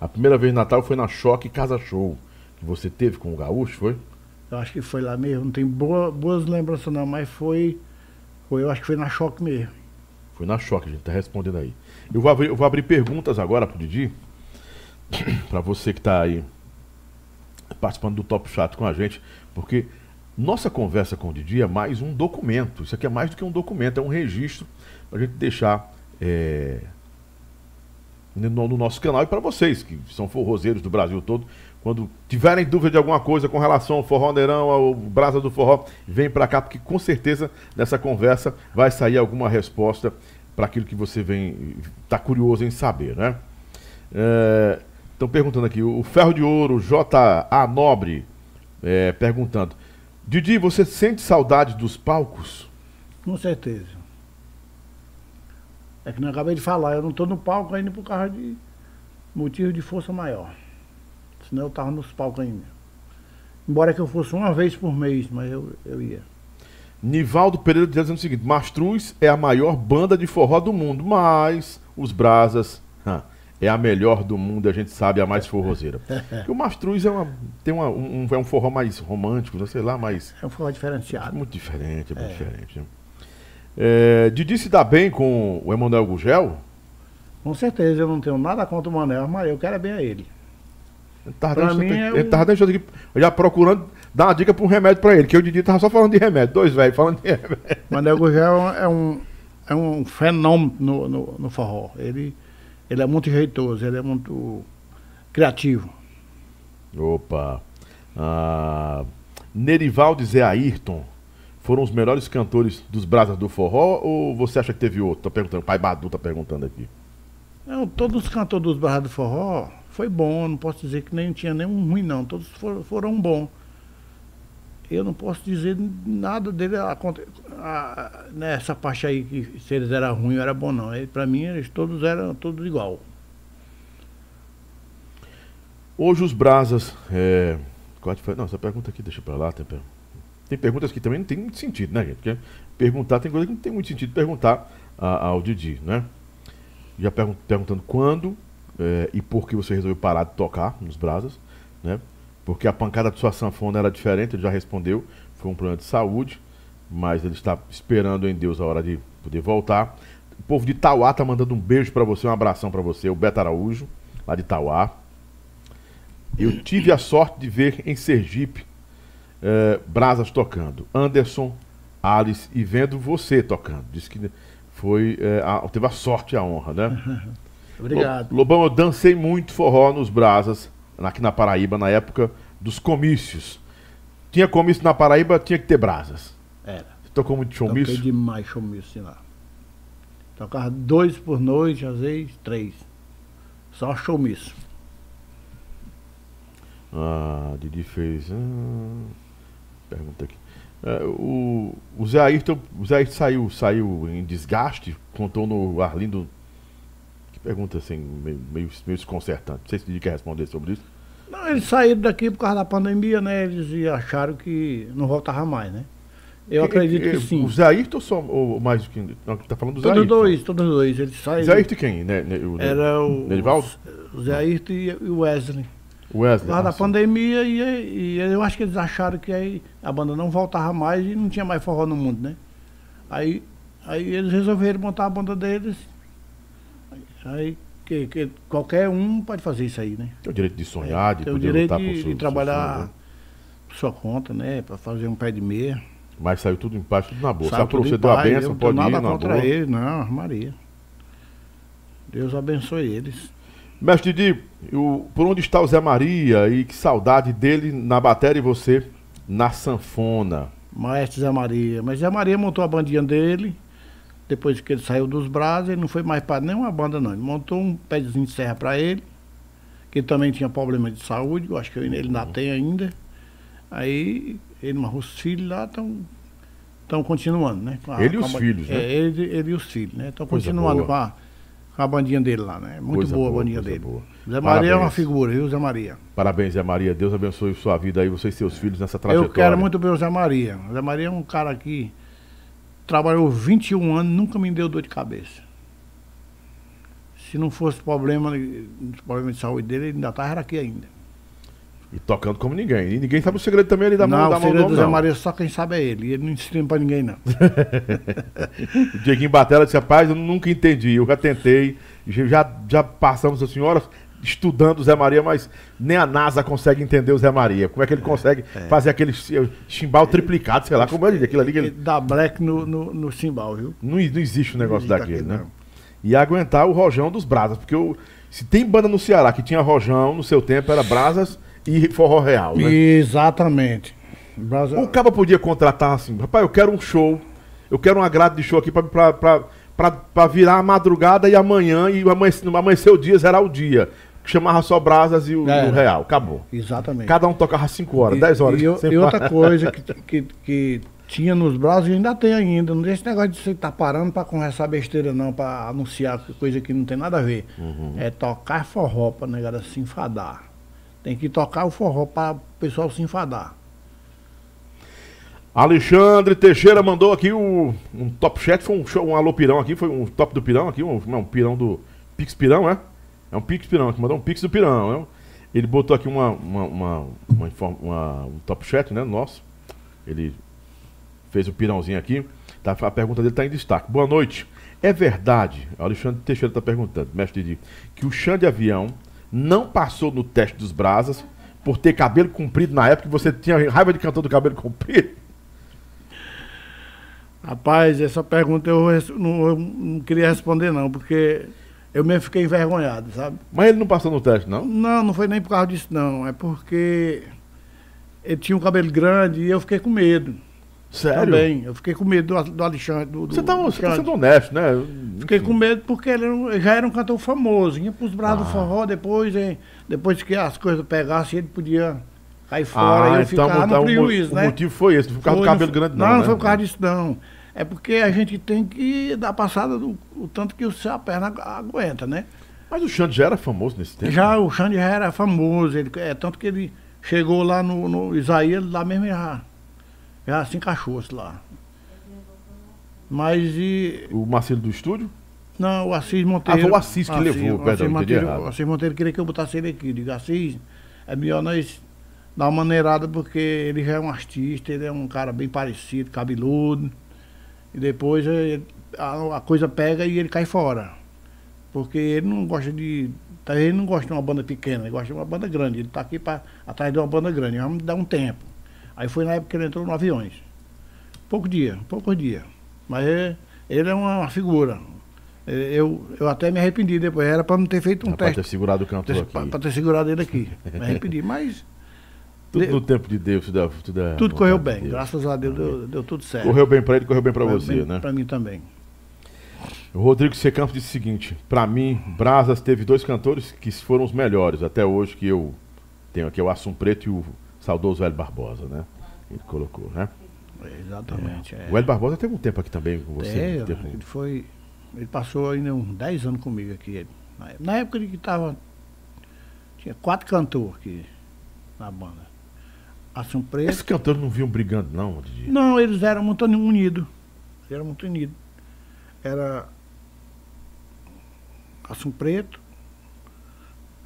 [SPEAKER 1] A primeira vez em Natal foi na Choque Casa Show, que você teve com o Gaúcho, foi?
[SPEAKER 2] Eu acho que foi lá mesmo, não tem boa, boas lembranças não, mas foi, foi, eu acho que foi na Choque mesmo.
[SPEAKER 1] Foi na Choque, a gente tá respondendo aí. Eu vou abrir, eu vou abrir perguntas agora pro Didi, para você que tá aí participando do Top Chat com a gente, porque nossa conversa com o Didi é mais um documento. Isso aqui é mais do que um documento, é um registro para a gente deixar é, no, no, nosso canal e para vocês, que são forrozeiros do Brasil todo. Quando tiverem dúvida de alguma coisa com relação ao Forró Neirão, ao Brasa do Forró, vem para cá, porque com certeza nessa conversa vai sair alguma resposta para aquilo que você vem está curioso em saber, né? Estão é, perguntando aqui, o Ferro de Ouro, J.A. Nobre, é, perguntando: Didi, você sente saudade dos palcos?
[SPEAKER 2] Com certeza. É que não acabei de falar, eu não estou no palco ainda por causa de motivo de força maior. Senão eu estava nos palcos ainda. Embora que eu fosse uma vez por mês, mas eu, eu ia.
[SPEAKER 1] Nivaldo Pereira dizendo o seguinte: Mastruz é a maior banda de forró do mundo, mas os Brasas é a melhor do mundo, a gente sabe, a mais forrozeira. Porque o Mastruz é, uma, tem uma, um, é um forró mais romântico, não sei lá, mais.
[SPEAKER 2] É um forró diferenciado.
[SPEAKER 1] Muito diferente, é muito é. diferente. Né? É, Didi se dá bem com o Emanuel Gugel?
[SPEAKER 2] Com certeza, eu não tenho nada contra o Manel, mas eu quero é bem a ele.
[SPEAKER 1] Ele tava, mim é ele tava deixando aqui, já procurando dar uma dica para um remédio para ele, que o Didi tava só falando de remédio, dois velhos falando de remédio.
[SPEAKER 2] Manel Gugel é um, é um fenômeno no, no, no forró. Ele ele é muito jeitoso, ele é muito criativo.
[SPEAKER 1] Opa! Ah, Nerivaldo Zé Ayrton foram os melhores cantores dos Brasas do Forró ou você acha que teve outro? Tô perguntando, o pai Badu tá perguntando aqui.
[SPEAKER 2] Não, todos os cantores dos Brasas do Forró foi bom, não posso dizer que nem tinha nenhum ruim não, todos foram, foram bons. Eu não posso dizer nada dele a, a, nessa parte aí, que se eles eram ruins ou era bom não. Para mim, eles todos eram todos igual.
[SPEAKER 1] Hoje os brasas. É... Não, essa pergunta aqui deixa para lá. Tem, tem perguntas que também não tem muito sentido, né, gente? Porque perguntar tem coisa que não tem muito sentido perguntar a, ao Didi, né? Já perguntando quando é, e por que você resolveu parar de tocar nos brasas, né? Porque a pancada de sua sanfona era diferente, ele já respondeu, foi um problema de saúde, mas ele está esperando em Deus a hora de poder voltar. O povo de Tauá tá mandando um beijo para você, um abração para você, o Beto Araújo, lá de Tauá. Eu tive a sorte de ver em Sergipe é, Brasas tocando. Anderson, Alice e vendo você tocando. Disse que foi é, a, teve a sorte e a honra, né?
[SPEAKER 2] Obrigado.
[SPEAKER 1] Lobão, eu dancei muito forró nos Brasas, aqui na Paraíba, na época dos comícios. Tinha comício na Paraíba, tinha que ter brasas.
[SPEAKER 2] Era.
[SPEAKER 1] Você tocou muito showmício?
[SPEAKER 2] Toquei demais showmício lá. Tocava dois por noite, às vezes três. Só showmício.
[SPEAKER 1] Ah, Didi fez. Ah, pergunta aqui. É, o, o Zé Ayrton, o Zé Ayrton saiu, saiu em desgaste, contou no Arlindo. Que pergunta assim, meio, meio, meio desconcertante. Não sei se quer responder sobre isso.
[SPEAKER 2] Não, eles saíram daqui por causa da pandemia, né? Eles acharam que não voltava mais, né? Eu acredito que, que, sim.
[SPEAKER 1] O Zé Ayrton só, ou mais do que. Não, tá falando do Zé
[SPEAKER 2] Todos dois, todos dois. Eles saíram.
[SPEAKER 1] Zé Ayrton quem? Né,
[SPEAKER 2] né, o, Era o.
[SPEAKER 1] Nerivaldo?
[SPEAKER 2] O Zé Ayrton e o Wesley.
[SPEAKER 1] Wesley.
[SPEAKER 2] Por causa da pandemia e, e, eu acho que eles acharam que aí a banda não voltava mais e não tinha mais forró no mundo, né? Aí, aí eles resolveram montar a banda deles. Aí que, que qualquer um pode fazer isso aí, né?
[SPEAKER 1] Tem o direito de sonhar, de
[SPEAKER 2] Tem o direito de, seu, de trabalhar por sua conta, né? Para fazer um pé de meia.
[SPEAKER 1] Mas saiu tudo em paz, tudo na boa. Sabe você deu a benção, pode
[SPEAKER 2] nada
[SPEAKER 1] ir na
[SPEAKER 2] contra boa. ele, não, Maria. Deus abençoe eles.
[SPEAKER 1] Mestre Didi, por onde está o Zé Maria e que saudade dele na bateria e você na sanfona?
[SPEAKER 2] Maestro Zé Maria. Mas Zé Maria montou a bandinha dele, depois que ele saiu dos braços, ele não foi mais para nenhuma banda não. Ele montou um pezinho de serra para ele, que ele também tinha problema de saúde, eu acho que ele ainda uhum. tem ainda. Aí ele e os filhos lá estão estão continuando, né?
[SPEAKER 1] A, ele e os filhos, né?
[SPEAKER 2] É, ele, ele e os filhos, né? Estão continuando com a a bandinha dele lá, né? Muito coisa boa, a bandinha dele. Boa. Zé Maria Parabéns. é uma figura, viu, Zé Maria?
[SPEAKER 1] Parabéns, Zé Maria. Deus abençoe sua vida aí, você e seus filhos nessa trajetória.
[SPEAKER 2] Eu quero muito bem o Zé Maria. O Zé Maria é um cara que trabalhou 21 anos, nunca me deu dor de cabeça. Se não fosse problema, problema de saúde dele, ele ainda estava aqui ainda.
[SPEAKER 1] E tocando como ninguém. E ninguém sabe o segredo também ali da
[SPEAKER 2] não,
[SPEAKER 1] mão da
[SPEAKER 2] mão. O segredo do Zé Maria só quem sabe é ele. E ele não ensina pra ninguém, não.
[SPEAKER 1] o Dieguinho Batela disse, rapaz, eu nunca entendi. Eu já tentei, já, já passamos assim horas estudando o Zé Maria, mas nem a NASA consegue entender o Zé Maria. Como é que ele consegue é. fazer aquele chimbal triplicado, sei lá, como é aquilo ali? Que ele...
[SPEAKER 2] Dá black no, no, no chimbal, viu?
[SPEAKER 1] Não, não existe um negócio daquele, né? Não. E aguentar o rojão dos brasas, porque eu, se tem banda no Ceará que tinha rojão no seu tempo, era brasas e forró real, né?
[SPEAKER 2] Exatamente.
[SPEAKER 1] Brasa... O cara podia contratar assim, rapaz, eu quero um show, eu quero um agrado de show aqui para virar a madrugada e amanhã, e amanhecer, amanhecer o dia, zerar o dia. Chamava só brasas e o, é, o real, acabou.
[SPEAKER 2] Exatamente.
[SPEAKER 1] Cada um tocava 5 horas, 10 horas.
[SPEAKER 2] E, e outra coisa que, que, que tinha nos e ainda tem ainda. Não tem esse negócio de você estar tá parando para conversar besteira, não, para anunciar coisa que não tem nada a ver. Uhum. É tocar forró pra negada se enfadar. Tem que tocar o forró para o pessoal se enfadar.
[SPEAKER 1] Alexandre Teixeira mandou aqui o, um top chat, foi um, show, um alô pirão aqui, foi um top do pirão aqui, um, um pirão do Pix Pirão, é? É um Pix Pirão, que mandou um Pix do Pirão. É? Ele botou aqui uma, uma, uma, uma, um top chat, né, nosso. Ele fez o pirãozinho aqui. Tá, a pergunta dele está em destaque. Boa noite. É verdade, Alexandre Teixeira está perguntando, mestre Didi, que o chão de avião não passou no teste dos brasas por ter cabelo comprido na época que você tinha raiva de cantor do cabelo comprido?
[SPEAKER 2] Rapaz, essa pergunta eu não, eu não queria responder não, porque eu mesmo fiquei envergonhado, sabe?
[SPEAKER 1] Mas ele não passou no teste, não?
[SPEAKER 2] Não, não foi nem por causa disso, não. É porque ele tinha um cabelo grande e eu fiquei com medo.
[SPEAKER 1] Sério?
[SPEAKER 2] Também. Eu fiquei com medo do, do Alexandre. Do,
[SPEAKER 1] você, tá, você tá sendo honesto, né?
[SPEAKER 2] Fiquei com medo porque ele já era um cantor famoso. Ia pros braços ah. do forró depois, hein? depois que as coisas pegassem, ele podia cair fora ah, e eu então, ficava no prejuízo,
[SPEAKER 1] né? O motivo foi esse, não foi por causa do cabelo grande
[SPEAKER 2] não, Não, não né? foi por causa disso não. É porque a gente tem que dar passada do o tanto que a perna aguenta, né?
[SPEAKER 1] Mas o Xande já era famoso nesse tempo?
[SPEAKER 2] Já, o Xande já era famoso, ele, é tanto que ele chegou lá no, no Isaías, lá mesmo já, já se encaixou lá. Mas e...
[SPEAKER 1] O Marcelo do estúdio?
[SPEAKER 2] Não, o Assis Monteiro. Ah,
[SPEAKER 1] foi o Assis que Assis, levou,
[SPEAKER 2] perdão, Assis Monteiro, O Assis Monteiro queria que eu botasse ele aqui. Digo, Assis, é melhor nós dar uma maneirada porque ele já é um artista, ele é um cara bem parecido, cabeludo. E depois ele, a, a, coisa pega e ele cai fora. Porque ele não gosta de. Tá, ele não gosta de uma banda pequena, ele gosta de uma banda grande. Ele está aqui pra, atrás de uma banda grande. Vamos dar um tempo. Aí foi na época que ele entrou no aviões. Pouco dia, pouco dia. Mas ele, ele é uma figura, é, eu, eu até me arrependi depois. Era para não ter feito um teste.
[SPEAKER 1] Para ter segurado o cantor aqui.
[SPEAKER 2] Para ter segurado ele aqui. Me arrependi, mas.
[SPEAKER 1] Tudo no tempo de Deus, tudo,
[SPEAKER 2] tudo, é tudo correu bem, de graças a Deus deu, deu, tudo certo.
[SPEAKER 1] Correu bem para ele, correu bem para você, bem né?
[SPEAKER 2] Para mim também.
[SPEAKER 1] O Rodrigo Secampo disse o seguinte: para mim, Brasas teve dois cantores que foram os melhores até hoje que eu tenho aqui, é o Assum Preto e o saudoso Hélio Barbosa, né? Ele colocou, né?
[SPEAKER 2] Exatamente.
[SPEAKER 1] É. É. O Hélio Barbosa teve um tempo aqui também com você.
[SPEAKER 2] É, ele foi ele passou ainda uns 10 anos comigo aqui. Na época de que tava. Tinha quatro cantores aqui na banda.
[SPEAKER 1] Assum Preto. Esses cantores não vinham brigando, não, Didi?
[SPEAKER 2] Não, eles eram muito unidos. Eles eram muito unidos. Era Assum Preto,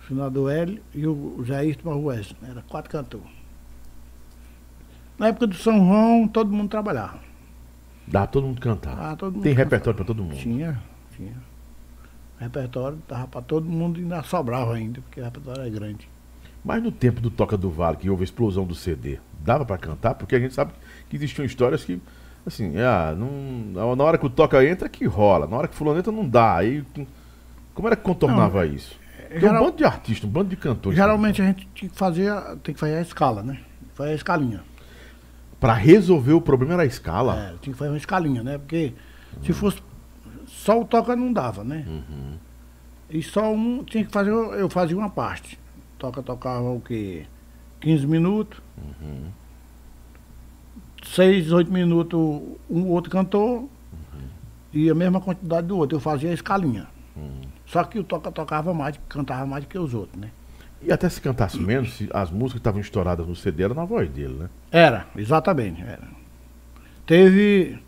[SPEAKER 2] o senador Hélio e o Jair Marrués. Era quatro cantores. Na época do São João, todo mundo trabalhava.
[SPEAKER 1] Dá todo mundo cantar.
[SPEAKER 2] Ah, todo mundo
[SPEAKER 1] Tem repertório para todo mundo?
[SPEAKER 2] Tinha, tinha. repertório dava para todo mundo e ainda sobrava ainda, porque o repertório é grande.
[SPEAKER 1] Mas no tempo do Toca do Vale, que houve a explosão do CD, dava para cantar? Porque a gente sabe que existiam histórias que, assim, ah, não, na hora que o Toca entra que rola, na hora que o fulano entra não dá. Aí, como era que contornava não, isso? Tem geral, um bando de artistas, um bando de cantores.
[SPEAKER 2] Geralmente a gente tem que fazer, tem que fazer a escala, né? Fazer a escalinha.
[SPEAKER 1] Para resolver o problema era a escala? É,
[SPEAKER 2] tinha que fazer uma escalinha, né? Porque uhum. se fosse só o toca não dava, né? Uhum. E só um tinha que fazer, eu fazia uma parte. Toca tocava o quê? 15 minutos. Uhum. 6, 8 minutos um outro cantor. Uhum. E a mesma quantidade do outro. Eu fazia a escalinha. Uhum. Só que o toca tocava mais, cantava mais do que os outros, né?
[SPEAKER 1] E até se cantasse menos, se as músicas que estavam estouradas no CD era na voz dele, né?
[SPEAKER 2] Era, exatamente. Era. Teve.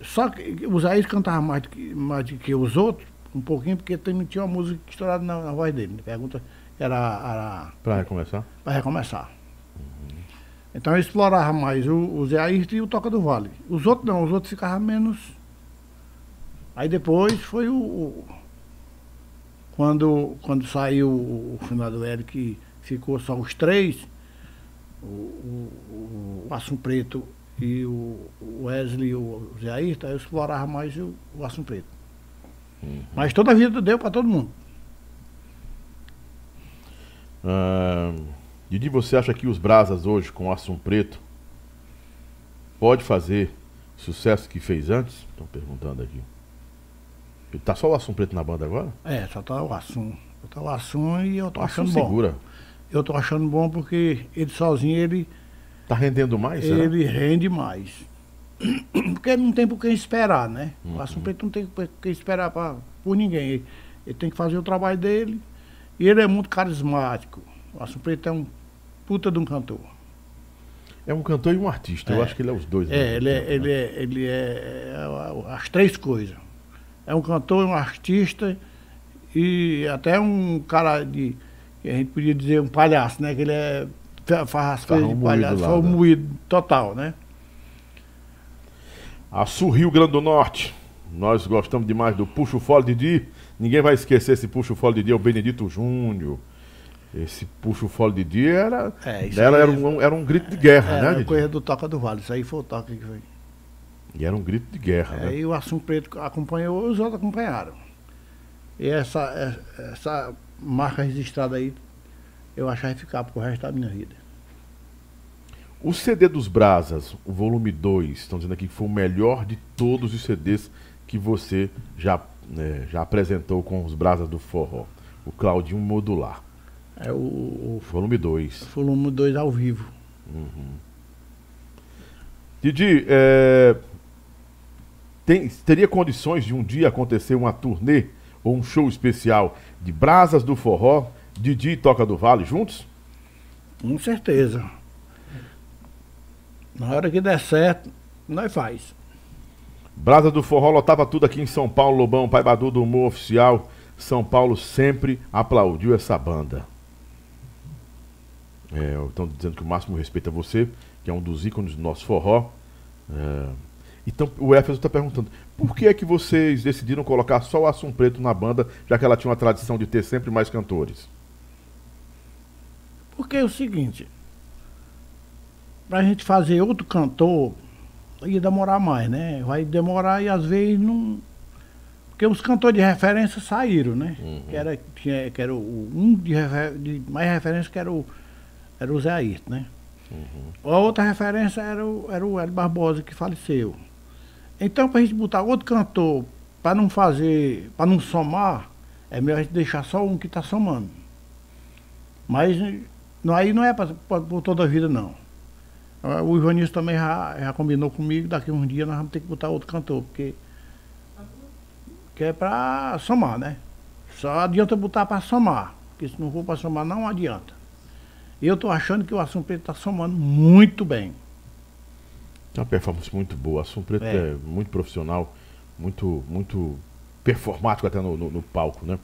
[SPEAKER 2] Só que os Aís cantavam mais do, que, mais do que os outros, um pouquinho, porque também tinha uma música estourada na, na voz dele. Pergunta era. era
[SPEAKER 1] para recomeçar?
[SPEAKER 2] Para recomeçar. Uhum. Então eu explorava mais o, o Zé Ayrton e o Toca do Vale. Os outros não, os outros ficavam menos. Aí depois foi o, o quando, quando saiu o, o finado Hélio, que ficou só os três, o, o, o Assum Preto e o Wesley e o Zé Ayrton, eu explorava mais o, o Assum Preto. Uhum. Mas toda a vida deu para todo mundo.
[SPEAKER 1] Ah, Didi, você acha que os Brasas hoje com o Assum Preto pode fazer sucesso que fez antes? Estão perguntando aqui. Tá só o Assum Preto na banda agora?
[SPEAKER 2] É, só tá o Assum. Só tá o Assum e eu tô o achando bom.
[SPEAKER 1] segura.
[SPEAKER 2] Eu tô achando bom porque ele sozinho, ele...
[SPEAKER 1] Tá rendendo mais,
[SPEAKER 2] Ele será? rende mais. Porque não tem por quem esperar, né? Uhum. O Assum Preto não tem por que esperar pra, por ninguém. Ele, ele, tem que fazer o trabalho dele. E ele é muito carismático. O Assum Preto é um puta de um cantor.
[SPEAKER 1] É um cantor e um artista. É. Eu acho que ele é os dois.
[SPEAKER 2] É, ele, é, ele, né? é, ele é, é as três coisas é um cantor, um artista e até um cara de. que a gente podia dizer um palhaço, né? Que ele é, coisas de palhaço, foi um moído total, né?
[SPEAKER 1] A Sul Rio Grande do Norte. Nós gostamos demais do Puxo Fole Didi. Ninguém vai esquecer esse Puxo Fole Didi, é o Benedito Júnior. Esse Puxo Fole Didi era, é, era, era, um, era um grito de guerra,
[SPEAKER 2] era
[SPEAKER 1] né? Era
[SPEAKER 2] coisa do Toca do Vale. Isso aí foi o toque que foi.
[SPEAKER 1] E era um grito de guerra,
[SPEAKER 2] é,
[SPEAKER 1] né?
[SPEAKER 2] E o Assum Preto acompanhou, os outros acompanharam. E essa, essa marca registrada aí, eu acho que vai ficar pro resto da minha vida.
[SPEAKER 1] O CD dos Brasas, o volume 2, estão dizendo aqui que foi o melhor de todos os CDs que você já, né, já apresentou com os Brasas do Forró. O Claudinho Modular.
[SPEAKER 2] É o, o
[SPEAKER 1] volume 2.
[SPEAKER 2] Volume 2 ao vivo.
[SPEAKER 1] Uhum. Didi, é, tem, teria condições de um dia acontecer uma turnê ou um show especial de Brasas do Forró, Didi e Toca do Vale juntos?
[SPEAKER 2] Com certeza. Na hora que der certo, nós faz.
[SPEAKER 1] Brasa do Forró lotava tudo aqui em São Paulo, Lobão, Pai Badu do Humor Oficial. São Paulo sempre aplaudiu essa banda. É, estão dizendo que o máximo respeito a você, que é um dos ícones do nosso forró. É, então o Éfeso está perguntando, por que é que vocês decidiram colocar só o Assum Preto na banda, já que ela tinha uma tradição de ter sempre mais cantores?
[SPEAKER 2] Porque é o seguinte, para a gente fazer outro cantor, ia demorar mais, né? Vai demorar e às vezes não. Porque os cantores de referência saíram, né? Uhum. Que era, tinha, que era o, um de, refer, de, mais referência que era o, era o Zé Ayrton, né? Uhum. A outra referência era o, era o Hélio Barbosa, que faleceu. Então, para a gente botar outro cantor, para não fazer, para não somar, é melhor a gente deixar só um que está somando. Mas não, aí não é para toda a vida, não. O Ivanilson também já, já combinou comigo, daqui uns dias nós vamos ter que botar outro cantor, porque. Que é para somar, né? Só adianta botar para somar. Porque se não for para somar, não adianta. E eu estou achando que o Assunto está somando muito bem.
[SPEAKER 1] É uma performance muito boa. Assunto Preto é. é, muito profissional, muito, muito performático até no, no, no palco, né?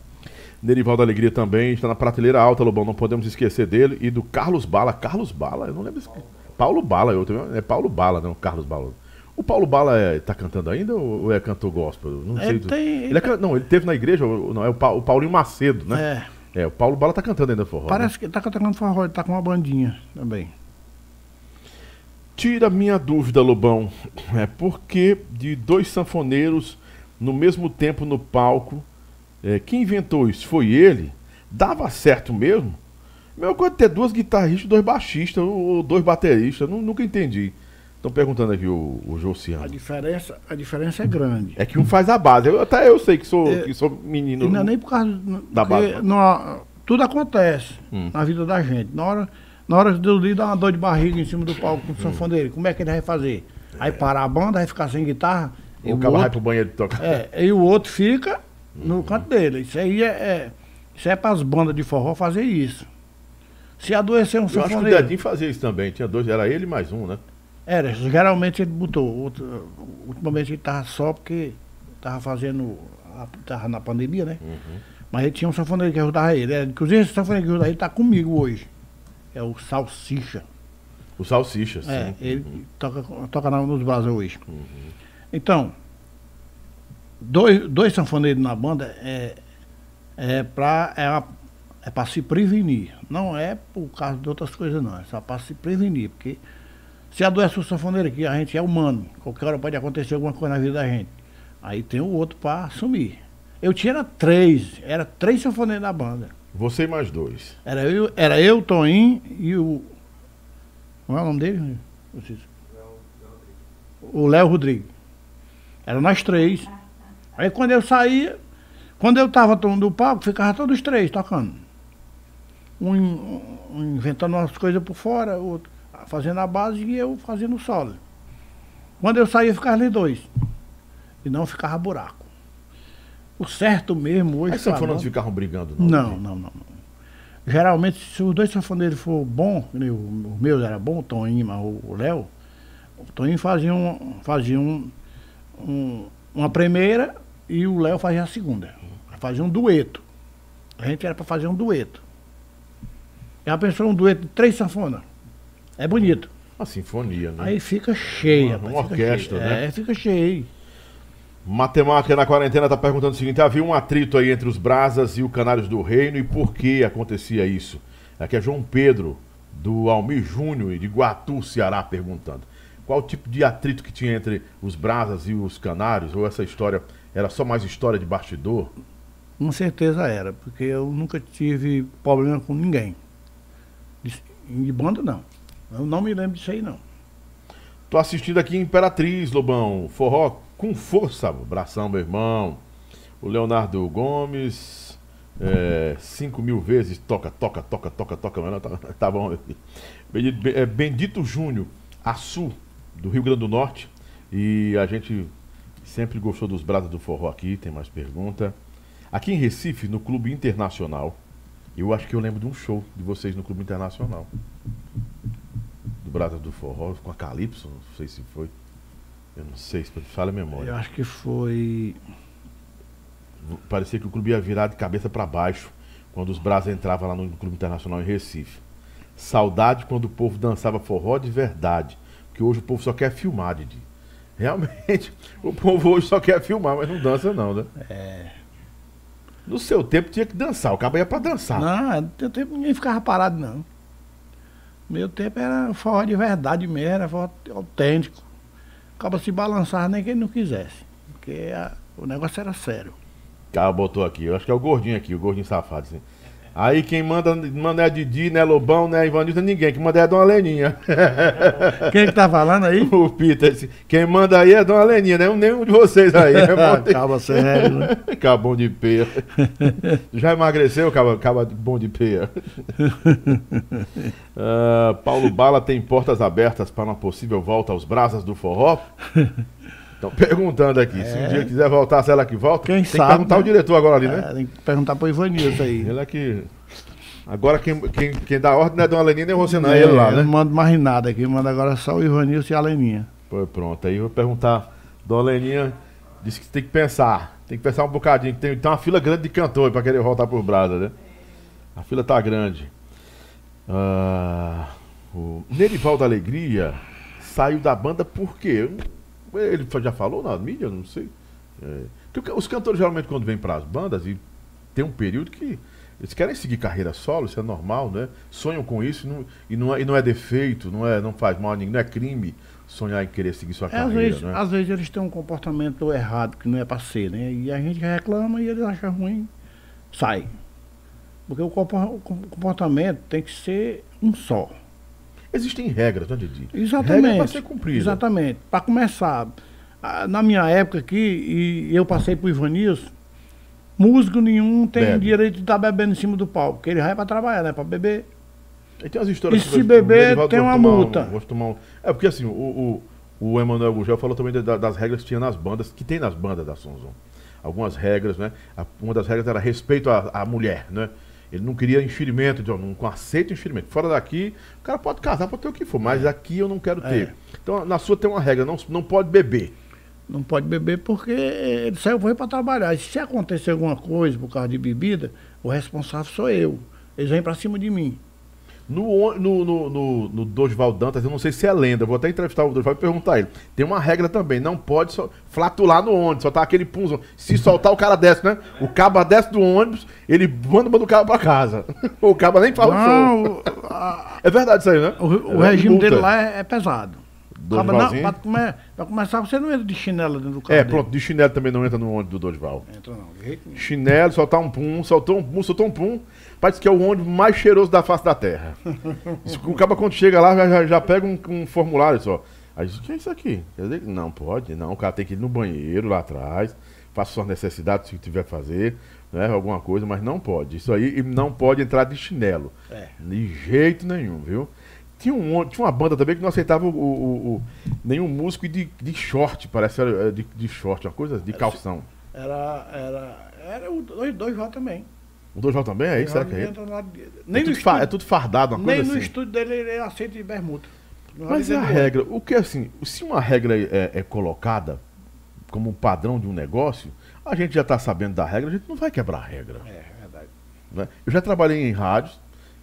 [SPEAKER 1] Nerivaldo Alegria também está na prateleira alta, Lobão. Não podemos esquecer dele. E do Carlos Bala. Carlos Bala, eu não lembro. Paulo Bala, eu também, é Paulo Bala, não Carlos Bala. O Paulo Bala é, tá cantando ainda ou é cantor gospel? Não sei. Ele tem, ele é, não, ele teve na igreja, não, é o, o Paulinho Macedo, né? É. É, o Paulo Bala tá cantando ainda forró.
[SPEAKER 2] Parece
[SPEAKER 1] né?
[SPEAKER 2] que tá cantando forró, ele tá com uma bandinha também.
[SPEAKER 1] Tira minha dúvida, Lobão. É porque de dois sanfoneiros no mesmo tempo no palco, é, quem inventou isso? Foi ele? Dava certo mesmo? Meu coisa ter duas guitarristas, dois baixistas ou dois bateristas, nunca entendi. Estão perguntando aqui o, o Josiano.
[SPEAKER 2] A diferença, a diferença é grande.
[SPEAKER 1] É que um faz a base. Eu, até eu sei que sou, é, que sou menino.
[SPEAKER 2] Não é nem por causa da base. tudo acontece hum. na vida da gente. Na hora, na hora de eu dar uma dor de barriga em cima do palco com o sanfoneiro, como é que ele vai fazer? É. Aí parar a banda, vai ficar sem guitarra.
[SPEAKER 1] O, o cara vai pro banheiro tocar.
[SPEAKER 2] É, e o outro fica no hum. canto dele. Isso aí é, é, isso é para as bandas de forró fazer isso. Se adoecer um
[SPEAKER 1] sanfoneiro... Eu acho que o Dedinho fazia isso também. Tinha dois, era ele mais um, né?
[SPEAKER 2] Era, geralmente ele botou. Outro, ultimamente ele estava só porque estava fazendo. Estava na pandemia, né? Uhum. Mas ele tinha um sanfoneiro que ajudava ele. É, inclusive esse sanfoneiro que ajuda ele está comigo hoje. É o Salsicha.
[SPEAKER 1] O Salsicha, sim.
[SPEAKER 2] É, ele uhum. toca, toca nos braços hoje. Uhum. Então, dois, dois sanfoneiros na banda é, é para é é para se prevenir. Não é por causa de outras coisas, não. É só para se prevenir. Porque se adoece o sanfoneiro aqui, a gente é humano. Qualquer hora pode acontecer alguma coisa na vida da gente. Aí tem o outro para assumir. Eu tinha três, era três sanfoneiros da banda.
[SPEAKER 1] Você e mais dois.
[SPEAKER 2] Era eu, era eu Toim e o. Como é o nome dele? O Léo Rodrigues. Era nós três. Aí quando eu saía, quando eu estava tomando o palco, ficava todos os três tocando um, um inventando umas coisas por fora, outro fazendo a base e eu fazendo o solo. Quando eu saía, ficava ali dois. E não ficava buraco. O certo mesmo hoje.
[SPEAKER 1] Mas sanfoneiros ficavam brigando,
[SPEAKER 2] não? Não, não, não, não. Geralmente, se os dois sanfoneiros for bom, o, o meu era bom, o Toninho, mas o Léo, o Toninho fazia, um, fazia um, um, uma primeira e o Léo fazia a segunda. Fazia um dueto. A gente era para fazer um dueto. Já pensou um dueto de três sanfonas? É bonito.
[SPEAKER 1] Uma sinfonia, né?
[SPEAKER 2] Aí fica cheia.
[SPEAKER 1] Uma, uma orquestra, cheia.
[SPEAKER 2] né? É, fica cheio.
[SPEAKER 1] Matemática na quarentena está perguntando o seguinte: havia um atrito aí entre os Brasas e o Canários do Reino e por que acontecia isso? Aqui é João Pedro, do Almir Júnior e de Guatu, Ceará, perguntando. Qual o tipo de atrito que tinha entre os Brasas e os Canários? Ou essa história era só mais história de bastidor?
[SPEAKER 2] Com certeza era, porque eu nunca tive problema com ninguém. De banda, não. Eu não me lembro disso aí, não.
[SPEAKER 1] Tô assistindo aqui Imperatriz, Lobão. Forró com força. Abração, meu irmão. O Leonardo Gomes. é, 5 mil vezes, toca, toca, toca, toca, toca, mas não, tá, tá bom. Bendito, é, Bendito Júnior, Açu, do Rio Grande do Norte. E a gente sempre gostou dos Bradas do Forró aqui, tem mais pergunta. Aqui em Recife, no Clube Internacional, eu acho que eu lembro de um show de vocês no Clube Internacional. Do Bradas do Forró, com a Calypso, não sei se foi. Eu não sei, se fala a memória.
[SPEAKER 2] Eu acho que foi.
[SPEAKER 1] Parecia que o clube ia virar de cabeça para baixo quando os Brazos entravam lá no Clube Internacional em Recife. Saudade quando o povo dançava forró de verdade. Porque hoje o povo só quer filmar, Didi. Realmente, o povo hoje só quer filmar, mas não dança não, né? É. No seu tempo tinha que dançar, o cabo ia pra dançar.
[SPEAKER 2] Não, no teu tempo ninguém ficava parado, não. Meu tempo era forró de verdade mesmo, era forró autêntico. Acaba se balançar nem quem não quisesse. Porque a, o negócio era sério.
[SPEAKER 1] Cara botou aqui, eu acho que é o gordinho aqui, o gordinho safado. Assim. Aí quem manda, manda é Didi, né Lobão, né Ivanilson, ninguém. Quem manda é a Dona Leninha.
[SPEAKER 2] Quem que tá falando aí?
[SPEAKER 1] O Peter. Quem manda aí é a Dona Leninha, né? Nenhum de vocês aí. Né?
[SPEAKER 2] Acaba sério, né?
[SPEAKER 1] Acabou de peia. Já emagreceu, acaba, acaba bom de peia. Uh, Paulo Bala tem portas abertas para uma possível volta aos brasas do forró? Estão perguntando aqui, é. se um é. dia quiser voltar, será que volta?
[SPEAKER 2] Quem
[SPEAKER 1] tem
[SPEAKER 2] sabe,
[SPEAKER 1] que perguntar
[SPEAKER 2] né?
[SPEAKER 1] o diretor agora ali, né?
[SPEAKER 2] É, tem que perguntar pro Ivanilson aí.
[SPEAKER 1] Ele é que. Agora quem, quem, quem dá ordem não é Dona Leninha nem você, não é, ele lá, né?
[SPEAKER 2] Eu não mando mais nada aqui, manda agora só o Ivanilson e a Leninha.
[SPEAKER 1] Pois pronto, aí eu vou perguntar. Dona Leninha disse que tem que pensar. Tem que pensar um bocadinho, tem, tem uma fila grande de cantores para querer voltar por Brasa, né? A fila tá grande. Ah, o Nerival da Alegria saiu da banda por quê? Ele já falou na mídia, não sei. É, os cantores geralmente quando vêm para as bandas e tem um período que eles querem seguir carreira solo, isso é normal, né? Sonham com isso e não, e não, é, e não é defeito, não, é, não faz mal a ninguém, não é crime sonhar em querer seguir sua é, carreira.
[SPEAKER 2] Às vezes, né? às vezes eles têm um comportamento errado que não é para ser, né? E a gente reclama e eles acham ruim, sai. Porque o comportamento tem que ser um só.
[SPEAKER 1] Existem regras, não é, Didi?
[SPEAKER 2] Exatamente. Regra
[SPEAKER 1] para ser cumprida.
[SPEAKER 2] Exatamente. Para começar, na minha época aqui, e eu passei por Ivanilson, músico nenhum tem Bebe. direito de estar tá bebendo em cima do palco, porque ele vai para trabalhar, né? Para beber.
[SPEAKER 1] E tem as histórias
[SPEAKER 2] e se beber, tem uma multa.
[SPEAKER 1] Um, um... É porque assim, o, o, o Emanuel Gugel falou também das regras que tinha nas bandas, que tem nas bandas da Sonzon. Algumas regras, né? Uma das regras era respeito à, à mulher, né? Ele não queria enxerimento, John, não aceita enxerimento. Fora daqui, o cara pode casar, pode ter o que for, mas aqui eu não quero ter. É. Então, na sua tem uma regra, não, não pode beber.
[SPEAKER 2] Não pode beber porque ele saiu para trabalhar. E se acontecer alguma coisa por causa de bebida, o responsável sou eu. Eles vêm para cima de mim.
[SPEAKER 1] No, no, no, no, no Dosval Dantas, eu não sei se é lenda, vou até entrevistar o Dosval e perguntar ele. Tem uma regra também, não pode flatular no ônibus, soltar aquele punzão. Se soltar, o cara desce, né? O cabo desce do ônibus, ele manda o cara pra casa. o cabo nem fala não, show. A... É verdade isso aí, né?
[SPEAKER 2] O, o é regime dele lá é, é pesado. Cabo, não, pra, come, pra, começar, você não entra de chinelo dentro do carro.
[SPEAKER 1] É, dele. pronto, de chinelo também não entra no ônibus do Dosval. Entra não, de jeito nenhum. Chinelo, soltar um pum, soltou um pum, soltou um pum. Parece que é o ônibus mais cheiroso da face da terra. o cabo quando chega lá, já, já pega um, um, formulário só. Aí diz, o que é isso aqui? Digo, não, pode, não. O cara tem que ir no banheiro lá atrás, faça suas necessidades se tiver que fazer, né? Alguma coisa, mas não pode. Isso aí não pode entrar de chinelo. É. De jeito nenhum, viu? Tinha, um, tinha uma banda também que não aceitava o, o, o nenhum músico de, de short, parece, de, de short, uma coisa de calção.
[SPEAKER 2] Era, era, era o dois, dois também.
[SPEAKER 1] O Dojval também é isso? Será que é ele? Nem é, tudo estúdio, é tudo fardado, uma coisa
[SPEAKER 2] assim.
[SPEAKER 1] Nem
[SPEAKER 2] no estúdio dele ele aceita de bermuda.
[SPEAKER 1] Mas é a regra, o que assim, se uma regra é, é, colocada como um padrão de um negócio, a gente já está sabendo da regra, a gente não vai quebrar a regra.
[SPEAKER 2] É, é verdade.
[SPEAKER 1] Né? Eu já trabalhei em rádios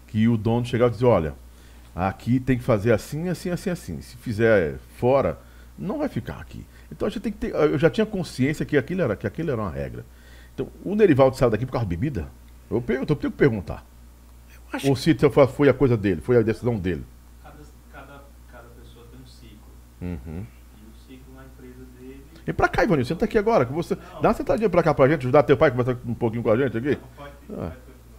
[SPEAKER 1] que o dono chegava e dizia, olha, aqui tem que fazer assim, assim, assim, assim. Se fizer fora, não vai ficar aqui. Então a gente tem que ter. Eu já tinha consciência que aquilo era, que aquilo era uma regra. Então, o Nerivaldo saiu daqui por causa de bebida? Eu, pergunto, eu tenho que perguntar. Ou se foi a coisa dele, foi a decisão dele.
[SPEAKER 3] Cada, cada, cada pessoa tem um ciclo.
[SPEAKER 1] Uhum.
[SPEAKER 3] E o ciclo na empresa dele.
[SPEAKER 1] E pra cá, Ivanildo, senta aqui agora. Que você... Dá uma sentadinha pra cá pra gente, ajudar teu pai a conversar um pouquinho com a gente aqui. Não, pode, ah,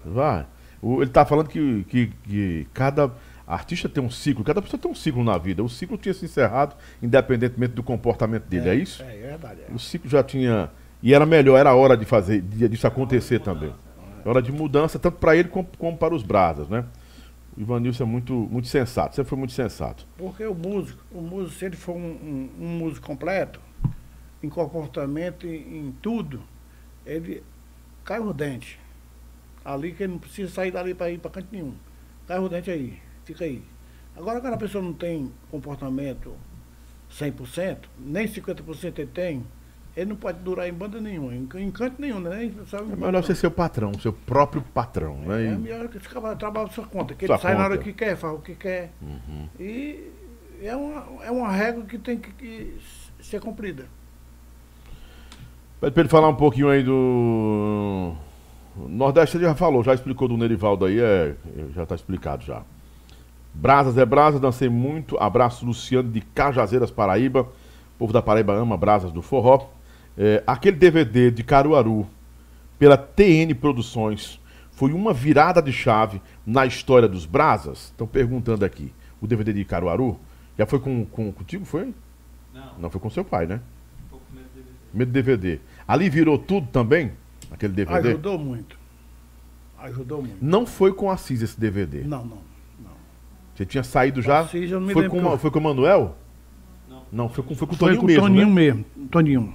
[SPEAKER 1] vai. O, ele tá falando que, que, que cada artista tem um ciclo, cada pessoa tem um ciclo na vida. O ciclo tinha se encerrado independentemente do comportamento dele, é, é isso?
[SPEAKER 2] É, é verdade. É.
[SPEAKER 1] O ciclo já tinha. E era melhor, era hora de fazer, de, disso acontecer também. É hora de mudança, tanto para ele como, como, para os brasas, né? O Ivanilson é muito, muito sensato, sempre foi muito sensato.
[SPEAKER 2] Porque o músico, o músico, se ele for um, um, um músico completo, em comportamento, em, em tudo, ele cai o dente. Ali que ele não precisa sair dali para ir para canto nenhum. Cai o dente aí, fica aí. Agora, quando a pessoa não tem comportamento 100%, nem 50% ele tem, ele não pode durar em banda nenhuma, em, em canto nenhum, né?
[SPEAKER 1] Sabe, é melhor ser seu patrão, seu próprio patrão,
[SPEAKER 2] é, né? É melhor que trabalha por sua conta, que sua ele sai conta. na hora que quer, faz o que quer. Uhum. E é uma, é uma regra que tem que, que ser cumprida.
[SPEAKER 1] Pede para ele falar um pouquinho aí do. Nordeste ele já falou, já explicou do Nerivaldo aí, é, já está explicado já. Brasas é brasa, dancei muito. Abraço, Luciano de Cajazeiras, Paraíba. O povo da Paraíba ama Brasas do Forró. É, aquele DVD de Caruaru, pela TN Produções, foi uma virada de chave na história dos Brasas? Estão perguntando aqui. O DVD de Caruaru? Já foi com, com, contigo, foi? Não. Não foi com seu pai, né? Foi com medo DVD. Medo DVD. Ali virou tudo também? Aquele DVD?
[SPEAKER 2] Ajudou muito. Ajudou muito.
[SPEAKER 1] Não foi com Assis esse DVD?
[SPEAKER 2] Não, não.
[SPEAKER 1] Você tinha saído já?
[SPEAKER 2] Assis, eu não me
[SPEAKER 1] foi, com, foi com o Manuel? Não. Não, foi com, foi com o Toninho
[SPEAKER 2] foi com
[SPEAKER 1] mesmo.
[SPEAKER 2] Toninho
[SPEAKER 1] né?
[SPEAKER 2] mesmo. Toninho.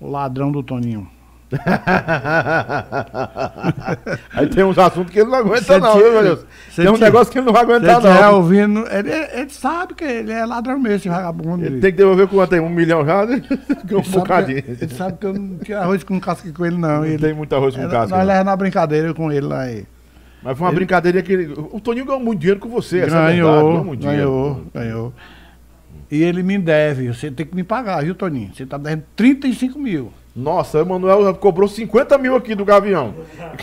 [SPEAKER 2] O ladrão do Toninho.
[SPEAKER 1] Aí tem uns assuntos que ele não aguenta, não, viu, meu Deus? Tem um negócio que ele não vai aguentar,
[SPEAKER 2] não. É ouvindo, ele, ele sabe que ele é ladrão mesmo, esse vagabundo.
[SPEAKER 1] Ele tem que devolver quanto aí? Um milhão já? Né?
[SPEAKER 2] um bocadinho. Ele sabe que eu não tiro arroz com casca com ele, não. Não ele,
[SPEAKER 1] tem muito arroz com casca.
[SPEAKER 2] Nós levamos na brincadeira com ele lá aí.
[SPEAKER 1] Mas foi uma ele... brincadeira que ele... O Toninho ganhou muito dinheiro com você,
[SPEAKER 2] ganhou, essa é verdade. Ganhou, muito ganhou, ganhou. E ele me deve, você tem que me pagar, viu, Toninho? Você tá devendo 35 mil.
[SPEAKER 1] Nossa, o Emanuel cobrou 50 mil aqui do Gavião.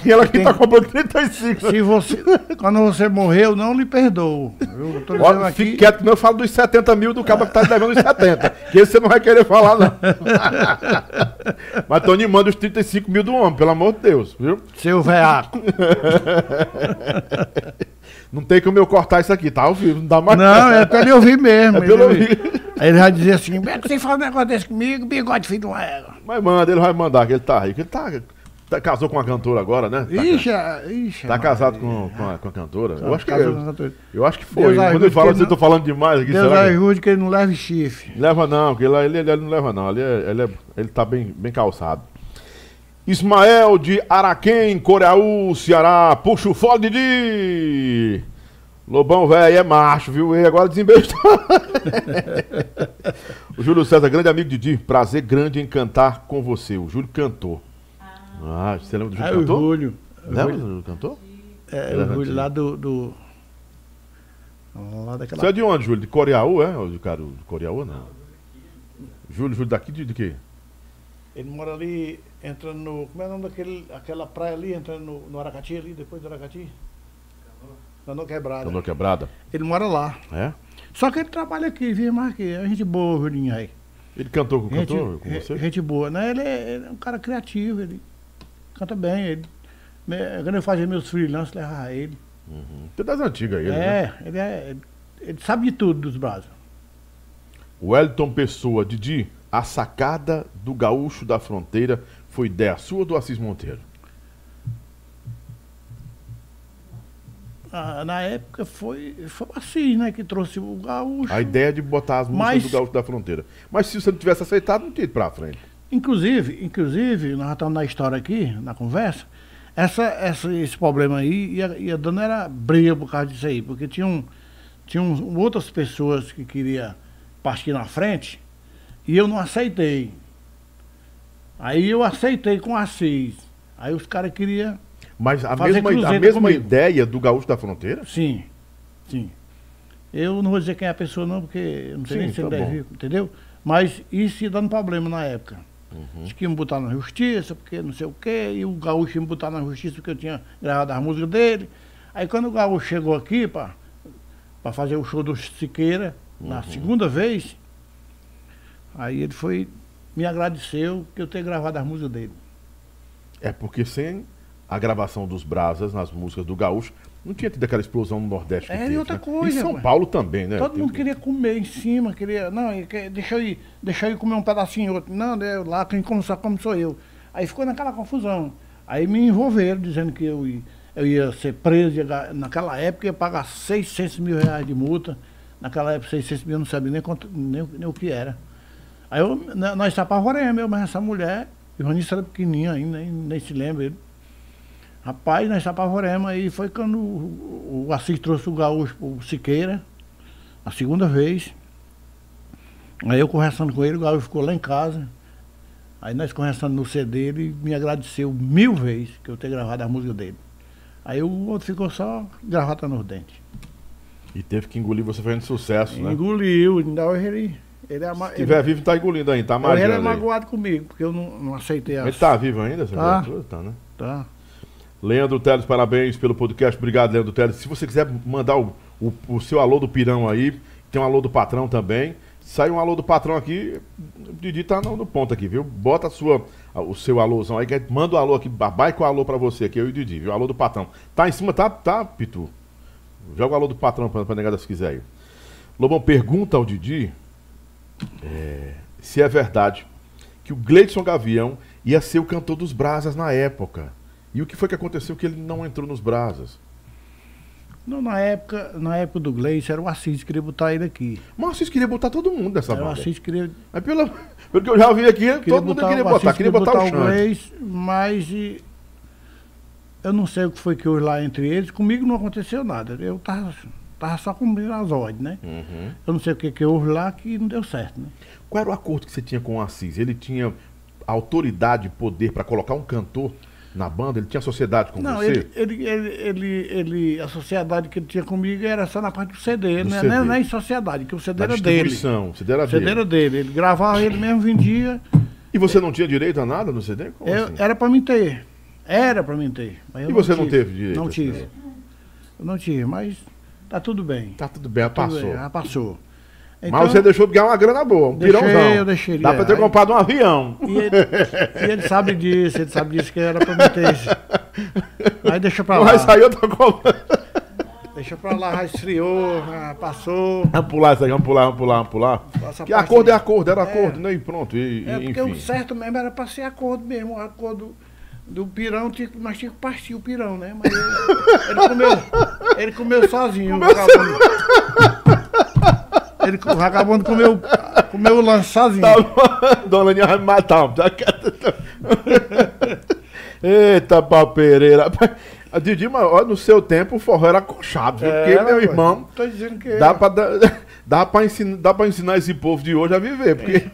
[SPEAKER 1] E ela aqui tá cobrando 35.
[SPEAKER 2] Se você, quando você morreu, não lhe perdoo. Eu
[SPEAKER 1] tô Olha, aqui... Fique quieto, eu falo dos 70 mil do cabo que tá devendo os 70. que esse você não vai querer falar, não. Mas Tony manda os 35 mil do homem, pelo amor de Deus, viu?
[SPEAKER 2] Seu veaco.
[SPEAKER 1] Não tem como eu cortar isso aqui, tá ao vivo, não dá mais.
[SPEAKER 2] Não, é pra ele ouvir mesmo. É ele ouvir. Aí ele vai dizer assim, como é que você fala um negócio desse comigo, bigode filho de uma égua.
[SPEAKER 1] Mas manda, ele vai mandar, que ele tá rico. Ele tá, tá, casou com uma cantora agora, né?
[SPEAKER 2] Tá, ixi, ixi.
[SPEAKER 1] Tá casado com, com, a, com a cantora? eu acho que eu, eu acho que foi. Deus Quando ele fala assim, eu tô falando demais aqui.
[SPEAKER 2] Deus ajude que ele não leve chifre.
[SPEAKER 1] Leva não, porque ele, ele, ele não leva não. Ele, é, ele, é, ele tá bem, bem calçado. Ismael de Araquém, Coreaú, Ceará. Puxa o fole de... Lobão, velho, é macho, viu? E agora desembestou. o Júlio César, grande amigo de Didi. Prazer grande em cantar com você. O Júlio cantou. Ah, você lembra do Júlio
[SPEAKER 2] é cantor? O Júlio.
[SPEAKER 1] Lembra do Júlio cantor?
[SPEAKER 2] É, o Júlio lá do... do...
[SPEAKER 1] Lá daquela... Você é de onde, Júlio? De Coreaú, é? De, cara, de Coreaú, não? Júlio, Júlio daqui de, de quê?
[SPEAKER 2] Ele mora ali, entrando no... Como é o nome daquele, aquela praia ali, entrando no, no Aracati ali, depois do Aracati? Canoa Quebrada.
[SPEAKER 1] Canoa Quebrada?
[SPEAKER 2] Ele mora lá.
[SPEAKER 1] É?
[SPEAKER 2] Só que ele trabalha aqui, mais aqui. É gente boa, Julinho aí.
[SPEAKER 1] Ele cantou com, gente, cantor, com você?
[SPEAKER 2] Gente boa, né? Ele é, ele é, um cara criativo, ele canta bem. Ele, né, quando eu fazia meus freelances, levava ele.
[SPEAKER 1] Uhum. É das antigas ele,
[SPEAKER 2] é, né? Ele é, ele sabe de tudo dos braços.
[SPEAKER 1] Wellington Pessoa, Didi, a sacada do gaúcho da fronteira foi ideia sua ou do Assis Monteiro?
[SPEAKER 2] Ah, na época foi, foi assim, né? Que trouxe o gaúcho.
[SPEAKER 1] A ideia de botar as músicas Mas, do gaúcho da fronteira. Mas se você não tivesse aceitado, não tinha ido pra frente.
[SPEAKER 2] Inclusive, inclusive, nós estamos na história aqui, na conversa, essa, essa, esse problema aí ia, ia dando era briga por causa disso aí, porque tinham, tinham outras pessoas que queriam partir na frente e eu não aceitei. Aí eu aceitei com a Assis. Aí os caras queriam
[SPEAKER 1] mas a mesma, a mesma ideia do Gaúcho da Fronteira?
[SPEAKER 2] Sim, sim. Eu não vou dizer quem é a pessoa não, porque eu não sei sim, nem se tá ele deve, entendeu? Mas isso ia dando problema na época. Uhum. Diz que iam botar na justiça, porque não sei o quê, e o Gaúcho ia me botar na justiça porque eu tinha gravado as músicas dele. Aí quando o Gaúcho chegou aqui para fazer o show do Siqueira, uhum. na segunda vez, aí ele foi, me agradeceu que eu ter gravado as músicas dele.
[SPEAKER 1] É porque sem a gravação dos Brasas nas músicas do Gaúcho, não tinha tido aquela explosão no Nordeste.
[SPEAKER 2] É, teve, e outra né? coisa.
[SPEAKER 1] Em São Paulo também, né?
[SPEAKER 2] Todo mundo queria comer em cima, queria. Não, deixa eu ir, deixa eu ir comer um pedacinho outro. Não, né, lá quem come só come sou eu. Aí ficou naquela confusão. Aí me envolveram, dizendo que eu, ia- eu ia ser preso, ia naquela época ia pagar 600 mil reais de multa. Naquela época, 600 mil eu não sabia nem, quanto, nem, nem o que era. Aí eu, na- nós apavoremos, eu, mas essa mulher, o Ivanilson era pequenininho ainda, nem, nem se lembra ele. Rapaz, nós apavoremos, aí foi quando o, o Assis trouxe o gaúcho pro Siqueira, a segunda vez. Aí eu conversando com ele, o gaúcho ficou lá em casa. Aí nós conversando no CD, ele me agradeceu mil vezes que eu ter gravado a música dele. Aí o outro ficou só gravata nos dentes.
[SPEAKER 1] E teve que engolir você fazendo sucesso, né?
[SPEAKER 2] Engoliu, ainda hoje ele. Ele é, ama-
[SPEAKER 1] Se tiver vivo, tá engolindo ainda, tá
[SPEAKER 2] ele, hoje ele é
[SPEAKER 1] aí.
[SPEAKER 2] magoado comigo, porque eu não, não aceitei a.
[SPEAKER 1] Ele tá vivo ainda, essa
[SPEAKER 2] Tá.
[SPEAKER 1] criatura? Tá, né?
[SPEAKER 2] Tá.
[SPEAKER 1] Leandro Teles, parabéns pelo podcast. Obrigado, Leandro Teles. Se você quiser mandar o, o, o seu alô do Pirão aí, tem um alô do patrão também. Sai um alô do patrão aqui, o Didi tá no, no ponto aqui, viu? Bota a sua, o seu alôzão aí, manda o alô aqui, vai com o alô pra você aqui, eu e o Didi, viu? Alô do patrão. Tá em cima, tá, tá, Pitu? Joga o alô do patrão pra, pra negada se quiser aí. Lobão, pergunta ao Didi é, se é verdade que o Gleidson Gavião ia ser o cantor dos Brasas na época. E o que foi que aconteceu que ele não entrou nos Brasas?
[SPEAKER 2] Não, na época, na época do Gleice era o Assis que queria botar ele aqui.
[SPEAKER 1] Mas vocês queriam botar todo mundo nessa
[SPEAKER 2] Era o
[SPEAKER 1] banda.
[SPEAKER 2] Assis que queria,
[SPEAKER 1] Mas pelo, pelo que eu já vi aqui,
[SPEAKER 2] queria
[SPEAKER 1] todo mundo queria
[SPEAKER 2] o
[SPEAKER 1] botar.
[SPEAKER 2] Assis
[SPEAKER 1] Queria botar, o Xande.
[SPEAKER 2] Gleice, mas e, eu não sei o que foi que houve lá entre eles. Comigo não aconteceu nada. Eu tava, tava só as ordens, né?
[SPEAKER 1] Uhum.
[SPEAKER 2] Eu não sei o que, que houve lá que não deu certo, né?
[SPEAKER 1] Qual era o acordo que você tinha com o Assis? Ele tinha autoridade e poder para colocar um cantor na banda? Ele tinha sociedade com
[SPEAKER 2] Não,
[SPEAKER 1] você?
[SPEAKER 2] ele, ele, ele, ele, ele- a sociedade que ele tinha comigo era só na parte do CD,
[SPEAKER 1] Do
[SPEAKER 2] né?
[SPEAKER 1] CD.
[SPEAKER 2] Não nem sociedade, que o CD era dele.
[SPEAKER 1] distribuição. CD era
[SPEAKER 2] O CD
[SPEAKER 1] dele.
[SPEAKER 2] era dele. Ele gravava, ele mesmo vendia.
[SPEAKER 1] E você não tinha direito a nada no CD? Como
[SPEAKER 2] Eu-
[SPEAKER 1] assim?
[SPEAKER 2] era pra mim ter. Era pra mim ter.
[SPEAKER 1] E você não
[SPEAKER 2] tive.
[SPEAKER 1] teve direito
[SPEAKER 2] Não
[SPEAKER 1] a esse
[SPEAKER 2] tive. Eu não tive, mas tá tudo bem.
[SPEAKER 1] Tá tudo bem,
[SPEAKER 2] Tudo
[SPEAKER 1] passou.
[SPEAKER 2] bem, já passou.
[SPEAKER 1] Mas você deixou de ganhar uma grana boa, um
[SPEAKER 2] Deixei,
[SPEAKER 1] pirãozão.
[SPEAKER 2] eu deixei,
[SPEAKER 1] Dá pra ter
[SPEAKER 2] é.
[SPEAKER 1] comprado um avião.
[SPEAKER 2] E ele, e ele sabe disso, ele sabe disso que era pra mim ter. esse. Mas deixa pra lá.
[SPEAKER 1] Mas saiu outra coisa.
[SPEAKER 2] Deixa pra lá, já esfriou, já passou.
[SPEAKER 1] Vamos pular isso aí, vamos pular, vamos pular, vamos pular. Que acordo é acordo, era
[SPEAKER 2] É.
[SPEAKER 1] acordo, né? E pronto, e,
[SPEAKER 2] É,
[SPEAKER 1] e-
[SPEAKER 2] porque o
[SPEAKER 1] enfim.
[SPEAKER 2] certo mesmo era pra ser acordo mesmo. O acordo do pirão, tinha, que- nós tínhamos que partir o pirão, né? Mas ele, ele comeu, ele comeu sozinho. o vagabundo. Ele, o vagabundo comeu, comeu o lanche sozinho.
[SPEAKER 1] Tá Dona Aninha vai me matar. Tá quieto. Eita, pau Pereira. Didi, mas olha, no seu tempo o forró era coxado, viu? Porque,
[SPEAKER 2] Era,
[SPEAKER 1] meu irmão,
[SPEAKER 2] Tô dizendo que
[SPEAKER 1] dá pra, dá, pra ensinar, dá pra ensinar esse povo de hoje a viver. Porque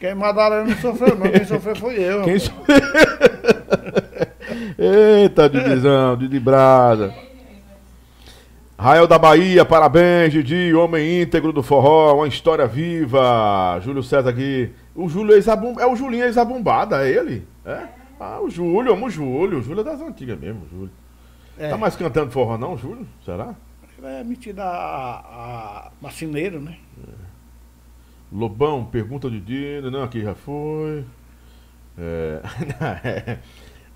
[SPEAKER 2] quem Madalena não sofreu, não. Quem sofreu foi eu.
[SPEAKER 1] quem
[SPEAKER 2] rapaz.
[SPEAKER 1] Eita, Didizão, Didi Brada. Rael da Bahia, parabéns, Didi, homem íntegro do forró, uma história viva. Júlio César aqui. O Júlio ex-abum- é o Julinho ex-abumbada, é ele? É? Ah, o Júlio, amo o Júlio. O Júlio é das antigas mesmo, Júlio.
[SPEAKER 2] É,
[SPEAKER 1] Tá mais cantando forró não, Júlio? Será?
[SPEAKER 2] É metido a, a macineiro, né?
[SPEAKER 1] Lobão, pergunta de Didi, não, aqui já foi. É...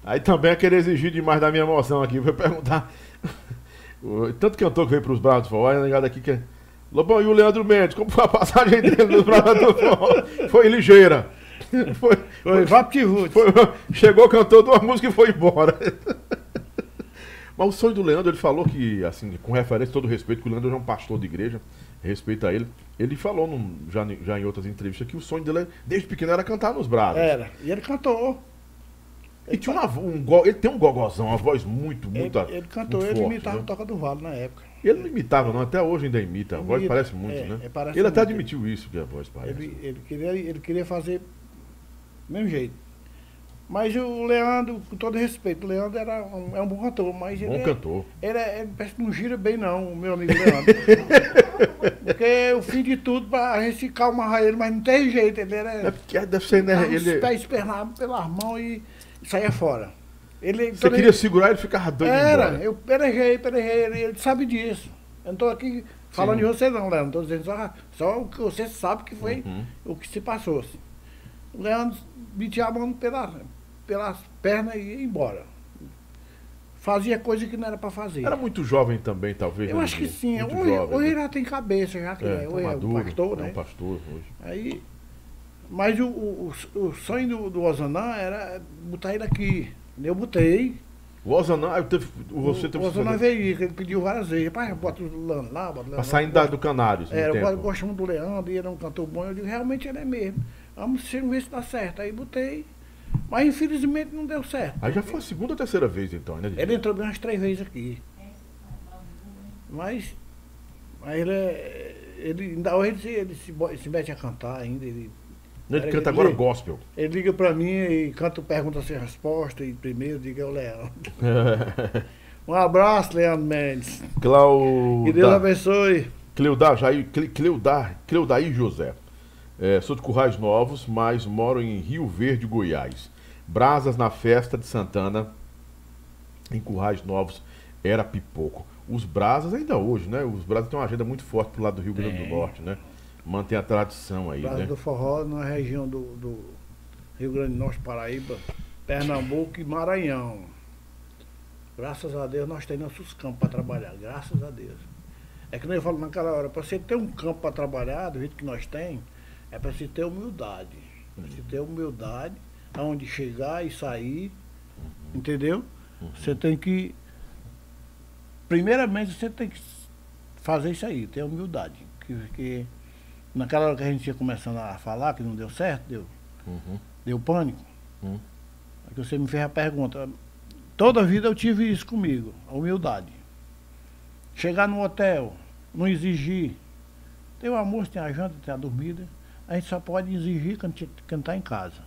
[SPEAKER 1] Aí também é querer exigir demais da minha emoção aqui. Vou perguntar. Tanto cantor que veio pros braços do forró, é negado aqui que é. Lobão e o Leandro Mendes, como foi a passagem dele nos braços do forró? Foi ligeira. Foi,
[SPEAKER 2] Foi VaptVut.
[SPEAKER 1] foi- chegou, cantou duas músicas e foi embora. Mas o sonho do Leandro, ele falou que, assim, com referência, todo respeito, que o Leandro é um pastor de igreja, respeita ele. Ele falou num- já, já em outras entrevistas que o sonho dele, desde pequeno, era cantar nos braços.
[SPEAKER 2] Era. E ele cantou.
[SPEAKER 1] E tinha uma, um go- ele tem um gogozão, uma voz muito,
[SPEAKER 2] Ele,
[SPEAKER 1] muito.
[SPEAKER 2] ele cantou,
[SPEAKER 1] muito
[SPEAKER 2] ele
[SPEAKER 1] forte,
[SPEAKER 2] imitava
[SPEAKER 1] né?
[SPEAKER 2] o Toca do Vale na época.
[SPEAKER 1] Ele não imitava, não, até hoje ainda imita. A voz
[SPEAKER 2] Imita,
[SPEAKER 1] parece muito,
[SPEAKER 2] é,
[SPEAKER 1] né?
[SPEAKER 2] é, parece
[SPEAKER 1] ele até
[SPEAKER 2] muito.
[SPEAKER 1] admitiu isso, que a voz parece.
[SPEAKER 2] Ele, ele, queria, ele queria fazer do mesmo jeito. Mas o Leandro, com todo respeito, o Leandro era um, é um bom cantor, mas ele,
[SPEAKER 1] Bom
[SPEAKER 2] é-
[SPEAKER 1] cantor.
[SPEAKER 2] ele, é- ele parece que não gira bem não, o meu amigo Leandro. Porque o fim de tudo, pra a gente calmar ele, mas não tem jeito, ele era...
[SPEAKER 1] É porque deve ser, né?
[SPEAKER 2] dava os
[SPEAKER 1] Ele,
[SPEAKER 2] pés espernavam pelas mãos e, saía fora. Ele,
[SPEAKER 1] você queria segurar, ele ficava doido
[SPEAKER 2] Era, eu perejei, perejei, ele, ele sabe disso. Eu não estou aqui falando
[SPEAKER 1] Sim.
[SPEAKER 2] de você não, Leandro. Estou dizendo só, só o que você sabe que foi
[SPEAKER 1] Uhum.
[SPEAKER 2] o que se passou. assim. O Leandro metia a mão pela, pelas pernas e ia embora. Fazia coisa que não era para fazer.
[SPEAKER 1] Era muito jovem também, talvez.
[SPEAKER 2] eu acho que sim.
[SPEAKER 1] Muito
[SPEAKER 2] Hoje,
[SPEAKER 1] jovem,
[SPEAKER 2] hoje
[SPEAKER 1] né?
[SPEAKER 2] ele já tem cabeça, já que
[SPEAKER 1] É,
[SPEAKER 2] é,
[SPEAKER 1] tá
[SPEAKER 2] hoje é
[SPEAKER 1] maduro,
[SPEAKER 2] um pastor,
[SPEAKER 1] é
[SPEAKER 2] né?
[SPEAKER 1] um pastor hoje.
[SPEAKER 2] Aí, mas o, o, o sonho do, do Ozanã era botar ele aqui. Eu botei.
[SPEAKER 1] O Osanã, teve, você teve
[SPEAKER 2] O Osanã veio, ele pediu várias vezes. Pai, bota o Leandro lá, bota o Leandro
[SPEAKER 1] saindo da, do Canários.
[SPEAKER 2] É, eu gosto- muito do Leandro, ele é um cantor bom. Eu digo, realmente ele é mesmo. Vamos ver se dá certo. Aí botei. Mas infelizmente não deu certo.
[SPEAKER 1] Aí já foi a segunda ou terceira vez, então, né?
[SPEAKER 2] Ele entrou bem umas três vezes aqui. Mas, mas ele, é- ele ainda hoje ele, se- ele se, se mete a cantar ainda. Ele,
[SPEAKER 1] Ele
[SPEAKER 2] Peraí,
[SPEAKER 1] canta
[SPEAKER 2] ele-
[SPEAKER 1] agora gospel.
[SPEAKER 2] ele liga pra mim e canta pergunta sem resposta. E primeiro diga é o Leandro. Um abraço, Leandro Mendes. Que Deus abençoe.
[SPEAKER 1] Cleudar, Jair, Cle- Cleudar, Cleudaí José. É, sou de Currais Novos, mas moro em Rio Verde, Goiás. Brasas na festa de Santana, em Currais Novos, era pipoco. Os Brasas, ainda hoje, né? Os Brasas têm uma agenda muito forte pro lado do Rio Grande do. Norte, né? Mantém a tradição aí,
[SPEAKER 2] Praça
[SPEAKER 1] né?
[SPEAKER 2] do Forró, na região do, do Rio Grande do Norte, Paraíba, Pernambuco e Maranhão. Graças a Deus nós temos nossos campos para trabalhar, graças a Deus. É que nem eu falo naquela hora, para você ter um campo para trabalhar, do jeito que nós temos, é para você ter humildade. Para você ter humildade, aonde chegar e sair, entendeu? Você tem que. Primeiramente você tem que fazer isso aí, ter humildade. Que, que naquela hora que a gente ia começando a falar, que não deu certo, deu,
[SPEAKER 1] Uhum.
[SPEAKER 2] deu pânico.
[SPEAKER 1] Hum.
[SPEAKER 2] Aí que você me fez a pergunta. Toda a vida eu tive isso comigo, a humildade. Chegar no hotel, não exigir. Tem o almoço, tem a janta, tem a dormida. A gente só pode exigir está em casa.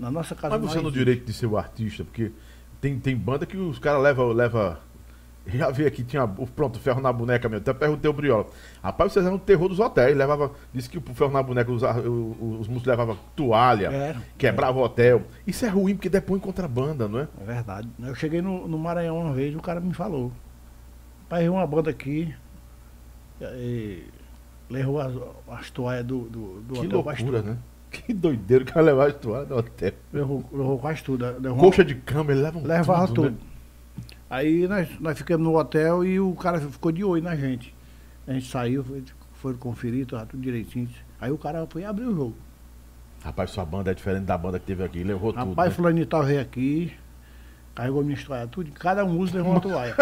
[SPEAKER 2] Na nossa casa
[SPEAKER 1] Mas você
[SPEAKER 2] não
[SPEAKER 1] no
[SPEAKER 2] exige.
[SPEAKER 1] direito de ser o artista, porque tem, tem banda que os caras levam. Leva, já vi aqui, tinha o pronto, ferro na boneca mesmo. Até perguntei o Briola. Rapaz, vocês eram o terror dos hotéis. Levava, disse que o ferro na boneca, os, ar- o- o- os músicos levavam toalha,
[SPEAKER 2] Era.
[SPEAKER 1] quebrava o hotel. Isso é ruim, porque depõe contrabanda, não é?
[SPEAKER 2] É verdade. Eu cheguei no, no Maranhão uma vez, o cara me falou. Pai, uma banda aqui. E levou as, as toalhas do, do, do
[SPEAKER 1] que
[SPEAKER 2] hotel
[SPEAKER 1] loucura, né? Que doideiro que vai levar a toalha do hotel.
[SPEAKER 2] Levou, levou quase tudo. Levou
[SPEAKER 1] Coxa de cama, eles levam
[SPEAKER 2] Levava
[SPEAKER 1] tudo.
[SPEAKER 2] tudo.
[SPEAKER 1] né?
[SPEAKER 2] Aí nós, nós ficamos no hotel e o cara ficou de olho na gente. A gente saiu, foi, foi conferir, tava tudo direitinho. Aí o cara foi abrir o jogo.
[SPEAKER 1] Rapaz, sua banda é diferente da banda que teve aqui, levou tudo.
[SPEAKER 2] Rapaz,
[SPEAKER 1] né?
[SPEAKER 2] fulaninho tal veio aqui, carregou minha história tudo, e cada músico levou uma toalha.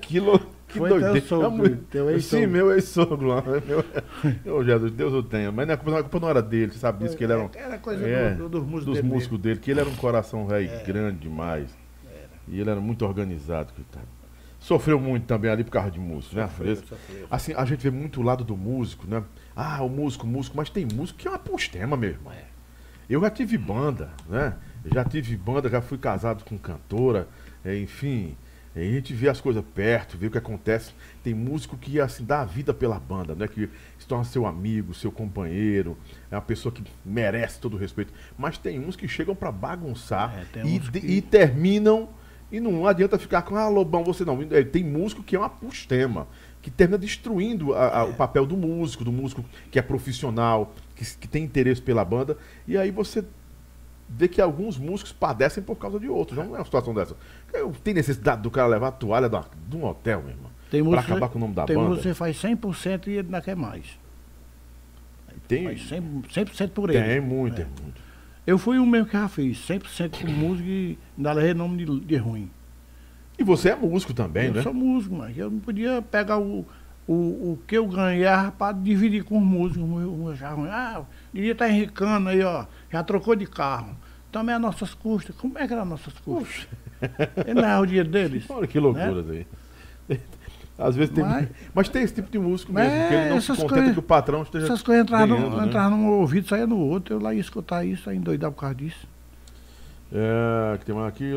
[SPEAKER 1] que lou- que
[SPEAKER 2] Foi teu
[SPEAKER 1] doideira.
[SPEAKER 2] sogro,
[SPEAKER 1] É muito-
[SPEAKER 2] teu
[SPEAKER 1] Sim,
[SPEAKER 2] ex-sogro.
[SPEAKER 1] meu ex-sogro lá. Meu... Ô, Jesus, Deus o tenha. Mas não, a culpa não- a culpa não era dele, você sabe disso, que ele era um...
[SPEAKER 2] Era coisa
[SPEAKER 1] É,
[SPEAKER 2] do- do- dos músicos
[SPEAKER 1] dos
[SPEAKER 2] dele
[SPEAKER 1] músicos dele, que ele era um coração velho
[SPEAKER 2] É.
[SPEAKER 1] grande demais. E ele era muito organizado, coitado. Sofreu muito também ali por causa de músico, né?
[SPEAKER 2] Sofreu, sofreu.
[SPEAKER 1] Assim, a gente vê muito o lado do músico, né? Ah, o músico, o músico, mas tem músico que é uma postema, meu irmão.
[SPEAKER 2] É.
[SPEAKER 1] Eu já tive banda, né? Já tive banda, já fui casado com cantora, é, A gente vê as coisas perto, vê o que acontece. Tem músico que assim dá a vida pela banda, né? Que se torna seu amigo, seu companheiro, é uma pessoa que merece todo o respeito. Mas tem uns que chegam pra bagunçar
[SPEAKER 2] É,
[SPEAKER 1] e,
[SPEAKER 2] que-
[SPEAKER 1] e terminam e não adianta ficar com ah, Lobão, você não. É, Tem músico que é uma postema, que termina destruindo a- a- o papel do músico, do músico que é profissional, que, que tem interesse pela banda. E aí você vê que alguns músicos padecem por causa de outros. Não é uma situação dessa. Eu- Tem necessidade do cara levar a toalha da- de um hotel, meu irmão.
[SPEAKER 2] Tem
[SPEAKER 1] Pra acabar com o nome da
[SPEAKER 2] tem
[SPEAKER 1] banda.
[SPEAKER 2] que você faz 100% e ele não quer mais.
[SPEAKER 1] Tem,
[SPEAKER 2] Faz 100%, 100 por ele.
[SPEAKER 1] tem muito,
[SPEAKER 2] É.
[SPEAKER 1] é muito.
[SPEAKER 2] Eu fui o mesmo que já fiz, 100% com música e ainda levei nome de, de ruim.
[SPEAKER 1] E você é músico também,
[SPEAKER 2] eu
[SPEAKER 1] né?
[SPEAKER 2] sou músico, mas eu não podia pegar o, o, o que eu ganhava para dividir com os músicos. O meu- o meu. Ah, devia estar enricando aí, ó. Já trocou de carro. Também as nossas custas. Como é que eram as nossas custas? Ele não é o dinheiro deles.
[SPEAKER 1] Olha que loucura aí. Às vezes tem. Mas,
[SPEAKER 2] Mas-
[SPEAKER 1] tem esse tipo de músico mesmo, que ele não se contenta
[SPEAKER 2] coisas-
[SPEAKER 1] que o patrão esteja.
[SPEAKER 2] Essas coisas entravam
[SPEAKER 1] né?
[SPEAKER 2] entravam num ouvido, saía no outro. Eu lá ia escutar isso, aí endoidar por causa disso.
[SPEAKER 1] É, que tem mais aqui.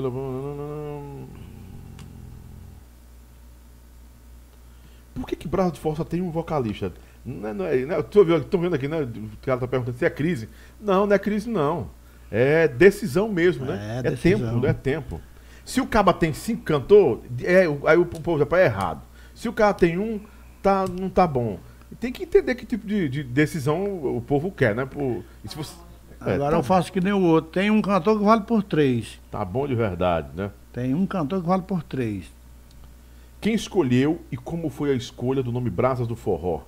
[SPEAKER 1] Por que que Braço de Força tem um vocalista? Não é, não é, não é, tô vendo aqui, né? O cara tá perguntando se é crise. Não, não é crise, não. É decisão mesmo, né?
[SPEAKER 2] É,
[SPEAKER 1] É, tempo, não é tempo. Se o caba tem cinco cantor, é, aí o povo já é errado. Se o cara tem um, tá, não tá bom. Tem que entender que tipo de, de decisão o povo quer, né? Por, se você, é,
[SPEAKER 2] Agora
[SPEAKER 1] tá,
[SPEAKER 2] eu faço que nem o outro. Tem um cantor que vale por três.
[SPEAKER 1] tá bom de verdade, né?
[SPEAKER 2] Tem um cantor que vale por três.
[SPEAKER 1] Quem escolheu e como foi a escolha do nome Brasas do Forró?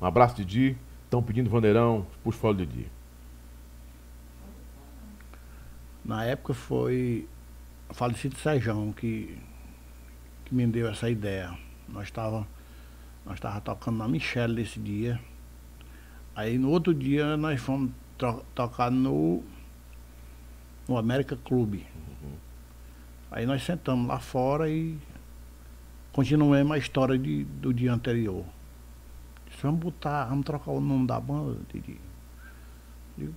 [SPEAKER 1] Um abraço, Didi. Estão pedindo Vandeirão, puxa fala Didi.
[SPEAKER 2] Na época foi o falecido Sejão que, que me deu essa ideia. Nós estávamos nós tava tocando na Michelle desse dia. Aí no outro dia nós fomos tocar no, no América Clube. Uhum. Aí nós sentamos lá fora e continuamos a história de, do dia anterior. Disse, vamos botar, vamos trocar o nome da banda, Didi. Digo,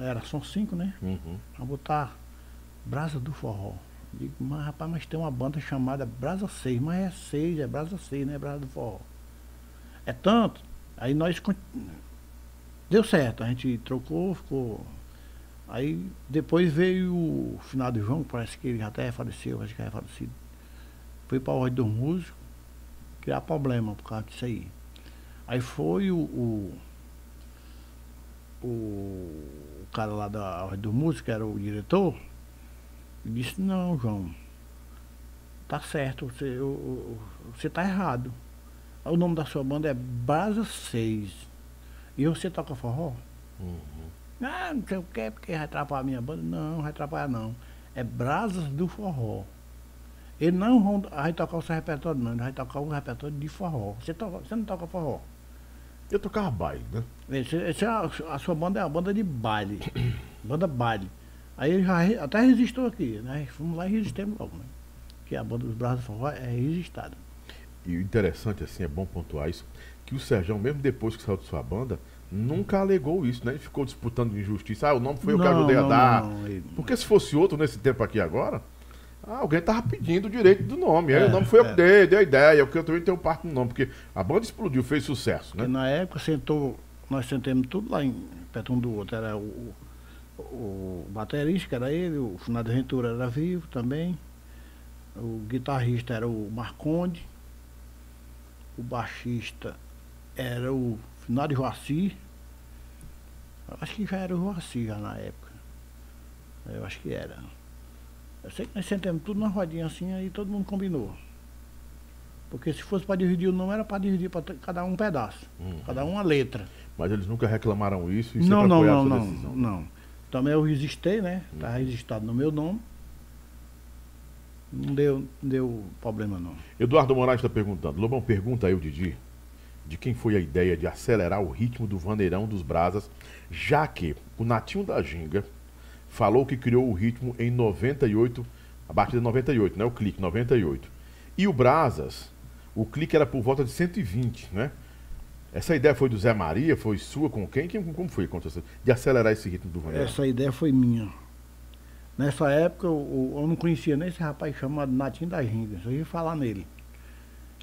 [SPEAKER 2] era, são cinco, né? Uhum. Vamos botar Brasa do Forró. Digo, mas rapaz, mas tem uma banda chamada Brasa 6, mas é 6, é Brasa 6, não é Brasa do Forró. É tanto. Aí nós deu certo, a gente trocou, ficou. Aí depois veio o finado João, parece que ele já até faleceu, acho que é falecido. Foi para a ordem dos músicos, criar problema por causa disso aí. Aí foi o, o, o cara lá da músicos, que era o diretor, e disse, não, João, tá certo, você, você tá errado. O nome da sua banda é Brasa 6. E você toca forró? Uhum. Ah, não sei o que, porque vai atrapalhar a minha banda. Não, não vai atrapalhar não. É Brasas do Forró. Ele não vai tocar o seu repertório, não. Ele vai tocar o repertório de forró. Você, toca, você não toca forró?
[SPEAKER 1] Eu tocava baile, né?
[SPEAKER 2] Esse, esse é a, a, sua banda é a banda de baile. banda baile. Aí ele já até resistiu aqui, né? Fomos lá e resistimos logo, né? Que a banda dos Brasas do Forró é resistada.
[SPEAKER 1] E o interessante, assim, é bom pontuar isso, que o Sérgio, mesmo depois que saiu de sua banda, nunca alegou isso, né? Ele ficou disputando injustiça. Ah, o nome foi eu que ajudei a dar. Não, não, Porque se fosse outro nesse tempo aqui agora, ah, alguém tava pedindo o direito do nome. Aí é, o nome foi eu que é. dei, dei a ideia, porque eu também tenho parte no nome, porque a banda explodiu, fez sucesso, né?
[SPEAKER 2] Porque na época sentou, nós sentamos tudo lá em perto um do outro. Era o, o baterista, que era ele, o Finado Ventura era vivo também. O guitarrista era o Marconde o baixista era o Finado Joaci. Acho que já era o Joaci já na época. Eu acho que era. Eu sei que nós sentamos tudo na rodinha assim, aí todo mundo combinou. Porque se fosse para dividir o nome, era para dividir para cada um um pedaço. Uhum. Cada um uma letra.
[SPEAKER 1] Mas eles nunca reclamaram isso e
[SPEAKER 2] não, não, não, não, decisão. não. Também eu resistei, né? Estava uhum. registrado no meu nome. Não deu, não deu problema, não.
[SPEAKER 1] Eduardo Moraes está perguntando. Lobão, pergunta aí o Didi de quem foi a ideia de acelerar o ritmo do Vaneirão dos Brasas, já que o Natinho da Ginga falou que criou o ritmo em 98, a partir de 98, né? O clique, 98. E o Brasas, o clique era por volta de 120, né? Essa ideia foi do Zé Maria, foi sua com quem? quem como foi de acelerar esse ritmo do Vaneirão?
[SPEAKER 2] Essa ideia foi minha. Nessa época eu, eu não conhecia nem esse rapaz chamado Natinho da Ginga, só ia falar nele.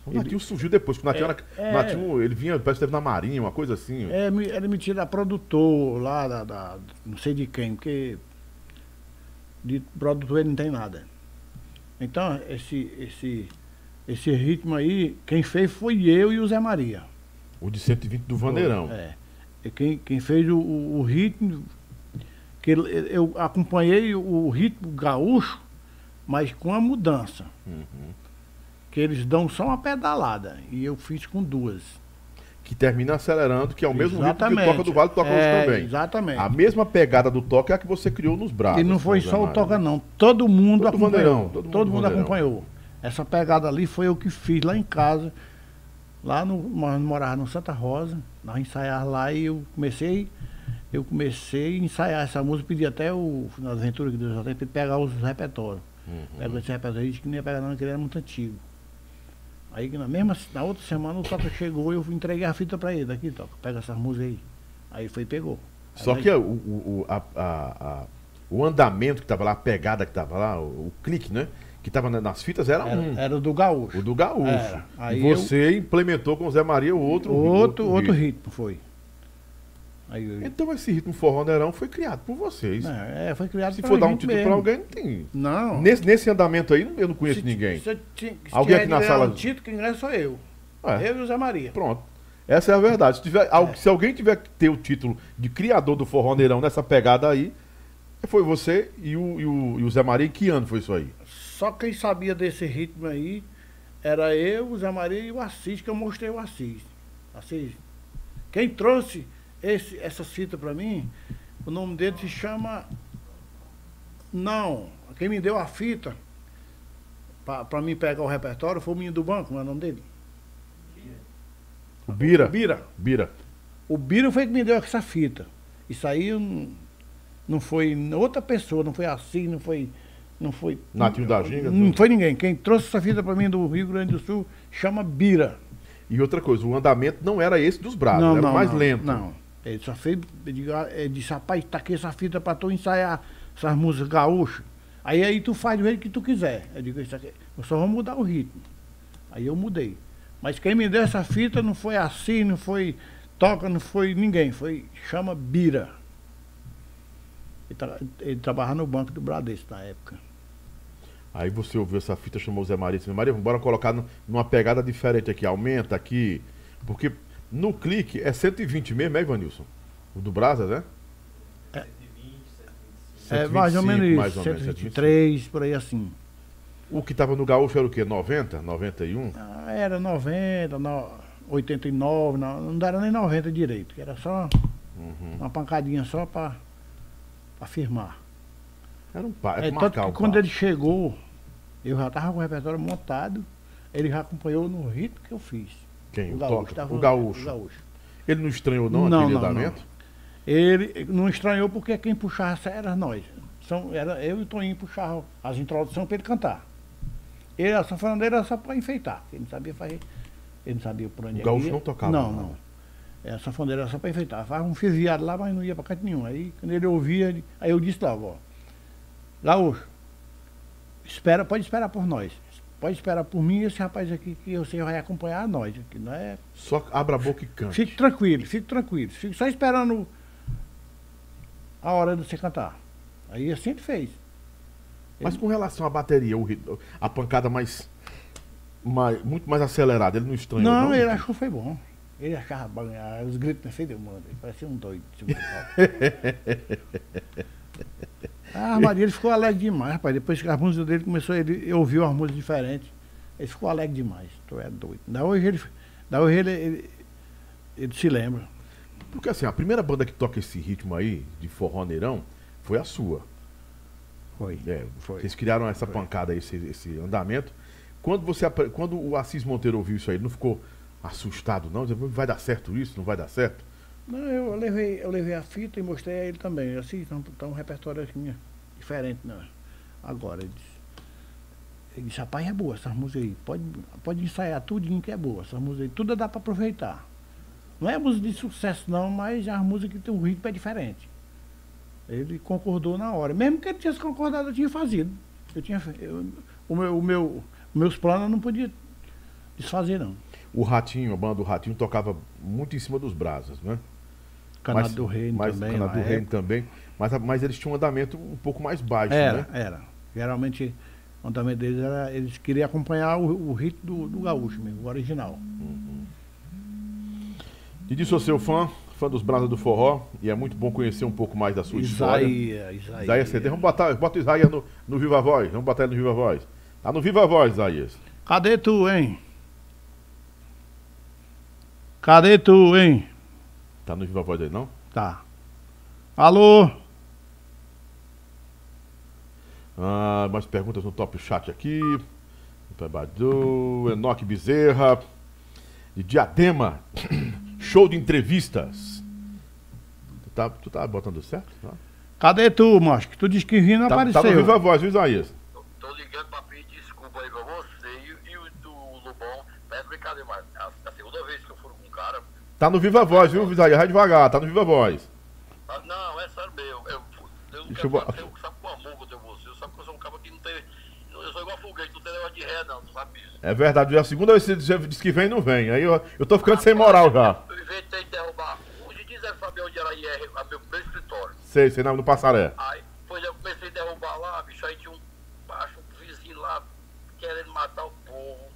[SPEAKER 1] O ele, Natinho surgiu depois, porque o Natinho, é, era, é, Natinho ele vinha, parece que esteve na Marinha, uma coisa assim.
[SPEAKER 2] É, ele me tira produtor lá, da, da, não sei de quem, porque de produtor ele não tem nada. Então, esse, esse, esse ritmo aí, quem fez foi eu e o Zé Maria.
[SPEAKER 1] O de 120 do Vandeirão.
[SPEAKER 2] É. Quem, quem fez o, o ritmo que eu acompanhei o ritmo gaúcho, mas com a mudança. Uhum. Que eles dão só uma pedalada. E eu fiz com duas.
[SPEAKER 1] Que termina acelerando, que é o mesmo exatamente. ritmo que o Toca do Vale toca é,
[SPEAKER 2] também. Exatamente.
[SPEAKER 1] A mesma pegada do toque é a que você criou nos braços.
[SPEAKER 2] E não foi só o Toca, não. Todo mundo todo acompanhou. todo mundo, todo mundo acompanhou. Essa pegada ali foi eu que fiz lá em casa. Lá no. Nós morávamos no Santa Rosa. Nós ensaiávamos lá e eu comecei eu comecei a ensaiar essa música, pedi até o da Aventura, que Deus já tem, para pegar os repertórios. Uhum. Pega esse repertório, disse que não ia pegar não, que ele era muito antigo. Aí na mesma, na outra semana o Toca chegou e eu entreguei a fita para ele, daqui, Toca, pega essas músicas aí. Aí foi e pegou.
[SPEAKER 1] Aí Só que o, o, a, a, a, o andamento que estava lá, a pegada que estava lá, o, o, clique, né? Que estava nas fitas era,
[SPEAKER 2] era,
[SPEAKER 1] um.
[SPEAKER 2] Era o do gaúcho.
[SPEAKER 1] O do gaúcho. e você eu... implementou com o Zé Maria o outro,
[SPEAKER 2] outro, outro, outro ritmo. ritmo foi.
[SPEAKER 1] Aí, então esse ritmo forró neirão foi criado por vocês.
[SPEAKER 2] É, foi criado
[SPEAKER 1] Se for dar um título para alguém, não tem.
[SPEAKER 2] Não.
[SPEAKER 1] Nesse, nesse andamento aí, eu não conheço se, ninguém. Se,
[SPEAKER 2] se, alguém aqui na sala. Um título, quem ganha sou eu. É. Eu e o Zé Maria.
[SPEAKER 1] Pronto. Essa é a verdade. Se, tiver, é. se alguém tiver que ter o título de criador do forró neirão nessa pegada aí, foi você e o, e o, e o Zé Maria. Em que ano foi isso aí?
[SPEAKER 2] Só quem sabia desse ritmo aí era eu, o Zé Maria e o Assis, que eu mostrei o Assis. Assis. Quem trouxe esse, essa fita para mim, o nome dele se chama Não, quem me deu a fita para mim pegar o repertório foi o menino do banco, não é o nome dele?
[SPEAKER 1] O Bira.
[SPEAKER 2] Bira.
[SPEAKER 1] Bira.
[SPEAKER 2] O Bira foi que me deu essa fita. Isso aí não, foi outra pessoa, não foi assim, não foi. Não foi.
[SPEAKER 1] Natinho da Ginga?
[SPEAKER 2] Não foi ninguém. Quem trouxe essa fita para mim do Rio Grande do Sul chama Bira.
[SPEAKER 1] E outra coisa, o andamento não era esse dos braços,
[SPEAKER 2] não,
[SPEAKER 1] era
[SPEAKER 2] não,
[SPEAKER 1] mais
[SPEAKER 2] não,
[SPEAKER 1] lento.
[SPEAKER 2] Não. Ele só fez. Ele disse, rapaz, tá aqui essa fita para tu ensaiar essas músicas gaúchas. Aí aí tu faz do jeito que tu quiser. Eu digo, isso aqui, eu só vou mudar o ritmo. Aí eu mudei. Mas quem me deu essa fita não foi assim, não foi toca, não foi ninguém, foi chama Bira. Ele, tra ele trabalhava no banco do Bradesco na época.
[SPEAKER 1] Aí você ouviu essa fita, chamou o Zé Maria e disse, Maria, bora colocar numa pegada diferente aqui, aumenta aqui. Porque no clique é 120 mesmo, é, Ivanilson? O do Brasa, né?
[SPEAKER 2] É, 125, é mais ou menos isso, mais ou 123, menos, por aí assim.
[SPEAKER 1] O que estava no gaúcho era o quê? 90? 91?
[SPEAKER 2] Ah, era 90, no, 89, não, não era nem 90 direito, era só uhum. uma pancadinha só para firmar.
[SPEAKER 1] Era um pai.
[SPEAKER 2] É, tanto que quando ele chegou, eu já estava com o repertório montado, ele já acompanhou no ritmo que eu fiz.
[SPEAKER 1] Quem? O, gaúcho, tava, o gaúcho. O gaúcho. Ele não estranhou não,
[SPEAKER 2] não
[SPEAKER 1] aquele
[SPEAKER 2] não, andamento? Não. Ele não estranhou porque quem puxava era nós. São, era eu e o Toninho puxava as introduções para ele cantar. Ele, a sanfoneira era só para enfeitar. Ele não sabia fazer. Ele não sabia por onde
[SPEAKER 1] O gaúcho não tocava?
[SPEAKER 2] Não, não. É, a sanfoneira era só para enfeitar. Faz um fiziado lá, mas não ia para canto nenhum. Aí, quando ele ouvia, ele, aí eu disse lá, ó. Gaúcho, espera, pode esperar por nós. Pode esperar por mim e esse rapaz aqui que você vai acompanhar nós. Aqui, não é...
[SPEAKER 1] Só abra a boca e cante.
[SPEAKER 2] Fique tranquilo, fique tranquilo. Fique só esperando a hora de você cantar. Aí assim ele fez.
[SPEAKER 1] Mas com relação à bateria, o, a pancada mais, mais. muito mais acelerada, ele não estranhou?
[SPEAKER 2] Não, não ele achou que foi bom. Ele achava ah, os gritos não fez mano. Ele parecia um doido. a armadilha ele ficou alegre demais, rapaz. Depois que as músicas dele começou, ele ouviu as músicas diferentes. Ele ficou alegre demais. Tu é doido. Da hoje ele, da hoje ele, ele, ele se lembra.
[SPEAKER 1] Porque assim, a primeira banda que toca esse ritmo aí, de forró neirão, foi a sua.
[SPEAKER 2] Foi.
[SPEAKER 1] É, foi. Vocês criaram essa foi. pancada, esse, esse andamento. Quando, você, quando o Assis Monteiro ouviu isso aí, ele não ficou assustado, não? Vai dar certo isso? Não vai dar certo?
[SPEAKER 2] Não, eu levei, eu levei a fita e mostrei a ele também. Assim, então, tá um repertório assim, diferente, não. Agora, ele disse, ele disse, rapaz, é boa essas músicas aí. Pode, pode ensaiar tudinho que é boa. Essas músicas aí, tudo dá para aproveitar. Não é música de sucesso não, mas as músicas que tem um ritmo é diferente. Ele concordou na hora. Mesmo que ele tivesse concordado, eu tinha fazido. Eu tinha, eu, o meu, o meu, meus planos eu não podia desfazer, não.
[SPEAKER 1] O Ratinho, a banda do Ratinho, tocava muito em cima dos brasas, né?
[SPEAKER 2] Canado do Reino mas, também.
[SPEAKER 1] Canado do Reino também. Mas, mas eles tinham um andamento um pouco mais baixo,
[SPEAKER 2] era,
[SPEAKER 1] né?
[SPEAKER 2] Era, Geralmente, o andamento deles era. Eles queriam acompanhar o, o ritmo do, do gaúcho mesmo, o original. Uhum.
[SPEAKER 1] Didi, sou seu fã fã dos Brasas do Forró, e é muito bom conhecer um pouco mais da sua história.
[SPEAKER 2] Isaías.
[SPEAKER 1] Isaías. Vamos botar, bota o Isaías no, no Viva Voz. Vamos botar ele no Viva Voz. Tá no Viva Voz, Isaías.
[SPEAKER 2] Cadê tu, hein? Cadê tu, hein?
[SPEAKER 1] Tá no Viva Voz aí, não?
[SPEAKER 2] Tá. Alô?
[SPEAKER 1] Ah, mais perguntas no top chat aqui. Badu, Enoque Bezerra. De Diadema. Show de entrevistas. Tu tá, tu tá botando certo? Tá?
[SPEAKER 2] Cadê tu, macho? Que tu disse que vinha não tá, apareceu.
[SPEAKER 1] Tá no Viva Voz, viu, Isaías?
[SPEAKER 4] Tô, tô ligando pra pedir desculpa aí pra você e, e o do Lobão. Mas brincadeira, mas a, a, segunda vez que eu fui com um cara.
[SPEAKER 1] Tá no Viva Voz, viu, Isaías? Vai devagar, tá no Viva Voz.
[SPEAKER 4] Ah, não, é sério meu. Eu, eu, Deixa eu, eu, eu sabe com amor que eu tenho você. Eu sabe que eu sou um cara que não tem. Eu sou igual foguete, não tem negócio de ré, não, tu sabe isso.
[SPEAKER 1] É verdade, é a segunda vez que você disse que vem não vem. Aí eu, eu tô ficando ah, sem moral já.
[SPEAKER 4] Eu inventei de derrubar. Didi deve saber onde era IR, meu, meu escritório.
[SPEAKER 1] Sei, sei, no Passaré.
[SPEAKER 4] Aí, pois eu comecei a derrubar lá, bicho, aí tinha um baixo um vizinho lá querendo matar o povo,